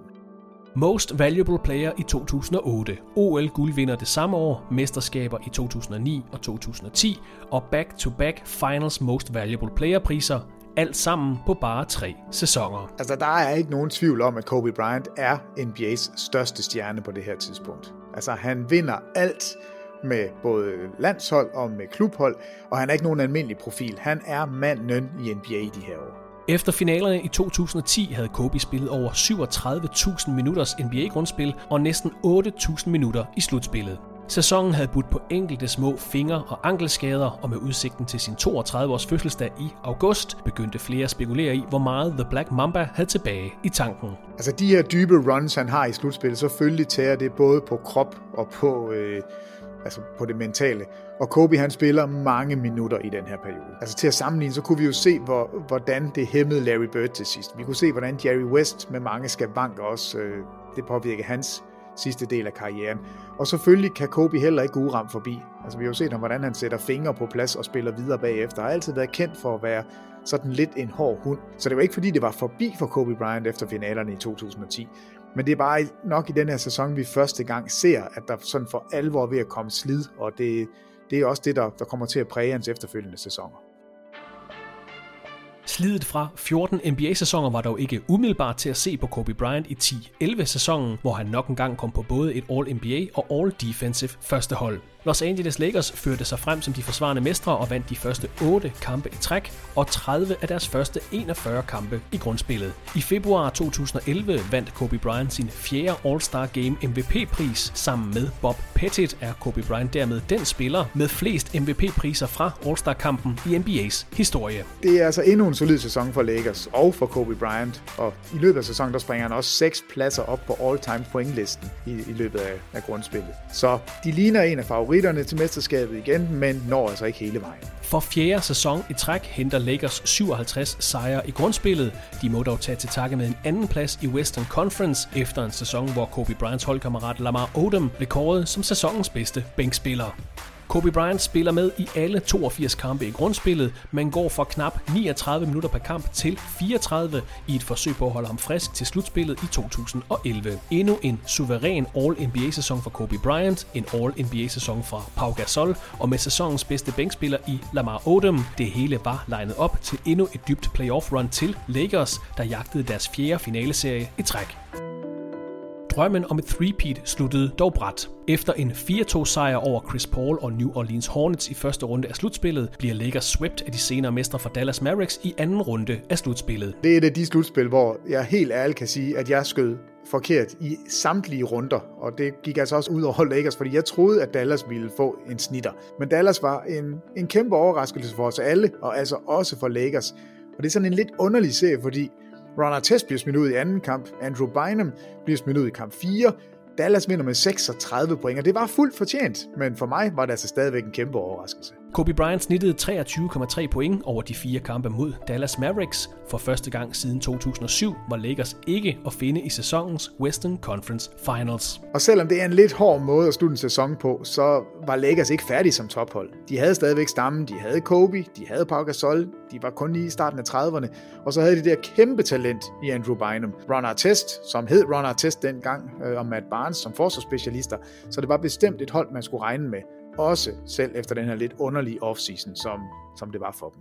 Most Valuable Player i 2008, OL-guldvinder det samme år, mesterskaber i 2009 og 2010 og back-to-back Finals Most Valuable Player-priser alt sammen på bare tre sæsoner. Altså, der er ikke nogen tvivl om, at Kobe Bryant er NBA's største stjerne på det her tidspunkt. Altså, han vinder alt med både landshold og med klubhold, og han er ikke nogen almindelig profil. Han er manden i NBA i de her år. Efter finalerne i 2010 havde Kobe spillet over 37.000 minutters NBA-grundspil og næsten 8.000 minutter i slutspillet. Sæsonen havde budt på enkelte små finger- og ankelskader, og med udsigten til sin 32-års fødselsdag i august, begyndte flere at spekulere i, hvor meget The Black Mamba havde tilbage i tanken. Altså de her dybe runs, han har i slutspillet, selvfølgelig tager det både på krop og på, øh, altså på det mentale. Og Kobe han spiller mange minutter i den her periode. Altså til at sammenligne, så kunne vi jo se, hvor, hvordan det hæmmede Larry Bird til sidst. Vi kunne se, hvordan Jerry West med mange skavanker også, øh, det påvirkede hans sidste del af karrieren. Og selvfølgelig kan Kobe heller ikke uram forbi. Altså vi har jo set ham, hvordan han sætter fingre på plads og spiller videre bagefter. Han har altid været kendt for at være sådan lidt en hård hund. Så det var ikke fordi, det var forbi for Kobe Bryant efter finalerne i 2010. Men det er bare nok i den her sæson, vi første gang ser, at der sådan for alvor ved at komme slid, og det, det er også det, der, der kommer til at præge hans efterfølgende sæsoner. Slidet fra 14 NBA-sæsoner var dog ikke umiddelbart til at se på Kobe Bryant i 10-11-sæsonen, hvor han nok engang kom på både et All-NBA og All-Defensive første hold. Los Angeles Lakers førte sig frem som de forsvarende mestre og vandt de første 8 kampe i træk og 30 af deres første 41 kampe i grundspillet. I februar 2011 vandt Kobe Bryant sin fjerde All-Star Game MVP-pris. Sammen med Bob Pettit er Kobe Bryant dermed den spiller med flest MVP-priser fra All-Star-kampen i NBA's historie. Det er altså endnu en solid sæson for Lakers og for Kobe Bryant, og i løbet af sæsonen der springer han også 6 pladser op på all-time pointlisten i, i løbet af, af grundspillet. Så de ligner en af favoritterne til mesterskabet igen, men når altså ikke hele vejen. For fjerde sæson i træk henter Lakers 57 sejre i grundspillet. De må dog tage til takke med en anden plads i Western Conference efter en sæson, hvor Kobe Bryants holdkammerat Lamar Odom blev kåret som sæsonens bedste bænkspiller. Kobe Bryant spiller med i alle 82 kampe i grundspillet, men går fra knap 39 minutter per kamp til 34 i et forsøg på at holde ham frisk til slutspillet i 2011. Endnu en suveræn All-NBA-sæson for Kobe Bryant, en All-NBA-sæson fra Pau Gasol, og med sæsonens bedste bænkspiller i Lamar Odom. Det hele var legnet op til endnu et dybt playoff-run til Lakers, der jagtede deres fjerde finaleserie i træk. Drømmen om et three-peat sluttede dog bræt. Efter en 4-2 sejr over Chris Paul og New Orleans Hornets i første runde af slutspillet, bliver Lakers swept af de senere mestre fra Dallas Mavericks i anden runde af slutspillet. Det er et af de slutspil, hvor jeg helt ærligt kan sige, at jeg skød forkert i samtlige runder, og det gik altså også ud over Lakers, fordi jeg troede, at Dallas ville få en snitter. Men Dallas var en, en kæmpe overraskelse for os alle, og altså også for Lakers. Og det er sådan en lidt underlig serie, fordi Ron Artest bliver smidt ud i anden kamp, Andrew Bynum bliver smidt ud i kamp 4, Dallas vinder med 36 point, og det var fuldt fortjent, men for mig var det altså stadigvæk en kæmpe overraskelse. Kobe Bryant snittede 23,3 point over de fire kampe mod Dallas Mavericks. For første gang siden 2007 var Lakers ikke at finde i sæsonens Western Conference Finals. Og selvom det er en lidt hård måde at slutte en sæson på, så var Lakers ikke færdige som tophold. De havde stadigvæk stammen, de havde Kobe, de havde Pau Gasol, de var kun lige i starten af 30'erne, og så havde de der kæmpe talent i Andrew Bynum. Ron Artest, som hed Ron Artest dengang, øh, og Matt Barnes som forsvarsspecialister, så det var bestemt et hold, man skulle regne med. Også selv efter den her lidt underlige offseason, som, som det var for dem.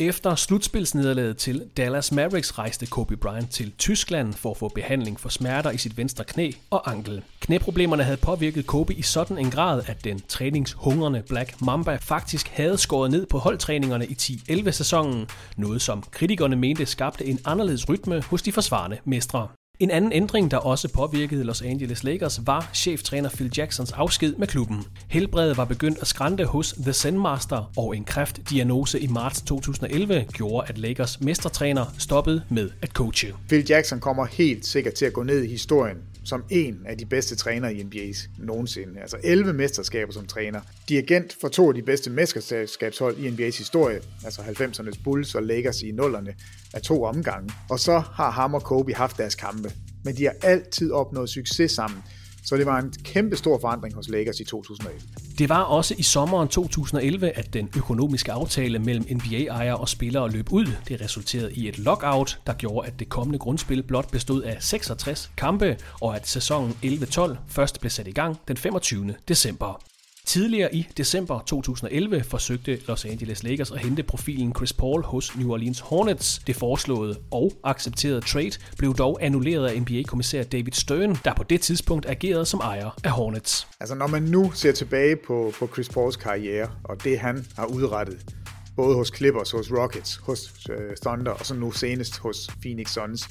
Efter slutspilsnederlaget til Dallas Mavericks rejste Kobe Bryant til Tyskland for at få behandling for smerter i sit venstre knæ og ankel. Knæproblemerne havde påvirket Kobe i sådan en grad, at den træningshungrende Black Mamba faktisk havde skåret ned på holdtræningerne i 10-11 sæsonen, noget som kritikerne mente skabte en anderledes rytme hos de forsvarende mestre. En anden ændring, der også påvirkede Los Angeles Lakers, var cheftræner Phil Jacksons afsked med klubben. Helbredet var begyndt at skrante hos The Zen Master, og en kræftdiagnose i marts 2011 gjorde, at Lakers mestertræner stoppede med at coache. Phil Jackson kommer helt sikkert til at gå ned i historien som en af de bedste trænere i NBA's nogensinde. Altså 11 mesterskaber som træner. Dirigent for to af de bedste mesterskabshold i NBA's historie, altså 90'ernes Bulls og Lakers i nullerne, af to omgange. Og så har ham og Kobe haft deres kampe. Men de har altid opnået succes sammen. Så det var en kæmpe stor forandring hos Lakers i 2011. Det var også i sommeren 2011, at den økonomiske aftale mellem NBA-ejere og spillere løb ud. Det resulterede i et lockout, der gjorde, at det kommende grundspil blot bestod af 66 kampe, og at sæsonen 11-12 først blev sat i gang den 25. december. Tidligere i december 2011 forsøgte Los Angeles Lakers at hente profilen Chris Paul hos New Orleans Hornets. Det foreslåede og accepterede trade blev dog annulleret af NBA-kommissær David Stern, der på det tidspunkt agerede som ejer af Hornets. Altså når man nu ser tilbage på, på Chris Pauls karriere og det han har udrettet, både hos Clippers, hos Rockets, hos øh, Thunder og så nu senest hos Phoenix Suns,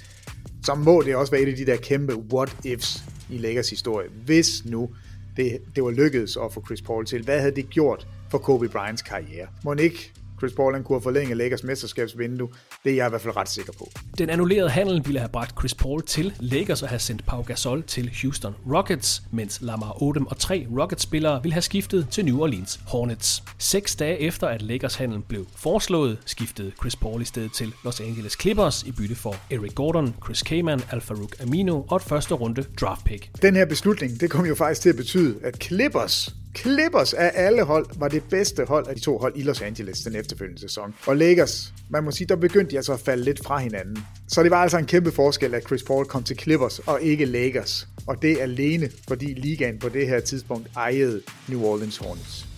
så må det også være et af de der kæmpe what-ifs i Lakers historie. Hvis nu det, det var lykkedes at få Chris Paul til. Hvad havde det gjort for Kobe Bryants karriere? Må ikke Chris Paul han kunne have forlænget Lakers mesterskabsvindue. Det er jeg i hvert fald ret sikker på. Den annullerede handel ville have bragt Chris Paul til Lakers og have sendt Pau Gasol til Houston Rockets, mens Lamar Odom og tre Rockets-spillere ville have skiftet til New Orleans Hornets. Seks dage efter at Lakers handel blev foreslået, skiftede Chris Paul i stedet til Los Angeles Clippers i bytte for Eric Gordon, Chris Kaman, Al Farouk Amino og et første runde draft pick. Den her beslutning, det kom jo faktisk til at betyde, at Clippers Clippers af alle hold var det bedste hold af de to hold i Los Angeles den efterfølgende sæson. Og Lakers, man må sige, der begyndte de altså at falde lidt fra hinanden. Så det var altså en kæmpe forskel, at Chris Paul kom til Clippers og ikke Lakers. Og det alene, fordi ligaen på det her tidspunkt ejede New Orleans Hornets.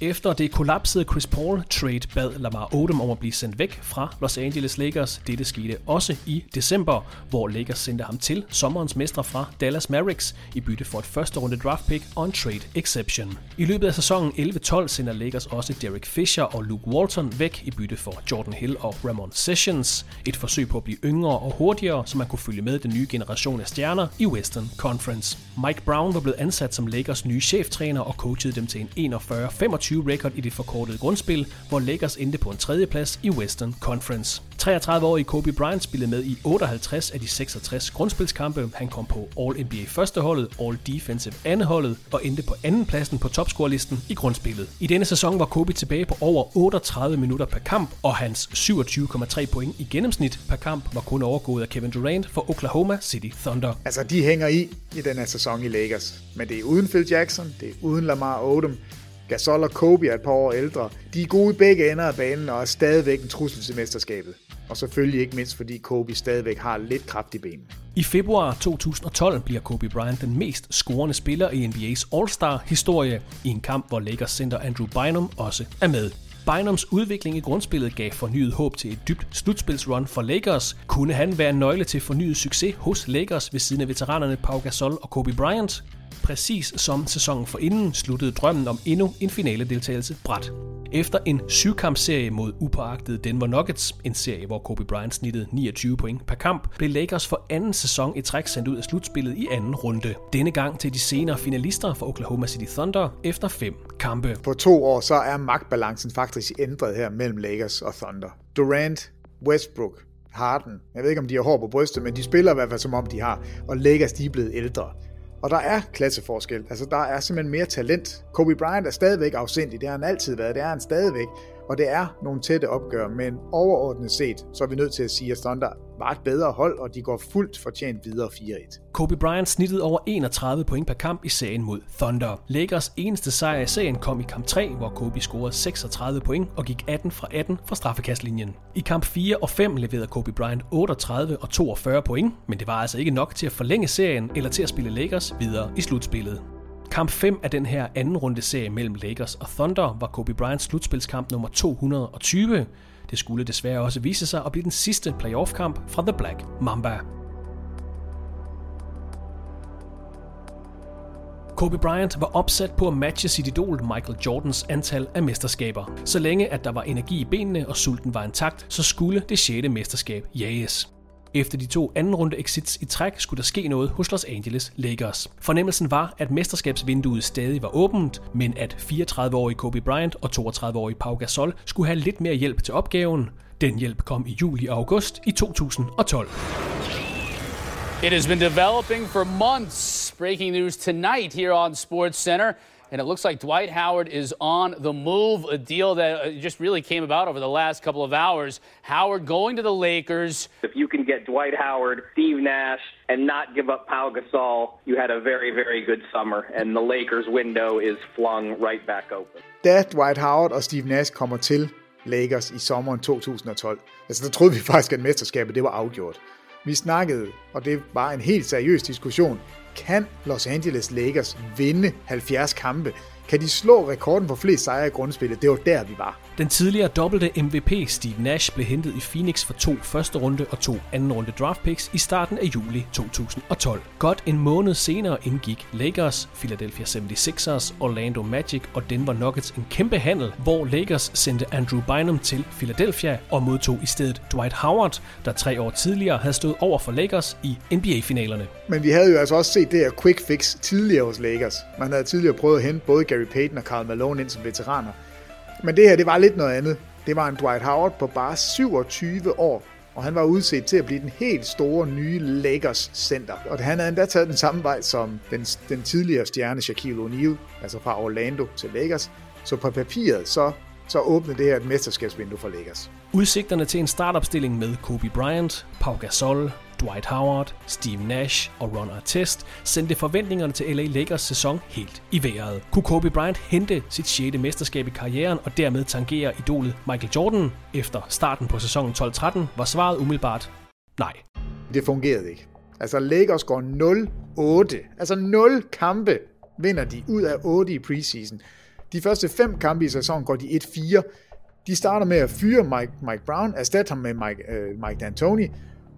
Efter det kollapsede Chris Paul trade bad Lamar Odom om at blive sendt væk fra Los Angeles Lakers. Dette skete også i december, hvor Lakers sendte ham til sommerens mestre fra Dallas Mavericks i bytte for et første runde draft pick og en trade exception. I løbet af sæsonen 11-12 sender Lakers også Derek Fisher og Luke Walton væk i bytte for Jordan Hill og Ramon Sessions. Et forsøg på at blive yngre og hurtigere, så man kunne følge med den nye generation af stjerner i Western Conference. Mike Brown var blevet ansat som Lakers nye cheftræner og coachede dem til en 41-25 record i det forkortede grundspil, hvor Lakers endte på en tredjeplads i Western Conference. 33-årige Kobe Bryant spillede med i 58 af de 66 grundspilskampe. Han kom på All-NBA førsteholdet, All-Defensive andeholdet og endte på andenpladsen på topscorelisten i grundspillet. I denne sæson var Kobe tilbage på over 38 minutter per kamp, og hans 27,3 point i gennemsnit per kamp var kun overgået af Kevin Durant for Oklahoma City Thunder. Altså, de hænger i i den her sæson i Lakers. Men det er uden Phil Jackson, det er uden Lamar Odom, Gasol og Kobe er et par år ældre. De er gode i begge ender af banen og er stadigvæk en trussel til mesterskabet. Og selvfølgelig ikke mindst, fordi Kobe stadigvæk har lidt kraft i benene. I februar 2012 bliver Kobe Bryant den mest scorende spiller i NBA's All-Star-historie i en kamp, hvor Lakers center Andrew Bynum også er med. Bynums udvikling i grundspillet gav fornyet håb til et dybt slutspilsrun for Lakers. Kunne han være en nøgle til fornyet succes hos Lakers ved siden af veteranerne Pau Gasol og Kobe Bryant? Præcis som sæsonen for inden sluttede drømmen om endnu en finaledeltagelse bræt. Efter en syvkampserie mod upåagtede Denver Nuggets, en serie hvor Kobe Bryant snittede 29 point per kamp, blev Lakers for anden sæson i træk sendt ud af slutspillet i anden runde. Denne gang til de senere finalister for Oklahoma City Thunder efter fem kampe. På to år så er magtbalancen faktisk ændret her mellem Lakers og Thunder. Durant, Westbrook, Harden, jeg ved ikke om de har hår på brystet, men de spiller i hvert fald som om de har, og Lakers de er blevet ældre. Og der er klasseforskel. Altså, der er simpelthen mere talent. Kobe Bryant er stadigvæk afsindig. Det har han altid været. Det er han stadigvæk. Og det er nogle tætte opgør, men overordnet set, så er vi nødt til at sige, at Thunder var et bedre hold, og de går fuldt fortjent videre 4-1. Kobe Bryant snittede over 31 point per kamp i serien mod Thunder. Lakers eneste sejr i serien kom i kamp 3, hvor Kobe scorede 36 point og gik 18 fra 18 fra straffekastlinjen. I kamp 4 og 5 leverede Kobe Bryant 38 og 42 point, men det var altså ikke nok til at forlænge serien eller til at spille Lakers videre i slutspillet. Kamp 5 af den her anden runde serie mellem Lakers og Thunder var Kobe Bryants slutspilskamp nummer 220. Det skulle desværre også vise sig at blive den sidste playoff-kamp fra The Black Mamba. Kobe Bryant var opsat på at matche sit idol Michael Jordans antal af mesterskaber. Så længe at der var energi i benene og sulten var intakt, så skulle det 6. mesterskab jages. Efter de to anden runde exits i træk skulle der ske noget hos Los Angeles Lakers. Fornemmelsen var, at mesterskabsvinduet stadig var åbent, men at 34-årige Kobe Bryant og 32-årige Pau Gasol skulle have lidt mere hjælp til opgaven. Den hjælp kom i juli og august i 2012. It has been developing for months. Breaking news tonight here on Sports Center. And it looks like Dwight Howard is on the move, a deal that uh, just really came about over the last couple of hours. Howard going to the Lakers. If you can get Dwight Howard, Steve Nash, and not give up Pau Gasol, you had a very, very good summer, and the Lakers window is flung right back open. Da Dwight Howard og Steve Nash kommer til Lakers i sommeren 2012, altså der troede vi faktisk, at mesterskabet det var afgjort. Vi snakkede, og det var en helt seriøs diskussion, kan Los Angeles Lakers vinde 70 kampe? Kan de slå rekorden for flest sejre i grundspillet? Det var der, vi var. Den tidligere dobbelte MVP Steve Nash blev hentet i Phoenix for to første runde og to anden runde draft picks i starten af juli 2012. Godt en måned senere indgik Lakers, Philadelphia 76ers, Orlando Magic og Denver Nuggets en kæmpe handel, hvor Lakers sendte Andrew Bynum til Philadelphia og modtog i stedet Dwight Howard, der tre år tidligere havde stået over for Lakers i NBA-finalerne. Men vi havde jo altså også set det her quick fix tidligere hos Lakers. Man havde tidligere prøvet at hente både Gary Payton og Karl Malone ind som veteraner. Men det her, det var lidt noget andet. Det var en Dwight Howard på bare 27 år, og han var udset til at blive den helt store nye Lakers center. Og han havde endda taget den samme vej som den, den tidligere stjerne Shaquille O'Neal, altså fra Orlando til Lakers. Så på papiret, så, så åbnede det her et mesterskabsvindue for Lakers. Udsigterne til en startopstilling med Kobe Bryant, Pau Gasol, Dwight Howard, Steve Nash og Ron Artest sendte forventningerne til LA Lakers sæson helt i vejret. Kunne Kobe Bryant hente sit 6. mesterskab i karrieren og dermed tangere idolet Michael Jordan efter starten på sæsonen 12-13, var svaret umiddelbart nej. Det fungerede ikke. Altså Lakers går 0-8. Altså 0 kampe vinder de ud af 8 i preseason. De første fem kampe i sæsonen går de 1-4. De starter med at fyre Mike, Mike Brown, erstatte ham med Mike, øh, Mike D'Antoni,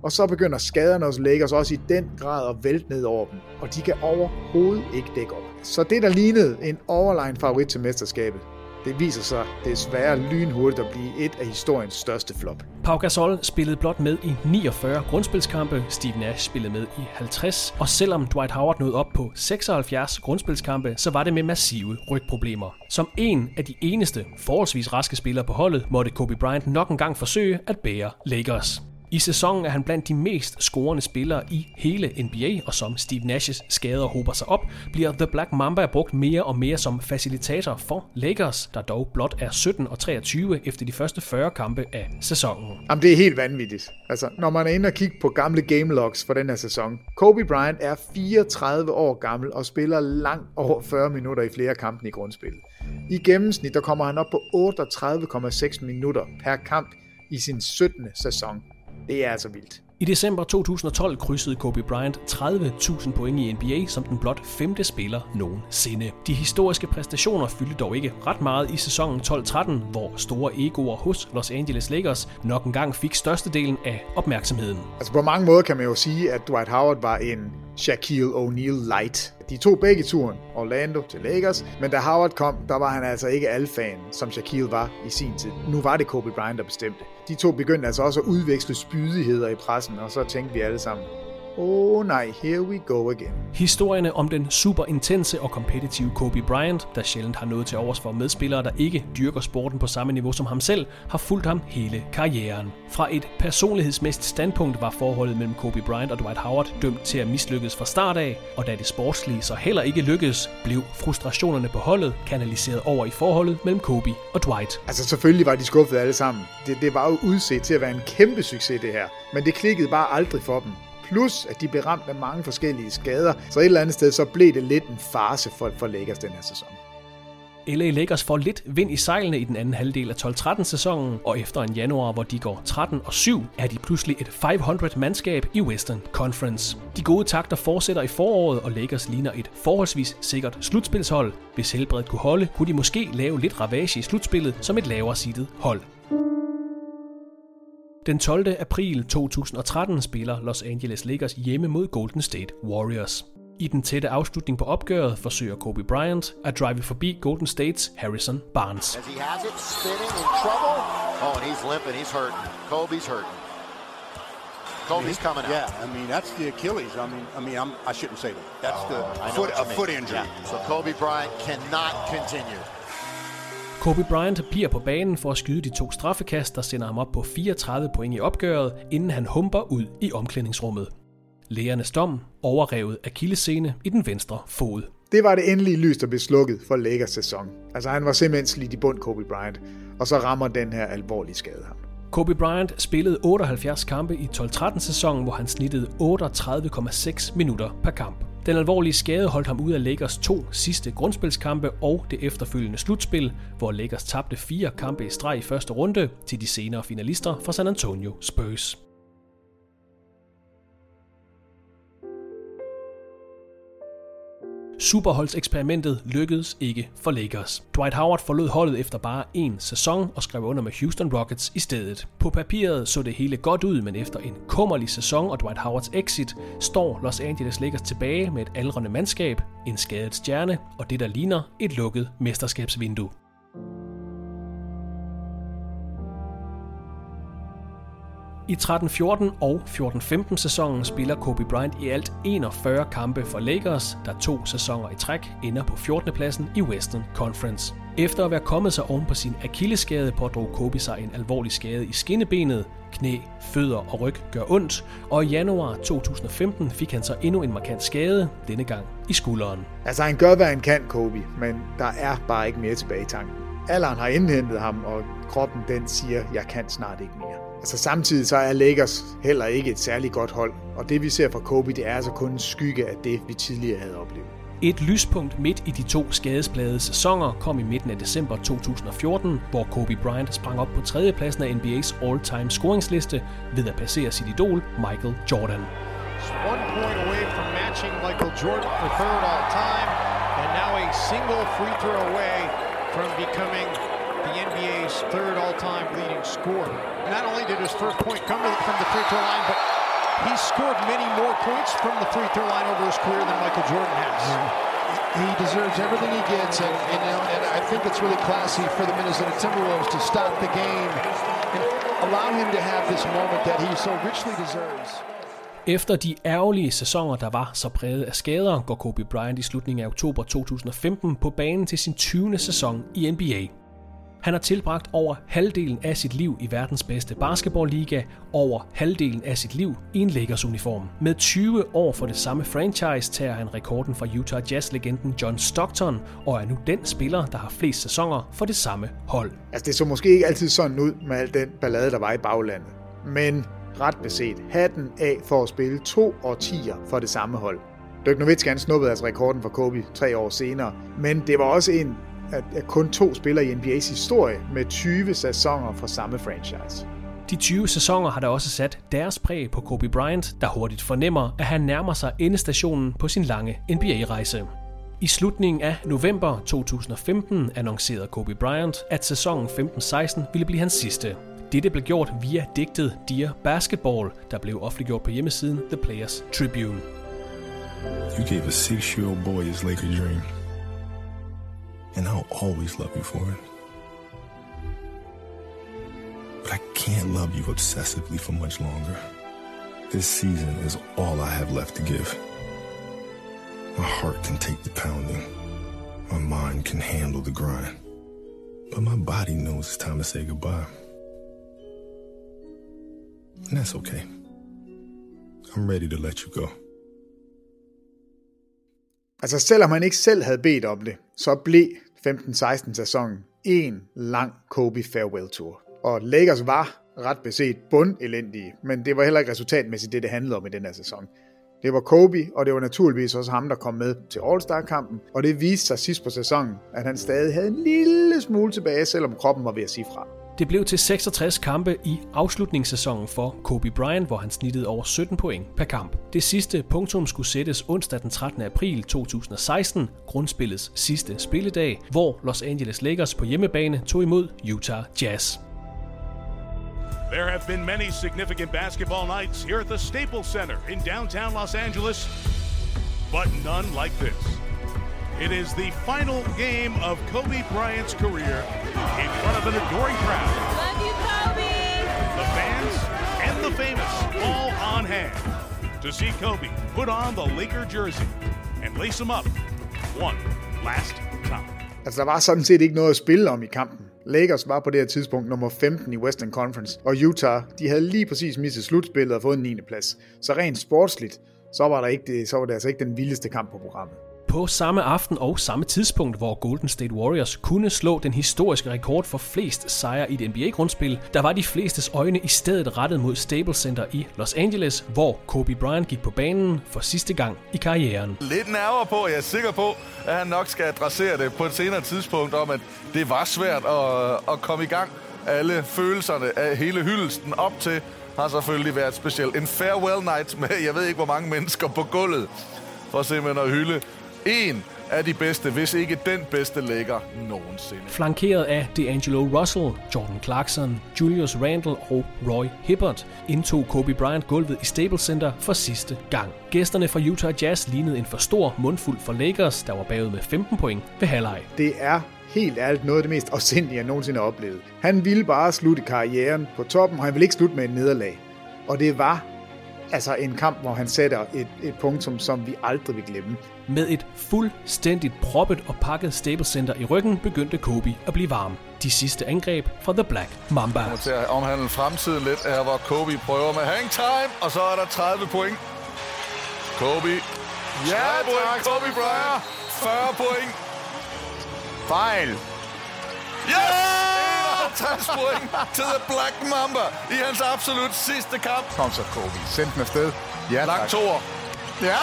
og så begynder skaderne hos Lakers også i den grad at vælte ned over dem, og de kan overhovedet ikke dække op. Så det, der lignede en overline favorit til mesterskabet, det viser sig desværre lynhurtigt at blive et af historiens største flop. Pau Gasol spillede blot med i 49 grundspilskampe, Steve Nash spillede med i 50, og selvom Dwight Howard nåede op på 76 grundspilskampe, så var det med massive rygproblemer. Som en af de eneste forholdsvis raske spillere på holdet, måtte Kobe Bryant nok engang forsøge at bære Lakers. I sæsonen er han blandt de mest scorende spillere i hele NBA, og som Steve Nash's skader hober sig op, bliver The Black Mamba brugt mere og mere som facilitator for Lakers, der dog blot er 17 og 23 efter de første 40 kampe af sæsonen. Jamen, det er helt vanvittigt. Altså, når man er inde og kigge på gamle game logs for den her sæson. Kobe Bryant er 34 år gammel og spiller langt over 40 minutter i flere kampe i grundspillet. I gennemsnit, der kommer han op på 38,6 minutter per kamp i sin 17. sæson. Det er altså vildt. I december 2012 krydsede Kobe Bryant 30.000 point i NBA som den blot femte spiller nogensinde. De historiske præstationer fyldte dog ikke ret meget i sæsonen 12-13, hvor store egoer hos Los Angeles Lakers nok engang fik størstedelen af opmærksomheden. Altså på mange måder kan man jo sige, at Dwight Howard var en Shaquille O'Neal light. De tog begge turen, Orlando til Lakers, men da Howard kom, der var han altså ikke alfan, som Shaquille var i sin tid. Nu var det Kobe Bryant, der bestemte. De to begyndte altså også at udveksle spydigheder i pressen, og så tænkte vi alle sammen, oh nej, here we go again. Historierne om den super intense og kompetitive Kobe Bryant, der sjældent har noget til overs for medspillere, der ikke dyrker sporten på samme niveau som ham selv, har fulgt ham hele karrieren. Fra et personlighedsmæssigt standpunkt var forholdet mellem Kobe Bryant og Dwight Howard dømt til at mislykkes fra start af, og da det sportslige så heller ikke lykkedes, blev frustrationerne på holdet kanaliseret over i forholdet mellem Kobe og Dwight. Altså selvfølgelig var de skuffet alle sammen. Det, det var jo udset til at være en kæmpe succes det her, men det klikkede bare aldrig for dem plus at de blev ramt af mange forskellige skader. Så et eller andet sted, så blev det lidt en farse for, for Lakers den her sæson. LA Lakers får lidt vind i sejlene i den anden halvdel af 12-13 sæsonen, og efter en januar, hvor de går 13 og 7, er de pludselig et 500-mandskab i Western Conference. De gode takter fortsætter i foråret, og Lakers ligner et forholdsvis sikkert slutspilshold. Hvis helbredet kunne holde, kunne de måske lave lidt ravage i slutspillet som et lavere seedet hold. Den 12. april 2013 spiller Los Angeles Lakers hjemme mod Golden State Warriors. I den tætte afslutning på opgøret forsøger Kobe Bryant at drive forbi Golden States Harrison Barnes. As he has it, spinning in trouble. Oh, and he's limping. He's hurting. Kobe's hurting. Kobe's coming out. Yeah, I mean that's the Achilles. I mean, I mean, I'm, I shouldn't say that. That's Oh, the know foot, a foot injury. Yeah. So Kobe Bryant cannot continue. Kobe Bryant bliver på banen for at skyde de to straffekast, der sender ham op på 34 point i opgøret, inden han humper ud i omklædningsrummet. Lægernes dom overrevet akillescene i den venstre fod. Det var det endelige lys, der blev slukket for Lakers sæson. Altså han var simpelthen slidt i bund, Kobe Bryant. Og så rammer den her alvorlige skade ham. Kobe Bryant spillede 78 kampe i 12-13 sæsonen, hvor han snittede 38,6 minutter per kamp. Den alvorlige skade holdt ham ud af Lakers to sidste grundspilskampe og det efterfølgende slutspil, hvor Lakers tabte fire kampe i streg i første runde til de senere finalister fra San Antonio Spurs. Superholdseksperimentet lykkedes ikke for Lakers. Dwight Howard forlod holdet efter bare en sæson og skrev under med Houston Rockets i stedet. På papiret så det hele godt ud, men efter en kummerlig sæson og Dwight Howards exit, står Los Angeles Lakers tilbage med et aldrende mandskab, en skadet stjerne og det der ligner et lukket mesterskabsvindue. I 13-14 og 14-15 sæsonen spiller Kobe Bryant i alt 41 kampe for Lakers, der to sæsoner i træk ender på 14. pladsen i Western Conference. Efter at være kommet sig oven på sin akilleskade, pådrog Kobe sig en alvorlig skade i skinnebenet, knæ, fødder og ryg gør ondt, og i januar 2015 fik han så endnu en markant skade, denne gang i skulderen. Altså han gør, hvad han kan, Kobe, men der er bare ikke mere tilbage i tanken. Alderen har indhentet ham, og kroppen den siger, jeg kan snart ikke mere. Altså samtidig så er Lakers heller ikke et særligt godt hold, og det vi ser fra Kobe, det er altså kun en skygge af det, vi tidligere havde oplevet. Et lyspunkt midt i de to skadesplade sæsoner kom i midten af december 2014, hvor Kobe Bryant sprang op på tredjepladsen af NBA's all-time scoringsliste ved at passere sit idol Michael Jordan. One point away from matching Michael Jordan for third all time, and now a single free throw away from becoming the third all-time leading scorer. Not only did his first point come from the free throw line, but he scored many more points from the free throw line over his career than Michael Jordan has. He deserves everything he gets, and, and, and I think it's really classy for the Minnesota Timberwolves to stop the game and allow him to have this moment that he so richly deserves. Efter de ærgerlige sæsoner, der var så præget af skader, går Kobe Bryant i slutningen af oktober 2015 på banen til sin 20. sæson i NBA. Han har tilbragt over halvdelen af sit liv i verdens bedste basketballliga, over halvdelen af sit liv i en Lakers-uniform. Med 20 år for det samme franchise tager han rekorden fra Utah Jazz-legenden John Stockton, og er nu den spiller, der har flest sæsoner for det samme hold. Altså det så måske ikke altid sådan ud med al den ballade, der var i baglandet. Men ret beset, hatten af for at spille to årtier for det samme hold. Dirk Nowitzki han snuppede altså rekorden for Kobe tre år senere, men det var også en af kun to spillere i NBA's historie med 20 sæsoner for samme franchise. De 20 sæsoner har der også sat deres præg på Kobe Bryant, der hurtigt fornemmer, at han nærmer sig endestationen på sin lange NBA-rejse. I slutningen af november 2015 annoncerede Kobe Bryant, at sæsonen 15-16 ville blive hans sidste. Dette blev gjort via digtet Dear Basketball, der blev offentliggjort på hjemmesiden The Players Tribune. You gave a six-year-old boy his Laker dream. And I'll always love you for it. But I can't love you obsessively for much longer. This season is all I have left to give. My heart can take the pounding. My mind can handle the grind. But my body knows it's time to say goodbye. And that's okay. I'm ready to let you go. Altså selvom han ikke selv havde bedt om det, så blev 15-16 sæsonen en lang Kobe Farewell Tour. Og Lakers var ret beset bundelendige, men det var heller ikke resultatmæssigt det, det handlede om i den her sæson. Det var Kobe, og det var naturligvis også ham, der kom med til All-Star-kampen, og det viste sig sidst på sæsonen, at han stadig havde en lille smule tilbage, selvom kroppen var ved at sige fra. Det blev til 66 kampe i afslutningssæsonen for Kobe Bryant, hvor han snittede over 17 point per kamp. Det sidste punktum skulle sættes onsdag den 13. april 2016, grundspillets sidste spilledag, hvor Los Angeles Lakers på hjemmebane tog imod Utah Jazz. There have been many significant basketball nights here at the Staples Center in downtown Los Angeles, but none like this. It is the final game of Kobe Bryant's career in front of an adoring crowd. Love you, Kobe! The fans and the famous all on hand to see Kobe put on the Laker jersey and lace him up one last time. Altså, der var sådan set ikke noget at spille om i kampen. Lakers var på det her tidspunkt nummer 15 i Western Conference, og Utah, de havde lige præcis misset slutspillet og fået en 9. plads. Så rent sportsligt, så var, der ikke det, så var det altså ikke den vildeste kamp på programmet. På samme aften og samme tidspunkt, hvor Golden State Warriors kunne slå den historiske rekord for flest sejre i et NBA-grundspil, der var de flestes øjne i stedet rettet mod Staples Center i Los Angeles, hvor Kobe Bryant gik på banen for sidste gang i karrieren. Lidt nærmere på, jeg er sikker på, at han nok skal adressere det på et senere tidspunkt, om at det var svært at, at komme i gang. Alle følelserne af hele hyldelsen op til har selvfølgelig været specielt. En farewell night med, jeg ved ikke hvor mange mennesker på gulvet, for simpelthen at hylde en af de bedste, hvis ikke den bedste lægger nogensinde. Flankeret af D'Angelo Russell, Jordan Clarkson, Julius Randle og Roy Hibbert, indtog Kobe Bryant gulvet i Staples Center for sidste gang. Gæsterne fra Utah Jazz lignede en for stor mundfuld for Lakers, der var bagud med 15 point ved halvleg. Det er helt ærligt noget af det mest afsindige, jeg nogensinde har oplevet. Han ville bare slutte karrieren på toppen, og han ville ikke slutte med et nederlag. Og det var altså en kamp, hvor han sætter et, et punktum, som vi aldrig vil glemme. Med et fuldstændigt proppet og pakket Staples Center i ryggen, begyndte Kobe at blive varm. De sidste angreb fra The Black Mamba. kommer til at omhandle fremtiden lidt, her hvor Kobe prøver med hang time, og så er der 30 point. Kobe. Ja, point. Kobe Bryant. 40 point. Fejl. Yes! 50 point til The Black Mamba i hans absolut sidste kamp. Kom så, Kobe. Send den afsted. Ja, Lang tak. toer. Ja,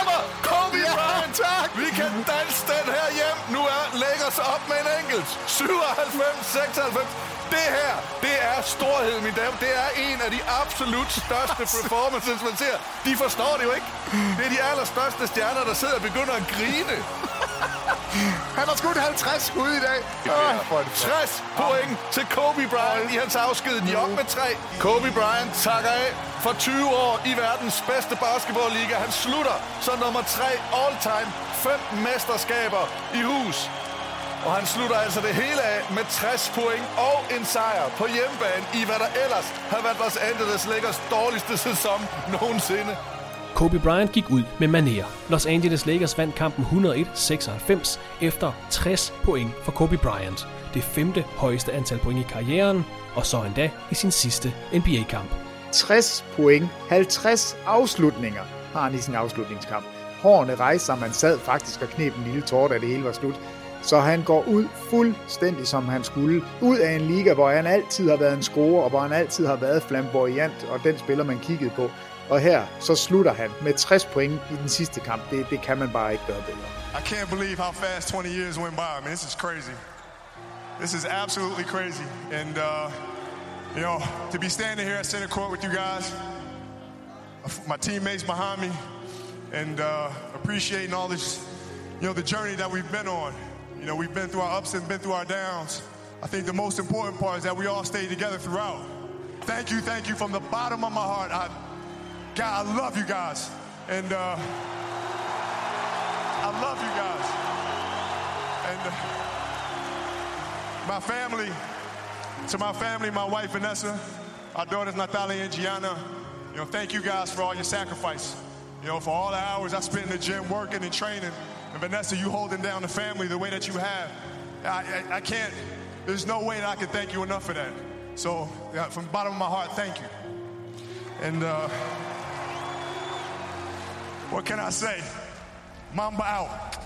er der! Kobe Ja, Bryant! tak. Vi kan danse den her hjem. Nu er Lakers op med en enkelt. 97-96. Det her, det er storhed, min dame. Det er en af de absolut største performances, man ser. De forstår det jo ikke. Det er de allerstørste stjerner, der sidder og begynder at grine. Han har skudt 50 skud i dag. Ja. 60 point til Kobe Bryant i hans afsked. New med 3. Kobe Bryant takker af for 20 år i verdens bedste basketballliga. Han slutter som nummer 3 all-time. Fem mesterskaber i hus. Og han slutter altså det hele af med 60 point og en sejr på hjemmebane i hvad der ellers har været Los Angeles Lakers dårligste sæson nogensinde. Kobe Bryant gik ud med manerer. Los Angeles Lakers vandt kampen 101-96 efter 60 point for Kobe Bryant. Det femte højeste antal point i karrieren, og så endda i sin sidste NBA-kamp. 60 point, 50 afslutninger har han i sin afslutningskamp. Hårene rejste sig, man sad faktisk og knep en lille tår, da det hele var slut. Så han går ud fuldstændig som han skulle. Ud af en liga, hvor han altid har været en scorer, og hvor han altid har været flamboyant, og den spiller man kiggede på. Og her, så slutter han med 60 point i den sidste kamp. Det, det kan man bare ikke gøre bedre. I can't believe how fast 20 years went by. I mean, this is crazy. This is absolutely crazy. And, uh, you know, to be standing here at center court with you guys, my teammates behind me, and uh, appreciating all this, you know, the journey that we've been on. You know, we've been through our ups and been through our downs. I think the most important part is that we all stayed together throughout. Thank you, thank you from the bottom of my heart. I, God, I love you guys. And uh, I love you guys. And uh, my family, to my family, my wife Vanessa, our daughters Natalia and Gianna, You know, thank you guys for all your sacrifice. You know, for all the hours I spent in the gym working and training. And Vanessa, you holding down the family the way that you have. I, I, I can't, there's no way that I can thank you enough for that. So, yeah, from the bottom of my heart, thank you. And uh, what can I say? Mamba out.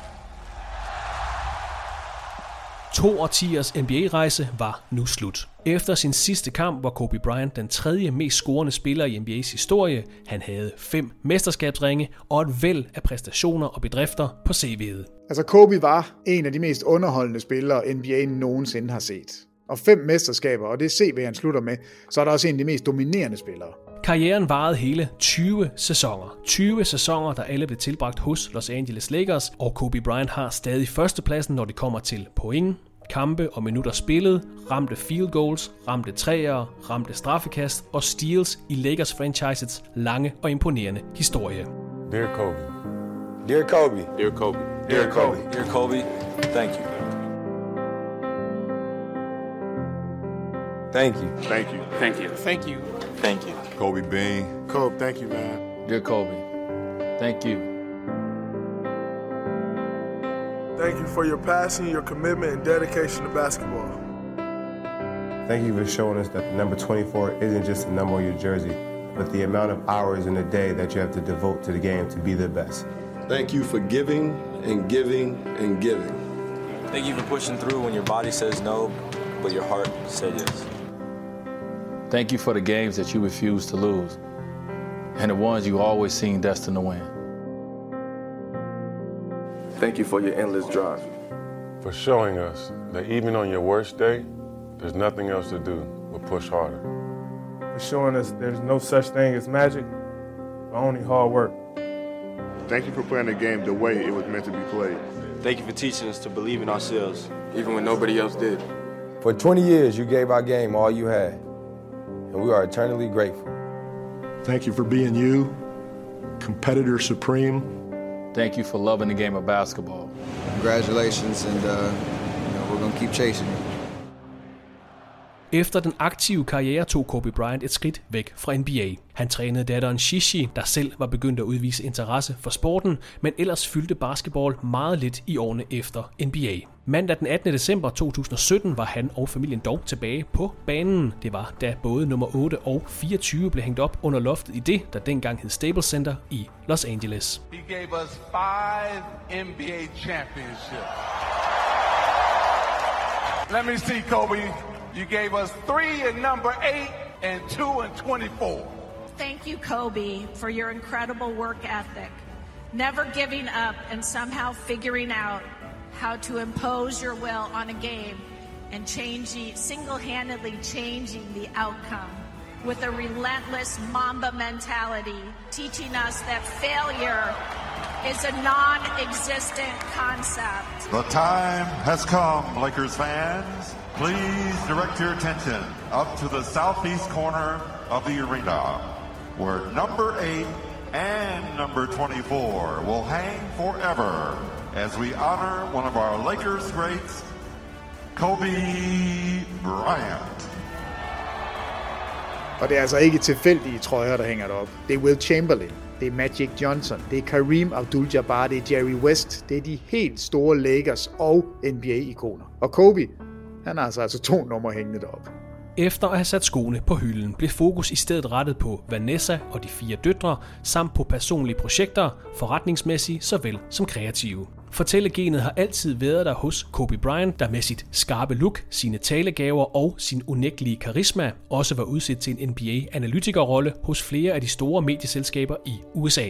To årtiers NBA-rejse var nu slut. Efter sin sidste kamp var Kobe Bryant den tredje mest scorende spiller i NBA's historie. Han havde fem mesterskabsringe og et væld af præstationer og bedrifter på CV'et. Altså Kobe var en af de mest underholdende spillere, NBA nogensinde har set. Og fem mesterskaber, og det CV han slutter med, så er der også en af de mest dominerende spillere. Karrieren varede hele 20 sæsoner. 20 sæsoner, der alle blev tilbragt hos Los Angeles Lakers, og Kobe Bryant har stadig førstepladsen, når det kommer til point, kampe og minutter spillet, ramte field goals, ramte træer, ramte straffekast og steals i Lakers franchisets lange og imponerende historie. Dear Kobe. Dear Kobe. Dear Kobe. Dear Kobe. Dear Kobe. Thank you. Thank you. Thank you. Thank you. Thank you. Thank you. Kobe Bean. Kobe, thank you, man. Dear Kobe. Thank you. Thank you for your passion, your commitment, and dedication to basketball. Thank you for showing us that the number 24 isn't just the number on your jersey, but the amount of hours in a day that you have to devote to the game to be the best. Thank you for giving and giving and giving. Thank you for pushing through when your body says no, but your heart said yes. Thank you for the games that you refuse to lose and the ones you always seem destined to win. Thank you for your endless drive. For showing us that even on your worst day, there's nothing else to do but push harder. For showing us there's no such thing as magic, but only hard work. Thank you for playing the game the way it was meant to be played. Thank you for teaching us to believe in ourselves, Even when nobody else did. For 20 years, you gave our game all you had, and we are eternally grateful. Thank you for being you, competitor supreme. Thank you for loving the game of basketball. Congratulations, and uh, you know, we're gonna keep chasing it. Efter den aktive karriere tog Kobe Bryant et skridt væk fra NBA. Han trænede datteren Shishi, der selv var begyndt at udvise interesse for sporten, men ellers fyldte basketball meget lidt i årene efter NBA. Mandag den 18. december 2017 var han og familien dog tilbage på banen. Det var da både nummer 8 og 24 blev hængt op under loftet i det, der dengang hed Staples Center i Los Angeles. He gave us five NBA championships. Let me see, Kobe. You gave us three in number eight and two in 24. Thank you, Kobe, for your incredible work ethic. Never giving up and somehow figuring out how to impose your will on a game and changing, single-handedly changing the outcome with a relentless Mamba mentality, teaching us that failure is a non-existent concept. The time has come, Lakers fans. Please direct your attention up to the southeast corner of the arena, where number 8 and number 24 will hang forever as we honor one of our Lakers greats, Kobe Bryant. Og det er altså ikke tilfældige trøjer, der hænger deroppe. Det er Will Chamberlain, det er Magic Johnson, det er Kareem Abdul-Jabbar, det er Jerry West, det er de helt store Lakers og NBA-ikoner. Og Kobe, han har altså, altså to numre hængende deroppe. Efter at have sat skoene på hylden, blev fokus i stedet rettet på Vanessa og de fire døtre, samt på personlige projekter, forretningsmæssige såvel som kreative. Fortællegenet har altid været der hos Kobe Bryant, der med sit skarpe look, sine talegaver og sin unægtelige karisma også var udsat til en NBA-analytikerrolle hos flere af de store medieselskaber i USA.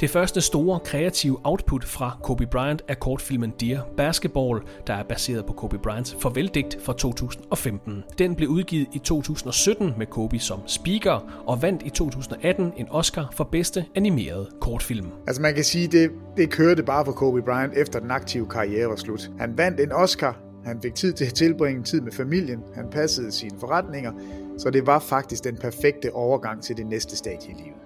Det første store kreative output fra Kobe Bryant er kortfilmen Dear Basketball, der er baseret på Kobe Bryants farveldigt fra 2015. Den blev udgivet i 2017 med Kobe som speaker og vandt i 2018 en Oscar for bedste animerede kortfilm. Altså man kan sige, det, det kørte bare for Kobe Bryant efter den aktive karriere var slut. Han vandt en Oscar, han fik tid til at tilbringe tid med familien, han passede sine forretninger, så det var faktisk den perfekte overgang til det næste stadie i livet.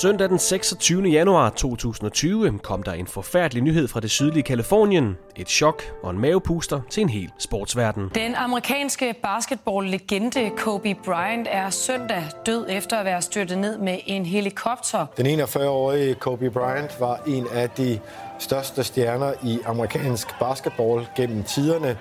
Søndag den 26. januar 2020 kom der en forfærdelig nyhed fra det sydlige Kalifornien. Et chok og en mavepuster til en hel sportsverden. Den amerikanske basketball-legende Kobe Bryant er søndag død efter at være styrtet ned med en helikopter. Den 41-årige Kobe Bryant var en af de største stjerner i amerikansk basketball gennem tiderne.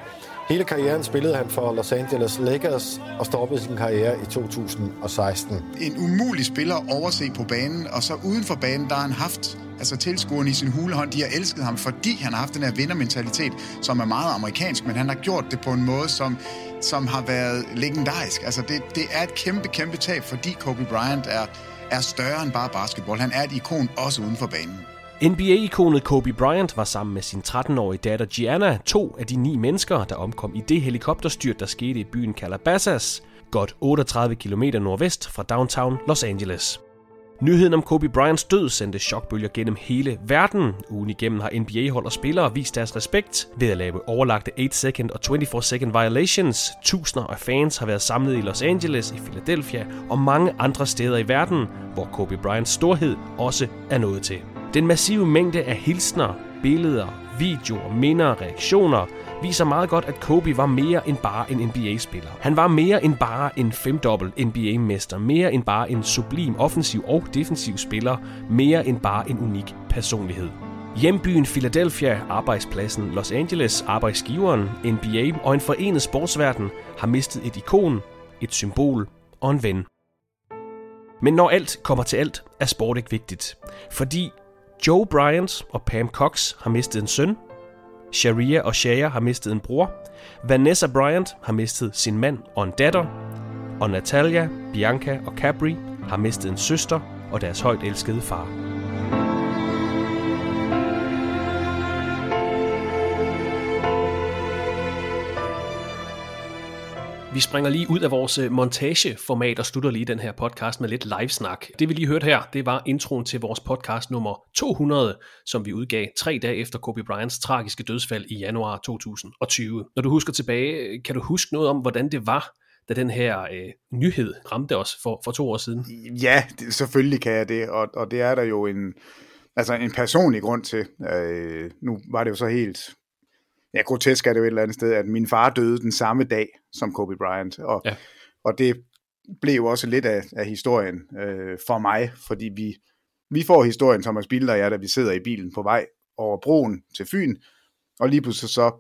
Hele karrieren spillede han for Los Angeles Lakers og stoppede sin karriere i 2016. En umulig spiller at overse på banen, og så uden for banen, der har han haft altså tilskuerne i sin hulehånd, de har elsket ham, fordi han har haft den her vindermentalitet, som er meget amerikansk, men han har gjort det på en måde, som, som har været legendarisk. Altså det, det er et kæmpe, kæmpe tab, fordi Kobe Bryant er, er større end bare basketball. Han er et ikon også uden for banen. NBA-ikonet Kobe Bryant var sammen med sin 13-årige datter Gianna to af de ni mennesker, der omkom i det helikopterstyrt, der skete i byen Calabasas, godt 38 km nordvest fra downtown Los Angeles. Nyheden om Kobe Bryants død sendte chokbølger gennem hele verden. Ugen igennem har NBA-hold og spillere vist deres respekt ved at lave overlagte 8-second og 24-second violations. Tusinder af fans har været samlet i Los Angeles, i Philadelphia og mange andre steder i verden, hvor Kobe Bryants storhed også er nået til. Den massive mængde af hilsner, billeder, videoer, minder og reaktioner viser meget godt, at Kobe var mere end bare en NBA-spiller. Han var mere end bare en femdobbelt NBA-mester, mere end bare en sublim offensiv og defensiv spiller, mere end bare en unik personlighed. Hjembyen Philadelphia, arbejdspladsen Los Angeles, arbejdsgiveren, NBA og en forenet sportsverden har mistet et ikon, et symbol og en ven. Men når alt kommer til alt, er sport ikke vigtigt. Fordi Joe Bryant og Pam Cox har mistet en søn. Sharia og Shaya har mistet en bror. Vanessa Bryant har mistet sin mand og en datter. Og Natalia, Bianca og Capri har mistet en søster og deres højt elskede far. Vi springer lige ud af vores øh, montageformat og slutter lige den her podcast med lidt livesnak. Det vi lige hørte her, det var introen til vores podcast nummer 200, som vi udgav tre dage efter Kobe Bryants tragiske dødsfald i januar 2020. Når du husker tilbage, øh, kan du huske noget om, hvordan det var, da den her øh, nyhed ramte os for, for to år siden? Ja, det, selvfølgelig kan jeg det, og, og det er der jo en, altså en personlig grund til. Øh, nu var det jo så helt ja, grotesk er det jo et eller andet sted, at min far døde den samme dag som Kobe Bryant, og, ja. og det blev jo også lidt af, af historien øh, for mig, fordi vi, vi får historien, Thomas Bilder og jeg, da vi sidder i bilen på vej over broen til Fyn, og lige pludselig så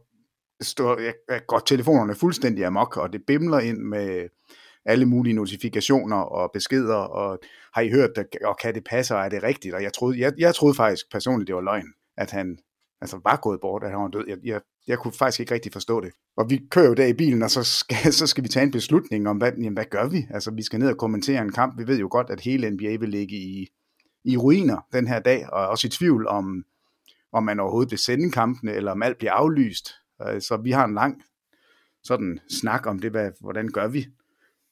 står, jeg, jeg går telefonerne fuldstændig amok, og det bimler ind med alle mulige notifikationer og beskeder, og har I hørt det, og kan det passe, og er det rigtigt? Og jeg troede, jeg, jeg troede faktisk personligt, det var løgn, at han altså var gået bort, at han var død. Jeg, jeg, jeg kunne faktisk ikke rigtig forstå det. Og vi kører jo der i bilen, og så skal, så skal vi tage en beslutning om, hvad, jamen, hvad gør vi? Altså, vi skal ned og kommentere en kamp. Vi ved jo godt, at hele NBA vil ligge i, i ruiner den her dag, og også i tvivl om, om man overhovedet vil sende kampene, eller om alt bliver aflyst. Øh, så vi har en lang sådan snak om det, hvad, hvordan gør vi?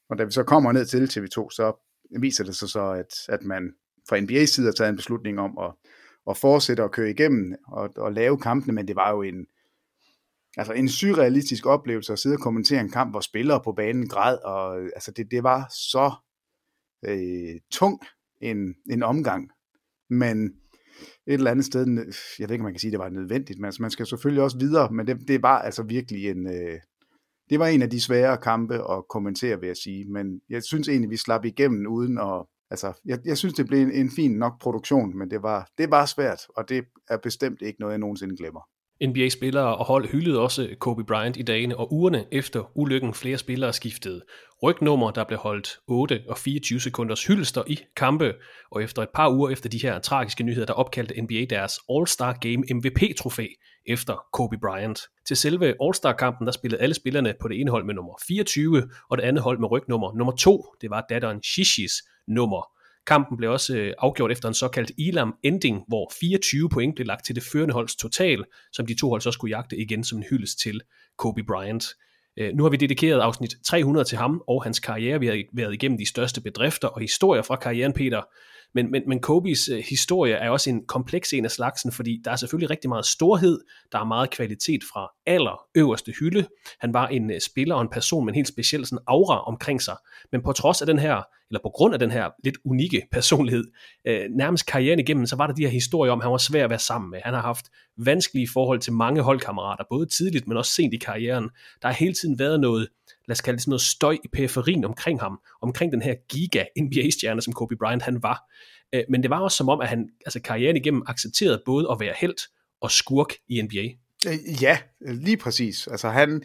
Og da vi så kommer ned til TV2, så viser det sig så, at, at man fra NBA's side har taget en beslutning om at, at fortsætte at køre igennem og, og lave kampene, men det var jo en, altså en surrealistisk oplevelse at sidde og kommentere en kamp, hvor spillere på banen græd, og altså det, det var så øh, tung en, en omgang. Men et eller andet sted, jeg ved ikke, om man kan sige, at det var nødvendigt, men altså, man skal selvfølgelig også videre, men det, det var altså virkelig en, øh, det var en af de svære kampe at kommentere, vil jeg sige, men jeg synes egentlig, vi slap igennem uden at, altså, jeg, jeg synes, det blev en, en fin nok produktion, men det var, det var svært, og det er bestemt ikke noget, jeg nogensinde glemmer. NBA-spillere og hold hyldede også Kobe Bryant i dagene og ugerne efter ulykken. Flere spillere skiftede. Rygnummer, der blev holdt 8 og 24 sekunders hyldester i kampe, og efter et par uger efter de her tragiske nyheder, der opkaldte NBA deres All-Star Game MVP-trofæ efter Kobe Bryant. Til selve All-Star-kampen, der spillede alle spillerne på det ene hold med nummer 24, og det andet hold med rygnummer nummer 2, det var datteren Shishis nummer Kampen blev også øh, afgjort efter en såkaldt Elam ending, hvor 24 point blev lagt til det førende holds total, som de to hold så skulle jagte igen som en hyldest til Kobe Bryant. Øh, nu har vi dedikeret afsnit 300 til ham og hans karriere. Vi har været igennem de største bedrifter og historier fra karrieren, Peter. Men, men, men Kobes øh, historie er også en kompleks en af slagsen, fordi der er selvfølgelig rigtig meget storhed, der er meget kvalitet fra aller øverste hylde. Han var en øh, spiller og en person med en helt speciel sådan aura omkring sig. Men på trods af den her eller på grund af den her lidt unikke personlighed, øh, nærmest karrieren igennem, så var der de her historier om, at han var svær at være sammen med. Han har haft vanskelige forhold til mange holdkammerater, både tidligt, men også sent i karrieren. Der har hele tiden været noget, lad os kalde det sådan noget støj i periferien omkring ham, omkring den her giga NBA-stjerne, som Kobe Bryant han var. Øh, men det var også som om, at han altså karrieren igennem accepterede både at være held og skurk i NBA. Øh, ja, lige præcis. Altså han,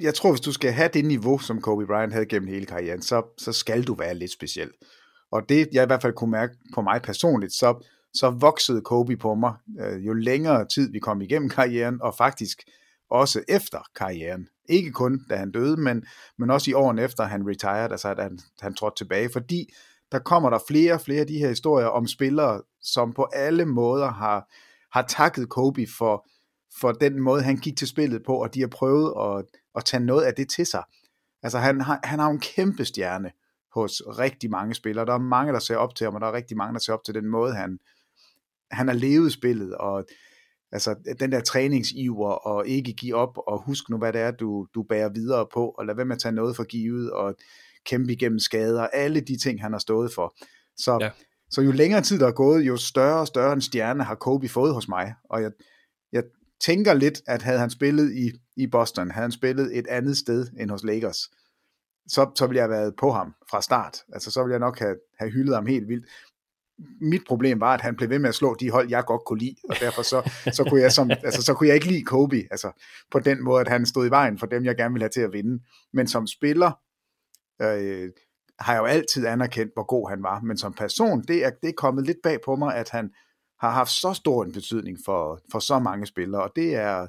jeg tror, hvis du skal have det niveau, som Kobe Bryant havde gennem hele karrieren, så, så skal du være lidt speciel. Og det, jeg i hvert fald kunne mærke på mig personligt, så, så voksede Kobe på mig, øh, jo længere tid vi kom igennem karrieren, og faktisk også efter karrieren. Ikke kun da han døde, men, men også i årene efter han retired, altså at han, han trådte tilbage, fordi der kommer der flere og flere af de her historier om spillere, som på alle måder har, har takket Kobe for, for den måde, han gik til spillet på, og de har prøvet at, at tage noget af det til sig. Altså han har, han har en kæmpe stjerne hos rigtig mange spillere. Der er mange, der ser op til ham, og der er rigtig mange, der ser op til den måde, han, han har levet spillet, og altså den der træningsiver, og ikke give op, og husk nu, hvad det er, du, du bærer videre på, og lad være med at tage noget for givet, og kæmpe igennem skader, alle de ting, han har stået for. Så, ja. så jo længere tid der er gået, jo større og større en stjerne har Kobe fået hos mig, og jeg, jeg tænker lidt, at havde han spillet i, i Boston, havde han spillet et andet sted end hos Lakers, så, så ville jeg have været på ham fra start. Altså, så ville jeg nok have, have hyldet ham helt vildt. Mit problem var, at han blev ved med at slå de hold, jeg godt kunne lide, og derfor så, så, kunne, jeg som, altså, så kunne jeg ikke lide Kobe, altså på den måde, at han stod i vejen for dem, jeg gerne ville have til at vinde. Men som spiller øh, har jeg jo altid anerkendt, hvor god han var, men som person, det er, det er kommet lidt bag på mig, at han har haft så stor en betydning for, for så mange spillere, og det er,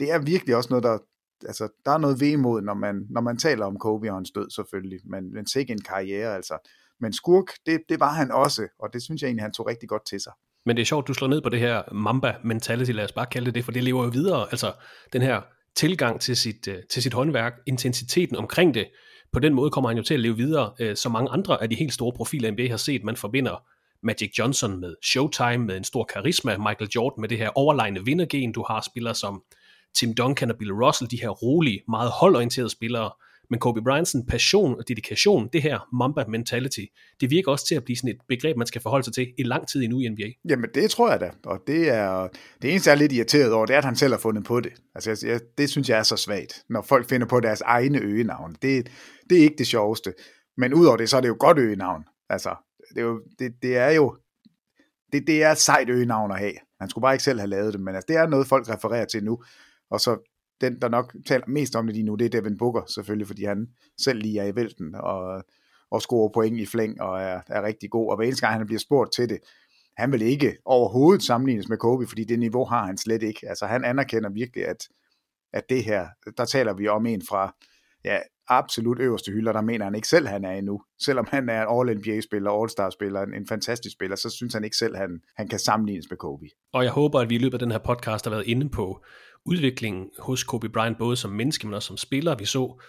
det er virkelig også noget, der, altså, der er noget vemod, når man, når man taler om Kobe og hans død selvfølgelig, men, men ikke en karriere, altså. Men skurk, det, det var han også, og det synes jeg egentlig, han tog rigtig godt til sig. Men det er sjovt, du slår ned på det her Mamba-mentality, lad os bare kalde det det, for det lever jo videre. Altså den her tilgang til sit, øh, til sit håndværk, intensiteten omkring det, på den måde kommer han jo til at leve videre, øh, så mange andre af de helt store profiler, NBA har set. Man forbinder Magic Johnson med Showtime, med en stor karisma, Michael Jordan med det her overlegne vindergen, du har spillere som Tim Duncan og Bill Russell, de her rolige, meget holdorienterede spillere, men Kobe Bryants passion og dedikation, det her Mamba mentality, det virker også til at blive sådan et begreb, man skal forholde sig til i lang tid endnu i NBA. Jamen det tror jeg da, og det er det eneste, jeg er lidt irriteret over, det er, at han selv har fundet på det. Altså jeg, det synes jeg er så svagt, når folk finder på deres egne øgenavn. Det, det er ikke det sjoveste. Men udover det, så er det jo godt øgenavn. Altså, det er jo, det, det er jo det, det er et sejt øgenavn at have. Man skulle bare ikke selv have lavet det, men altså, det er noget, folk refererer til nu. Og så den, der nok taler mest om det lige nu, det er Devin Booker selvfølgelig, fordi han selv lige er i vælten og, og scorer point i flæng og er, er rigtig god. Og hver eneste gang han bliver spurgt til det, han vil ikke overhovedet sammenlignes med Kobe, fordi det niveau har han slet ikke. Altså han anerkender virkelig, at, at det her, der taler vi om en fra ja, absolut øverste hylder, der mener han ikke selv, han er endnu. Selvom han er en All-NBA-spiller, All-Star-spiller, en, en fantastisk spiller, så synes han ikke selv, han, han kan sammenlignes med Kobe. Og jeg håber, at vi i løbet af den her podcast har været inde på udviklingen hos Kobe Bryant, både som menneske, men også som spiller. Vi så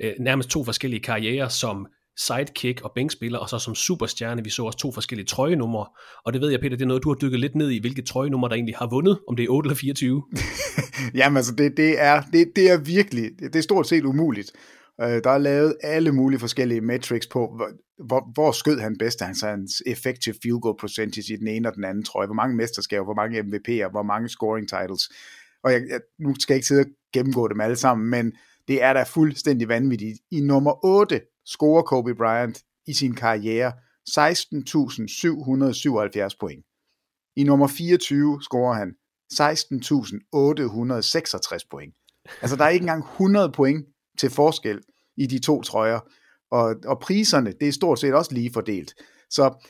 øh, nærmest to forskellige karrierer som sidekick og bænkspiller, og så som superstjerne. Vi så også to forskellige trøjenumre, og det ved jeg, Peter, det er noget, du har dykket lidt ned i, hvilke trøjenumre der egentlig har vundet, om det er 8 eller 24. Jamen altså, det, det, er, det, det er virkelig, det er stort set umuligt. Øh, der er lavet alle mulige forskellige metrics på, hvor, hvor, hvor skød han bedst hans, hans effective field goal percentage i den ene og den anden trøje, hvor mange mesterskaber, hvor mange MVP'er, hvor mange scoring titles. Og jeg, jeg, nu skal jeg ikke sidde og gennemgå dem alle sammen, men det er da fuldstændig vanvittigt. I nummer 8 scorer Kobe Bryant i sin karriere 16.777 point. I nummer 24 scorer han 16.866 point. Altså der er ikke engang 100 point til forskel i de to trøjer. Og, og priserne, det er stort set også lige fordelt. Så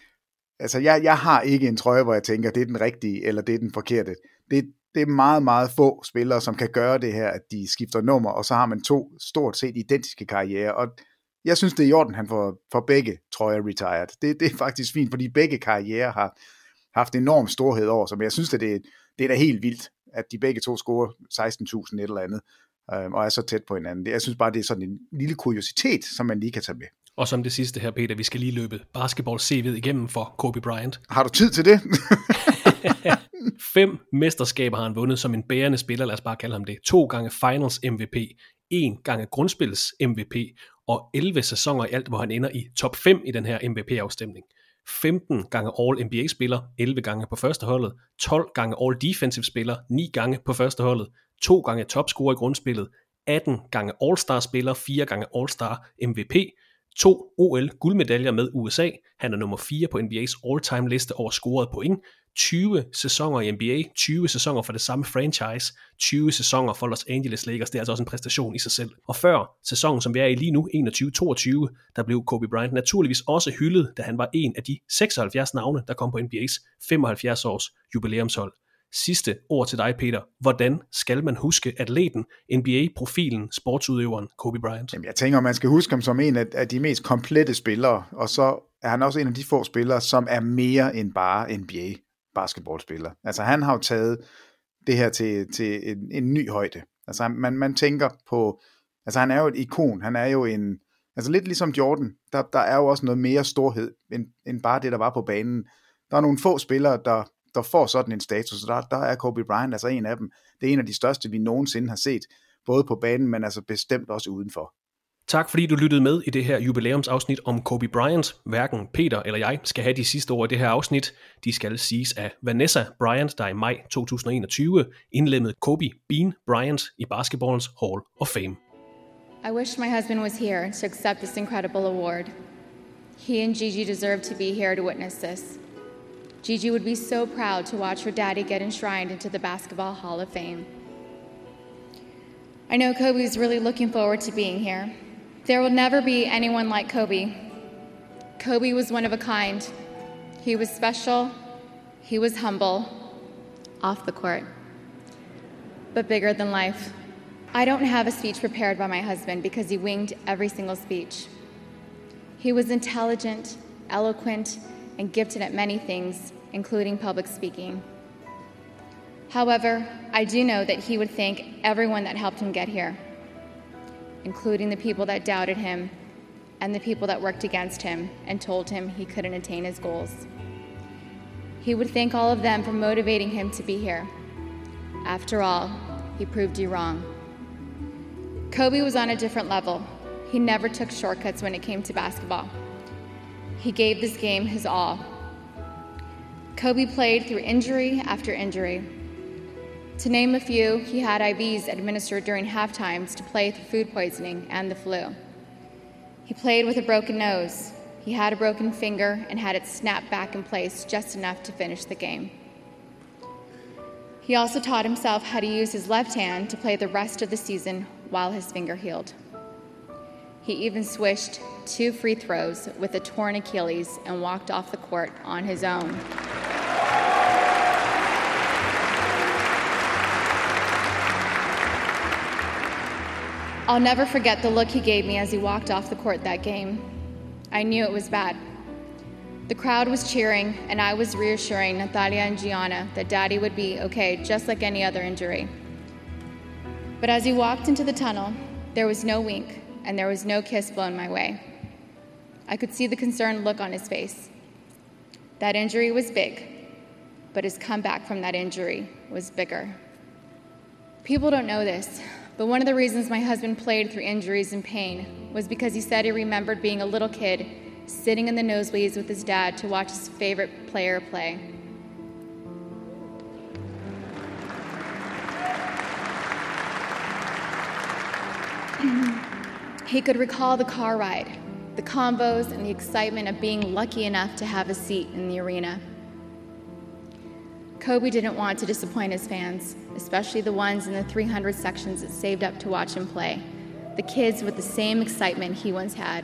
altså, jeg, jeg har ikke en trøje, hvor jeg tænker, det er den rigtige, eller det er den forkerte. Det, det er meget, meget få spillere, som kan gøre det her, at de skifter nummer, og så har man to stort set identiske karriere. Og jeg synes, det er i orden, han får, får begge trøjer retired. Det, det er faktisk fint, fordi begge karriere har haft enorm storhed over sig, men jeg synes, at det, det er da helt vildt, at de begge to scorer 16.000 et eller andet øh, og er så tæt på hinanden. Jeg synes bare, det er sådan en lille kuriositet, som man lige kan tage med. Og som det sidste her, Peter, vi skal lige løbe basketball-CV'et igennem for Kobe Bryant. Har du tid til det? Fem mesterskaber har han vundet som en bærende spiller, lad os bare kalde ham det. To gange Finals MVP, en gange grundspils MVP, og 11 sæsoner i alt, hvor han ender i top 5 i den her MVP-afstemning. 15 gange All-NBA-spiller, 11 gange på første holdet, 12 gange All-Defensive-spiller, 9 gange på første holdet, 2 gange topscorer i grundspillet, 18 gange All-Star-spiller, 4 gange All-Star MVP, to OL guldmedaljer med USA. Han er nummer 4 på NBA's all-time liste over scoret point. 20 sæsoner i NBA, 20 sæsoner for det samme franchise, 20 sæsoner for Los Angeles Lakers, det er altså også en præstation i sig selv. Og før sæsonen, som vi er i lige nu, 21-22, der blev Kobe Bryant naturligvis også hyldet, da han var en af de 76 navne, der kom på NBA's 75 års jubilæumshold. Sidste ord til dig, Peter. Hvordan skal man huske atleten, NBA-profilen, sportsudøveren Kobe Bryant? Jamen, jeg tænker, man skal huske ham som en af de mest komplette spillere, og så er han også en af de få spillere, som er mere end bare NBA basketballspiller. Altså han har jo taget det her til, til en, en ny højde. Altså man, man tænker på, altså han er jo et ikon, han er jo en, altså lidt ligesom Jordan, der, der er jo også noget mere storhed, end, end bare det, der var på banen. Der er nogle få spillere, der, der får sådan en status, og der, der er Kobe Bryant altså en af dem. Det er en af de største, vi nogensinde har set, både på banen, men altså bestemt også udenfor. Tak fordi du lyttede med i det her jubilæumsafsnit om Kobe Bryant. Hverken Peter eller jeg skal have de sidste ord i det her afsnit. De skal siges af Vanessa Bryant, der i maj 2021 indlemmede Kobe Bean Bryant i basketballens Hall of Fame. I wish my husband was here to accept this incredible award. He and Gigi deserve to be here to witness this. Gigi would be so proud to watch her daddy get enshrined into the Basketball Hall of Fame. I know Kobe is really looking forward to being here. There will never be anyone like Kobe. Kobe was one of a kind. He was special, he was humble, off the court, but bigger than life. I don't have a speech prepared by my husband because he winged every single speech. He was intelligent, eloquent, and gifted at many things, including public speaking. However, I do know that he would thank everyone that helped him get here including the people that doubted him and the people that worked against him and told him he couldn't attain his goals. He would thank all of them for motivating him to be here. After all, he proved you wrong. Kobe was on a different level. He never took shortcuts when it came to basketball. He gave this game his all. Kobe played through injury after injury, to name a few, he had IVs administered during half times to play through food poisoning and the flu. He played with a broken nose. He had a broken finger and had it snapped back in place just enough to finish the game. He also taught himself how to use his left hand to play the rest of the season while his finger healed. He even swished two free throws with a torn Achilles and walked off the court on his own. I'll never forget the look he gave me as he walked off the court that game. I knew it was bad. The crowd was cheering, and I was reassuring Natalia and Gianna that Daddy would be okay, just like any other injury. But as he walked into the tunnel, there was no wink, and there was no kiss blown my way. I could see the concerned look on his face. That injury was big, but his comeback from that injury was bigger. People don't know this, but one of the reasons my husband played through injuries and pain was because he said he remembered being a little kid sitting in the nosebleeds with his dad to watch his favorite player play. he could recall the car ride, the combos, and the excitement of being lucky enough to have a seat in the arena. Kobe didn't want to disappoint his fans, especially the ones in the 300 sections that saved up to watch him play, the kids with the same excitement he once had.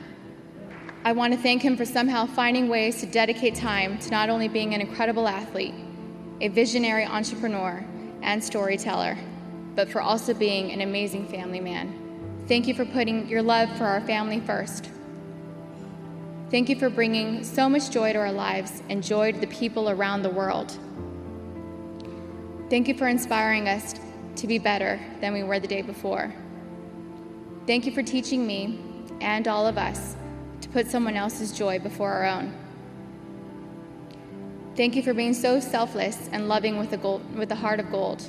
I want to thank him for somehow finding ways to dedicate time to not only being an incredible athlete, a visionary entrepreneur, and storyteller, but for also being an amazing family man. Thank you for putting your love for our family first. Thank you for bringing so much joy to our lives and joy to the people around the world. Thank you for inspiring us to be better than we were the day before. Thank you for teaching me and all of us to put someone else's joy before our own. Thank you for being so selfless and loving with a, gold, with a heart of gold.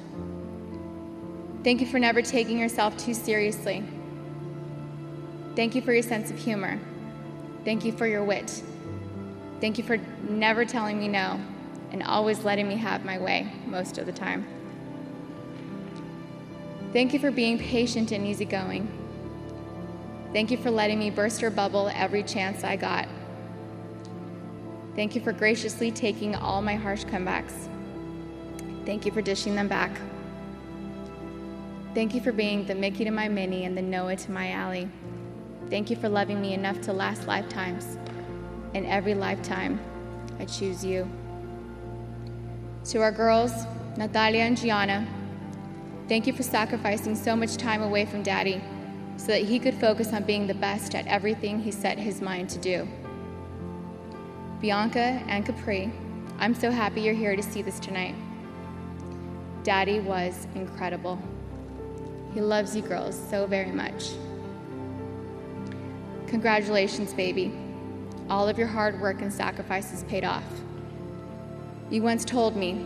Thank you for never taking yourself too seriously. Thank you for your sense of humor. Thank you for your wit. Thank you for never telling me no and always letting me have my way most of the time. Thank you for being patient and easygoing. Thank you for letting me burst your bubble every chance I got. Thank you for graciously taking all my harsh comebacks. Thank you for dishing them back. Thank you for being the Mickey to my Minnie and the Noah to my Allie. Thank you for loving me enough to last lifetimes. In every lifetime, I choose you. To our girls, Natalia and Gianna, thank you for sacrificing so much time away from Daddy so that he could focus on being the best at everything he set his mind to do. Bianca and Capri, I'm so happy you're here to see this tonight. Daddy was incredible. He loves you girls so very much. Congratulations, baby. All of your hard work and sacrifices paid off. You once told me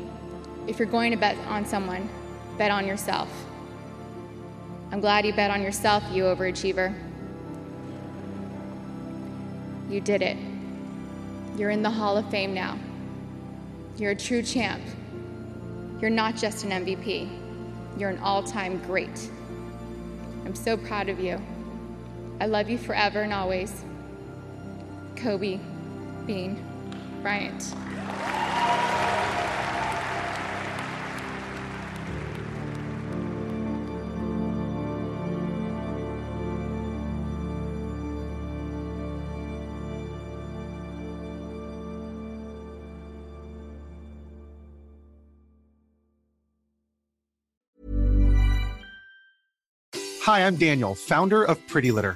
if you're going to bet on someone, bet on yourself. I'm glad you bet on yourself, you overachiever. You did it. You're in the Hall of Fame now. You're a true champ. You're not just an MVP, you're an all time great. I'm so proud of you. I love you forever and always. Kobe Bean Bryant. Hi, I'm Daniel, founder of Pretty Litter.